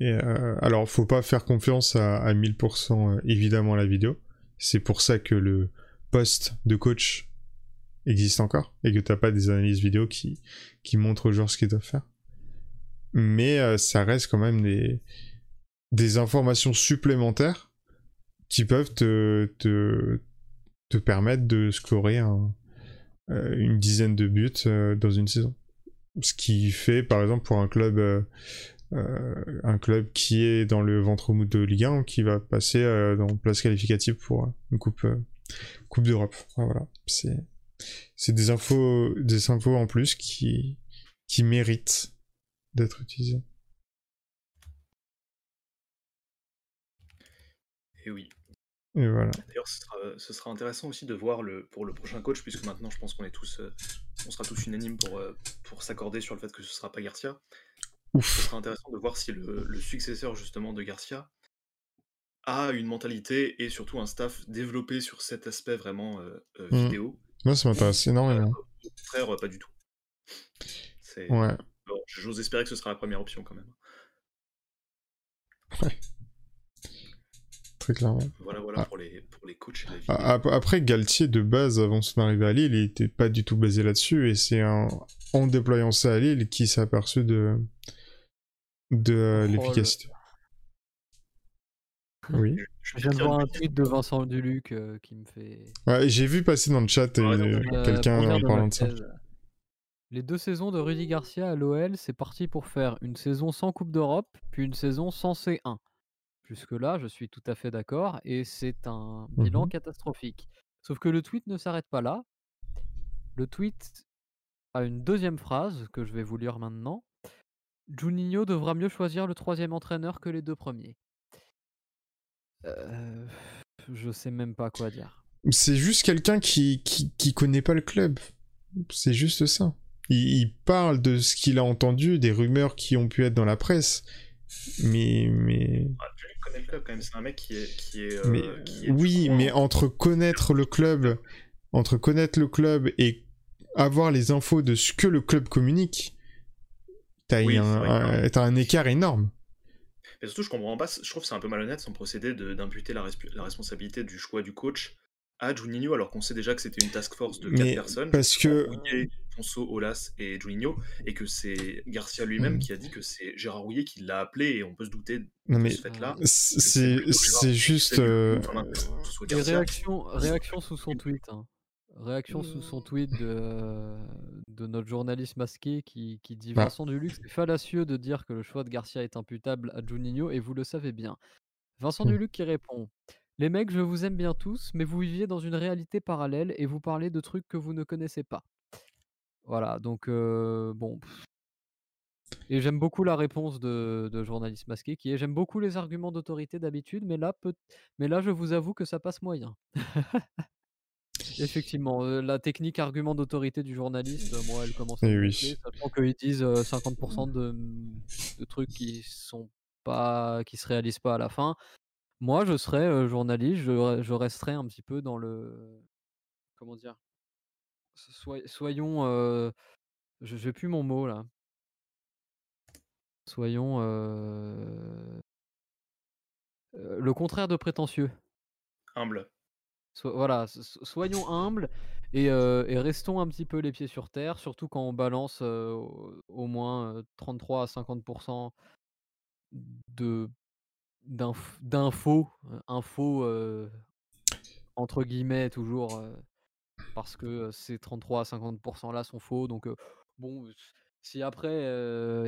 Et euh, alors, faut pas faire confiance à, à 1000% euh, évidemment à la vidéo. C'est pour ça que le poste de coach existe encore et que t'as pas des analyses vidéo qui, qui montrent aux joueurs ce qu'ils doivent faire. Mais euh, ça reste quand même des, des informations supplémentaires qui peuvent te, te, te permettre de scorer euh, une dizaine de buts dans une saison. Ce qui fait, par exemple, pour un club, euh, un club qui est dans le ventre mou de Ligue 1, qui va passer euh, dans place qualificative pour une coupe, euh, coupe d'Europe. Enfin, voilà, c'est c'est des infos, des infos en plus qui qui méritent d'être utilisées. Et oui. Et voilà. D'ailleurs, ce sera, ce sera intéressant aussi de voir le, pour le prochain coach, puisque maintenant, je pense qu'on est tous, euh, on sera tous unanimes pour, pour s'accorder sur le fait que ce sera pas Garcia. Ce Ouf. sera intéressant de voir si le, le successeur justement de Garcia a une mentalité et surtout un staff développé sur cet aspect vraiment euh, euh, Mhm. vidéo. Moi, ça m'intéresse énormément. Au contraire, euh, pas du tout. Ouais. bon, J'ose espérer que ce sera la première option quand même. Très clairement. Voilà, voilà Ah. pour, les, pour les coachs et la Après, Galtier, de base, avant son arrivée à Lille, il était pas du tout basé là-dessus, et c'est en déployant ça à Lille qu'il s'est aperçu de, de euh, Oh, l'efficacité. Oui. Je viens de voir un tweet de Vincent Duluc euh, qui me fait. Ouais, J'ai vu passer dans le chat. Euh, quelqu'un dire en parlant de ça. Les deux saisons de Rudy Garcia à l'OL, c'est parti pour faire une saison sans Coupe d'Europe, puis une saison sans C1. Jusque-là, je suis tout à fait d'accord, et c'est un bilan Mhm. catastrophique. Sauf que le tweet ne s'arrête pas là. Le tweet a une deuxième phrase que je vais vous lire maintenant. Juninho devra mieux choisir le troisième entraîneur que les deux premiers. Euh, je sais même pas quoi dire. C'est juste quelqu'un qui, qui, qui connaît pas le club. C'est juste ça. Il, il parle de ce qu'il a entendu, des rumeurs qui ont pu être dans la presse. Mais, mais, Ah, tu connais le club quand même, c'est un mec qui est. Qui est, mais euh, qui est oui, mais entre connaître le club, entre connaître le club et avoir les infos de ce que le club communique, t'as Oui, un, vrai que- un- écart énorme. Mais surtout, je comprends pas, je trouve que c'est un peu malhonnête son procédé de- d'imputer la, resp- la responsabilité du choix du coach à Juninho, alors qu'on sait déjà que c'était une task force de 4 Mais personnes. parce que- Rouillet, Fonso, Olas et Juninho, et que c'est Garcia lui-même Mhm. qui a dit que c'est Gérard Rouillet qui l'a appelé, et on peut se douter de Non mais ce fait-là. c'est juste. Euh, enfin, que ce soit Et Garcia. réaction, réaction sous son tweet. hein. Réaction sous son tweet de, de notre journaliste masqué qui, qui dit Bah. Vincent Duluc, c'est fallacieux de dire que le choix de Garcia est imputable à Juninho et vous le savez bien. Vincent Hmm. Duluc qui répond Les mecs, je vous aime bien tous, mais vous viviez dans une réalité parallèle et vous parlez de trucs que vous ne connaissez pas. Voilà, donc euh, bon. Et j'aime beaucoup la réponse de, de journaliste masqué qui est J'aime beaucoup les arguments d'autorité d'habitude, mais là, peut... mais là, je vous avoue que ça passe moyen. Effectivement, euh, la technique argument d'autorité du journaliste, euh, moi, elle commence à Eh me oui. sachant qu'ils disent euh, 50% de, de trucs qui sont pas, qui se réalisent pas à la fin. Moi, je serais euh, journaliste, je, je resterais un petit peu dans le, comment dire, Soy- soyons, euh, je j'ai plus mon mot là. Soyons euh, euh, le contraire de prétentieux. Humble. Voilà, so- so- soyons humbles et, restons un petit peu les pieds sur terre, surtout quand on balance au, moins euh, 33 à 50% de d'inf- d'infos, infos euh, entre guillemets toujours, parce que ces 33 à 50% là sont faux. Donc bon, Si après,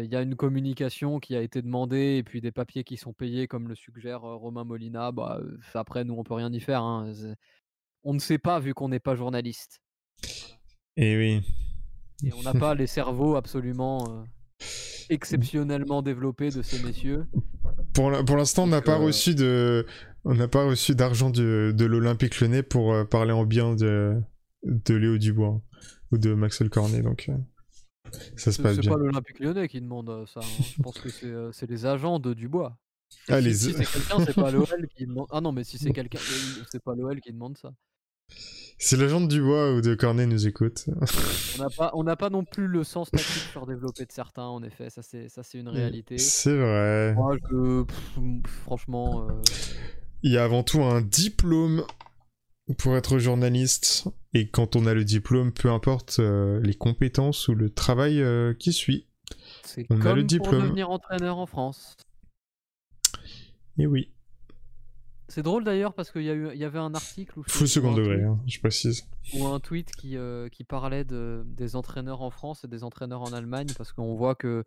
il y a une communication qui a été demandée et puis des papiers qui sont payés comme le suggère, Romain Molina, bah, après nous on peut rien y faire, hein, on ne sait pas vu qu'on n'est pas journaliste. Et oui. Et on n'a pas les cerveaux absolument, heu, exceptionnellement développés de ces messieurs. Pour l'in pour l'instant, on n'a Donc, pas heu reçu de on n'a pas reçu d'argent de de l'Olympique Lyonnais pour, heu, parler en bien de de Léo Dubois ou de Maxwell Cornet donc ça se C'est passe c'est bien. pas l'Olympique Lyonnais qui demande, ça, hein. Je pense que c'est, c'est les agents de Dubois. Ah Si si c'est quelqu'un, c'est pas l'OL qui demande ah non, mais si c'est quelqu'un, c'est pas l'OL qui demande ça. Si l'agent de Dubois ou de Cornet nous écoute. On n'a pas on n'a pas non plus le sens tactique surdéveloppé de certains en effet, ça c'est ça c'est une réalité. C'est vrai. Moi je pff, franchement, heu Il y a avant tout un diplôme pour être journaliste et quand on a le diplôme, peu importe, heu, les compétences ou le travail, heu, qui suit. On a le pour diplôme. devenir entraîneur en France. Et oui. C'est drôle d'ailleurs parce qu'il y avait un article second degré, hein, je précise. ou un tweet qui, qui parlait de des entraîneurs en France et des entraîneurs en Allemagne parce qu'on voit que,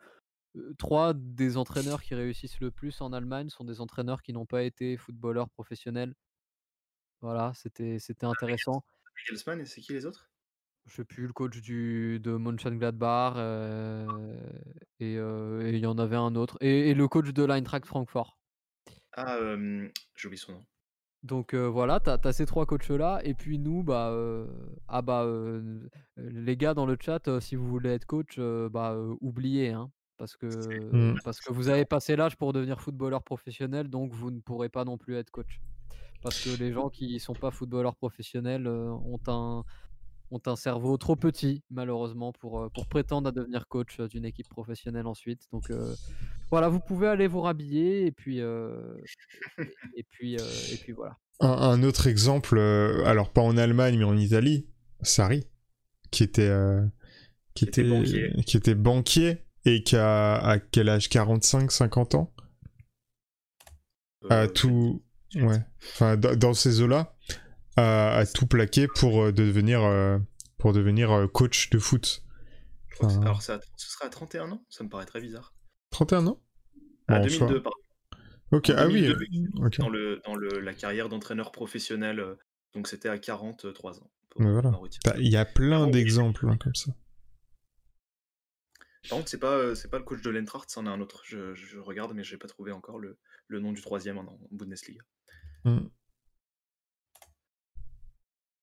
heu, 3 des entraîneurs qui réussissent le plus en Allemagne sont des entraîneurs qui n'ont pas été footballeurs professionnels. Voilà, c'était intéressant. Nagelsmann et c'est qui les autres? Je sais plus le coach du de Mönchengladbach, heu et et il y en avait un autre et et le coach de l'Eintracht Francfort. Ah, oublié son nom. Donc voilà, tu as ces 3 coachs là et puis nous, bah, ah bah, les gars dans le chat, si vous voulez être coach, bah, oubliez, hein, parce C'est Mmh. que parce que vous avez passé l'âge pour devenir footballeur professionnel, donc vous ne pourrez pas non plus être coach. Parce que les gens qui sont pas footballeurs professionnels, ont un ont un cerveau trop petit malheureusement pour, pour prétendre à devenir coach, d'une équipe professionnelle ensuite. Donc voilà, vous pouvez aller vous rhabiller et puis, et puis, et puis voilà. Un un autre exemple, alors pas en Allemagne, mais en Italie, Sarri, qui était, qui Qui était était banquier. qui était banquier et qui a à quel âge? 45-50 ans? A Heu, tout 28. ouais, enfin dans ces eaux-là, a a tout plaqué pour, devenir, pour devenir, coach de foot. Enfin alors à ce serait à 31 ans? Ça me paraît très bizarre. 31 ans? À Bon, en soi 2002 pardon. OK, En ah oui, 2002, heu, il s'est OK. lancé dans le dans le la carrière d'entraîneur professionnel, heu, donc c'était à 43 ans voilà. Il y a plein oui, d'exemples, hein, comme ça. Par contre, c'est pas, c'est pas le coach de l'Eintracht, c'en est un autre. Je je regarde, mais j'ai pas trouvé encore le le nom du 3e en en Bundesliga. Mmh.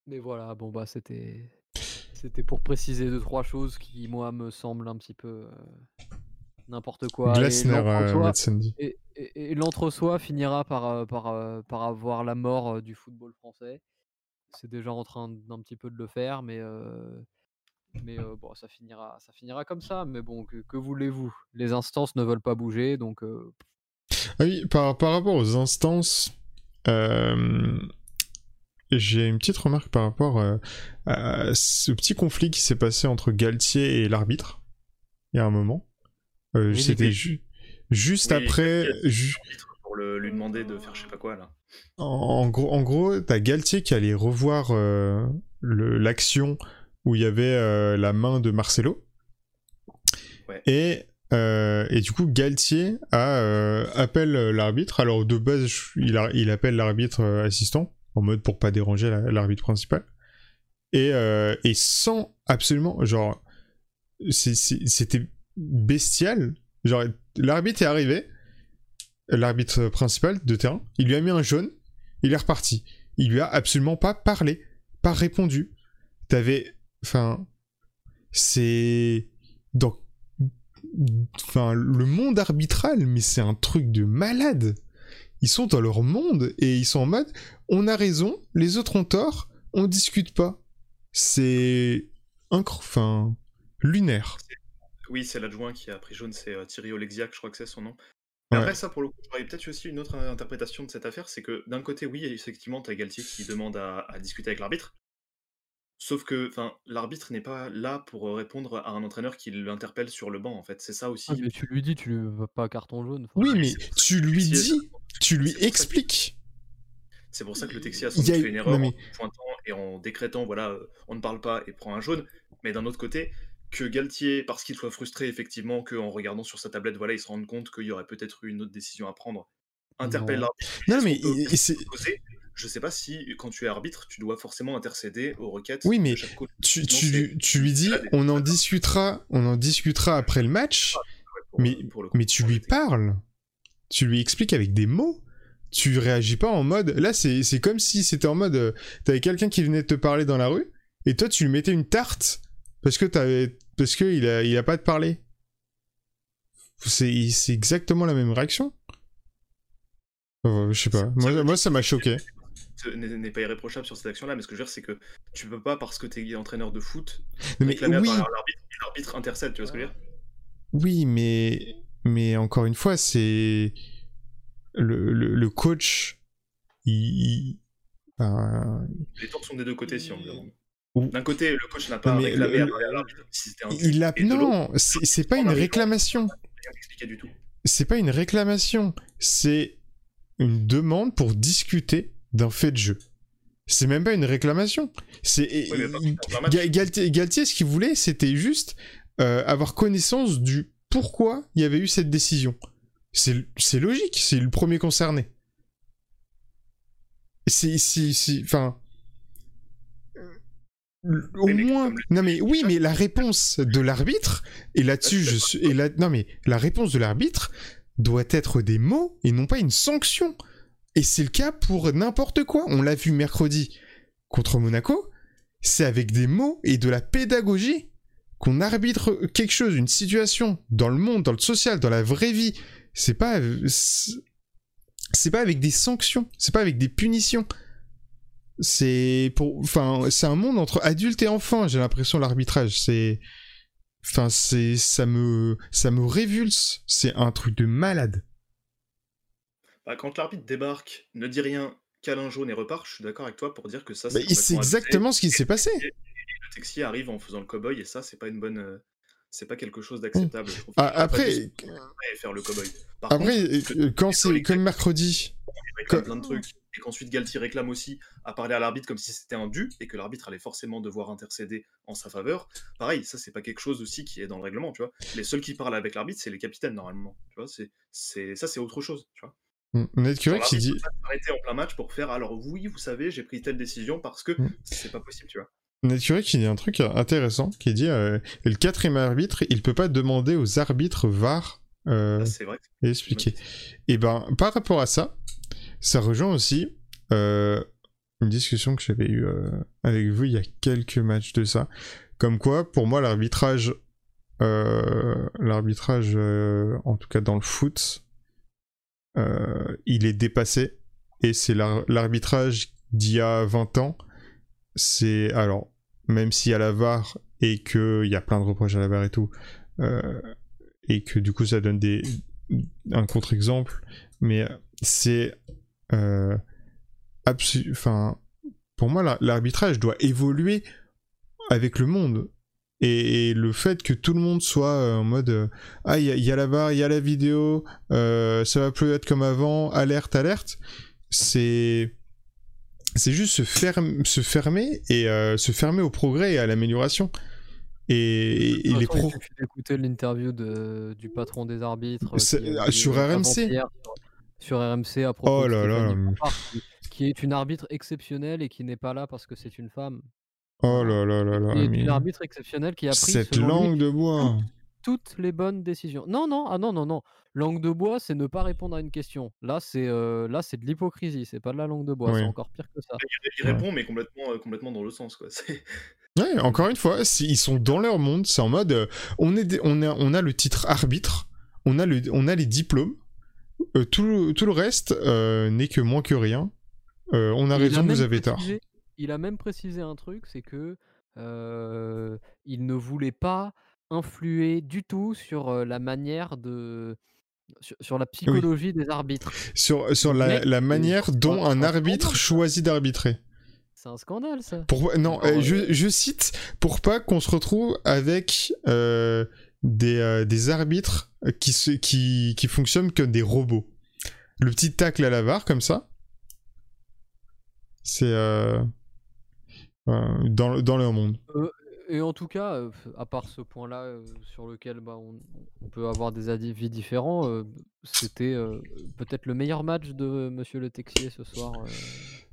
Mais voilà, bon bah, c'était c'était pour préciser 2-3 choses qui, moi, me semblent un petit peu, n'importe quoi Metzendi. et et et l'entre-soi finira par, heu, par, heu, par avoir la mort, heu, du football français. C'est déjà en train d'un petit peu de le faire, mais mais bon, ça finira ça finira comme ça, mais bon, que que voulez-vous? Les instances ne veulent pas bouger, donc Ah oui, par par rapport aux instances, j'ai une petite remarque par rapport, à ce petit conflit qui s'est passé entre Galtier et l'arbitre, il y a un moment. Ridicule. c'était ju juste Oui, après ju pour le lui demander de faire je sais pas quoi là. en en gros en gros, tu Galtier qui allait revoir, le l'action où il y avait, heu, la main de Marcelo Ouais. et heu et du coup Galtier a, heu, appelle, l'arbitre. Alors de base, il a il appelle l'arbitre, assistant, en mode pour pas déranger la l'arbitre principal et et sans absolument genre c'était bestial. Genre l'arbitre est arrivé, l'arbitre principal de terrain, il lui a mis un jaune, il est reparti. Il lui a absolument pas parlé, pas répondu. T'avais enfin c'est dans enfin le monde arbitral mais c'est un truc de malade. Ils sont dans leur monde et ils sont en mode on a raison, les autres ont tort, on discute pas. C'est enfin lunaire. Oui, c'est l'adjoint qui a pris jaune, c'est, heu, Thierry Oleksiak, je crois que c'est son nom. Ouais. Après ça, pour le coup, j'aurais peut-être aussi une autre, heu, interprétation de cette affaire, c'est que d'un côté, oui, effectivement, tu as Galtier qui demande à à discuter avec l'arbitre. Sauf que, enfin, l'arbitre n'est pas là pour, heu, répondre à un entraîneur qui l'interpelle sur le banc, en fait. C'est ça Ah aussi. mais tu lui dis, tu lui veux pas carton jaune, enfin Oui, mais tu lui dis, tu lui expliques. c'est pour ça que le Texier a fait une non erreur mais en pointant et en décrétant, voilà, on ne parle pas et prend un jaune. Mais d'un autre côté, que Galtier, parce qu'il soit frustré, effectivement, qu'en regardant sur sa tablette, voilà, il se rende compte qu'il y aurait peut-être eu une autre décision à prendre, interpelle Non. l'arbitre. Non, mais c'est- Je sais pas si, quand tu es arbitre, tu dois forcément intercéder aux requêtes Oui, mais tu, tu, tu lui dis, on en discutera, on en discutera après le match, pour- mais, pour le coup, mais tu lui le- parles. Tu lui expliques avec des mots. Tu réagis pas en mode. Là, c'est comme si c'était en mode. euh, T'avais quelqu'un qui venait de te parler dans la rue, et toi, tu lui mettais une tarte parce que t'avais parce que il a, il a pas de parler. C'est c'est exactement la même réaction. Euh, je sais pas. Moi, moi, ça m'a choqué. n'est pas irréprochable sur cette action-là, mais ce que je veux dire, c'est que tu peux pas, parce que tu es entraîneur de foot, Mais oui, l'arbitre, intercède, tu vois ce que je veux dire? Oui, mais mais encore une fois, c'est le, le, le coach. Il, il- ben, Les torts sont des deux côtés, si on veut. Ou- D'un côté, le coach n'a pas Mais réclamé le- à l'arbitre si c'était un but, il a non, c'est pas une réclamation. C'est pas une réclamation. C'est une demande pour discuter d'un fait de jeu. C'est même pas une réclamation. C'est Oui, Galtier, Galtier, ce qu'il voulait, c'était juste euh, avoir connaissance du pourquoi il y avait eu cette décision. C'est logique, c'est le premier concerné. C'est- Enfin. Au moins. Non, mais oui, mais la réponse de l'arbitre, et là-dessus, je suis. Et là, non, mais la réponse de l'arbitre doit être des mots et non pas une sanction. Et c'est le cas pour n'importe quoi. On l'a vu mercredi contre Monaco. C'est avec des mots et de la pédagogie qu'on arbitre quelque chose, une situation dans le monde, dans le social, dans la vraie vie. C'est pas, c'est pas avec des sanctions, c'est pas avec des punitions. C'est pour, enfin, c'est un monde entre adultes et enfants. J'ai l'impression l'arbitrage, c'est, enfin, c'est, ça me, ça me révulse. C'est un truc de malade. bah, quand l'arbitre débarque, ne dit rien, câlin jaune et repart, je suis d'accord avec toi pour dire que ça, Bah, c'est c'est complètement abusé. exactement ce qui s'est passé. Et le Texier arrive en faisant le cow-boy et ça, c'est pas une bonne. euh, C'est pas quelque chose d'acceptable. je trouve. Ah, après, dû se et faire le cow-boy. Par après, contre, euh, quand c'est comme mercredi, plein de trucs et qu'ensuite Galtier réclame aussi à parler à l'arbitre comme si c'était un dû et que l'arbitre allait forcément devoir intercéder en sa faveur. Pareil, ça c'est pas quelque chose aussi qui est dans le règlement, tu vois. Les seuls qui parlent avec l'arbitre, c'est les capitaines normalement, tu vois. C'est, c'est, ça c'est autre chose, tu vois. Ned Curry Genre, qui dit, s'arrêter en plein match pour faire alors oui, vous savez, j'ai pris telle décision parce que Mm. c'est pas possible, tu vois. Nature qui dit un truc intéressant, qui dit euh, le quatrième arbitre, il peut pas demander aux arbitres VAR euh, vrai. et expliquer. Et ben par rapport à ça, ça rejoint aussi euh, une discussion que j'avais eue euh, avec vous il y a quelques matchs de ça, comme quoi pour moi l'arbitrage, euh, l'arbitrage en tout cas dans le foot, il est dépassé. Et c'est l'ar- l'arbitrage d'il y a 20 ans c'est alors même s'il y a la VAR et que il y a plein de reproches à la VAR et tout et que du coup ça donne des un contre-exemple mais c'est enfin pour moi la- l'arbitrage doit évoluer avec le monde et, et le fait que tout le monde soit euh, en mode euh, ah il y, a- il y a la VAR il y a la vidéo euh, ça va plus être comme avant alerte alerte c'est c'est juste se, ferme, se fermer et euh, se fermer au progrès et à l'amélioration. Et, et les pros. D'écouter l'interview du patron des arbitres. Qui sur euh, RMC? Sur, RMC à propos Oh de là qui, est une arbitre exceptionnelle et qui n'est pas là parce que c'est une femme. Oh là là là là. Qui est mais une arbitre exceptionnelle qui a pris Cette lui, langue de bois. toutes les bonnes décisions. Non, non, ah non, non, non. Langue de bois, c'est ne pas répondre à une question. Là, c'est euh, là, c'est de l'hypocrisie. C'est pas de la langue de bois. Oui. C'est encore pire que ça. Il, il Ouais. répond, mais complètement, euh, complètement dans le sens, quoi. C'est- Ouais, encore une fois, si- ils sont dans leur monde. C'est en mode, euh, on, est on, a, on a le titre arbitre, on a, le, on a les diplômes. Euh, tout, le- tout le reste euh, n'est que moins que rien. Euh, on a il raison, même vous avez précisé- Il a même précisé un truc, c'est que il ne voulait pas influer du tout sur la manière de sur, sur la psychologie des arbitres. Sur, sur la, manière dont un arbitre choisit d'arbitrer. C'est un scandale, ça. Pour, non, euh, je, je cite pour pas qu'on se retrouve avec euh, des, euh, des arbitres qui, se, qui, qui fonctionnent comme des robots. Le petit tacle à la VAR, comme ça, c'est euh, euh, dans, dans leur monde. Et en tout cas, euh, à part ce point-là euh, sur lequel bah, on, on peut avoir des avis différents, euh, c'était peut-être le meilleur match de Monsieur Le Texier ce soir.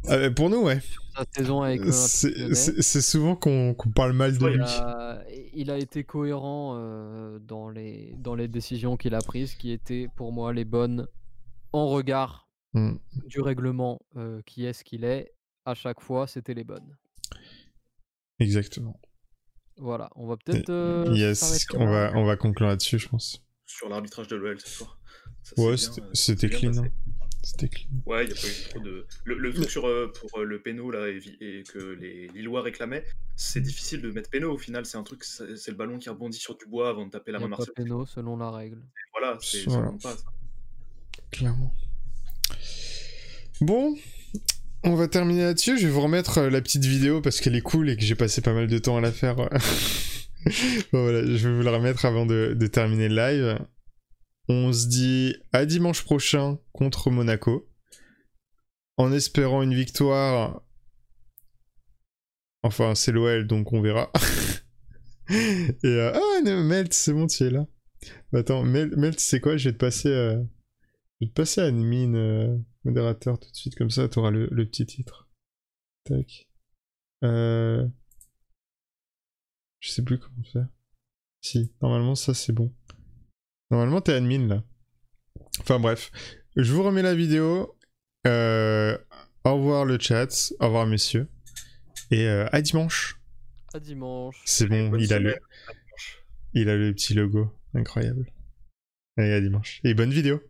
Euh, pour nous, ouais. sur sa saison avec l'Olympique C'est souvent qu'on parle mal de lui. Il a, il a été cohérent dans, les, dans les décisions qu'il a prises, qui étaient pour moi les bonnes en regard Mm. du règlement qui est ce qu'il est. À chaque fois, c'était les bonnes. Exactement. Voilà, on va peut-être. euh, yes, on va, on va conclure là-dessus, je pense. Sur l'arbitrage de l'OL ce soir. Ça, c'est Ouais, c'était euh, clean. hein. C'était clean. Ouais, il n'y a pas eu trop de. Le, le truc sur, euh, pour euh, le péno là, et, que les Lillois réclamaient, c'est difficile de mettre péno au final. C'est un truc, c'est le ballon qui rebondit sur du bois avant de taper la main a pas péno selon la règle. Voilà, c'est ça Voilà. compte pas. ça. Clairement. Bon, on va terminer là-dessus. Je vais vous remettre euh, la petite vidéo parce qu'elle est cool et que j'ai passé pas mal de temps à la faire. bon, voilà, je vais vous la remettre avant de, terminer le live. On se dit à dimanche prochain contre Monaco. En espérant une victoire. Enfin, c'est l'OL, donc on verra. et euh, ah, non, Melt, c'est bon, tu es là. Attends, Mel, Melt, c'est quoi? Je vais te passer. euh, Je vais te passer admin euh, modérateur tout de suite, comme ça t'auras le, le petit titre. Tac. Euh... Je sais plus comment faire. Si, normalement ça c'est bon. Normalement t'es admin là. Enfin bref, je vous remets la vidéo. Euh, Au revoir le chat, au revoir messieurs. Et euh, à dimanche. À dimanche. C'est bon, il a, le, il a le petit logo. Incroyable. Allez, à dimanche. Et bonne vidéo.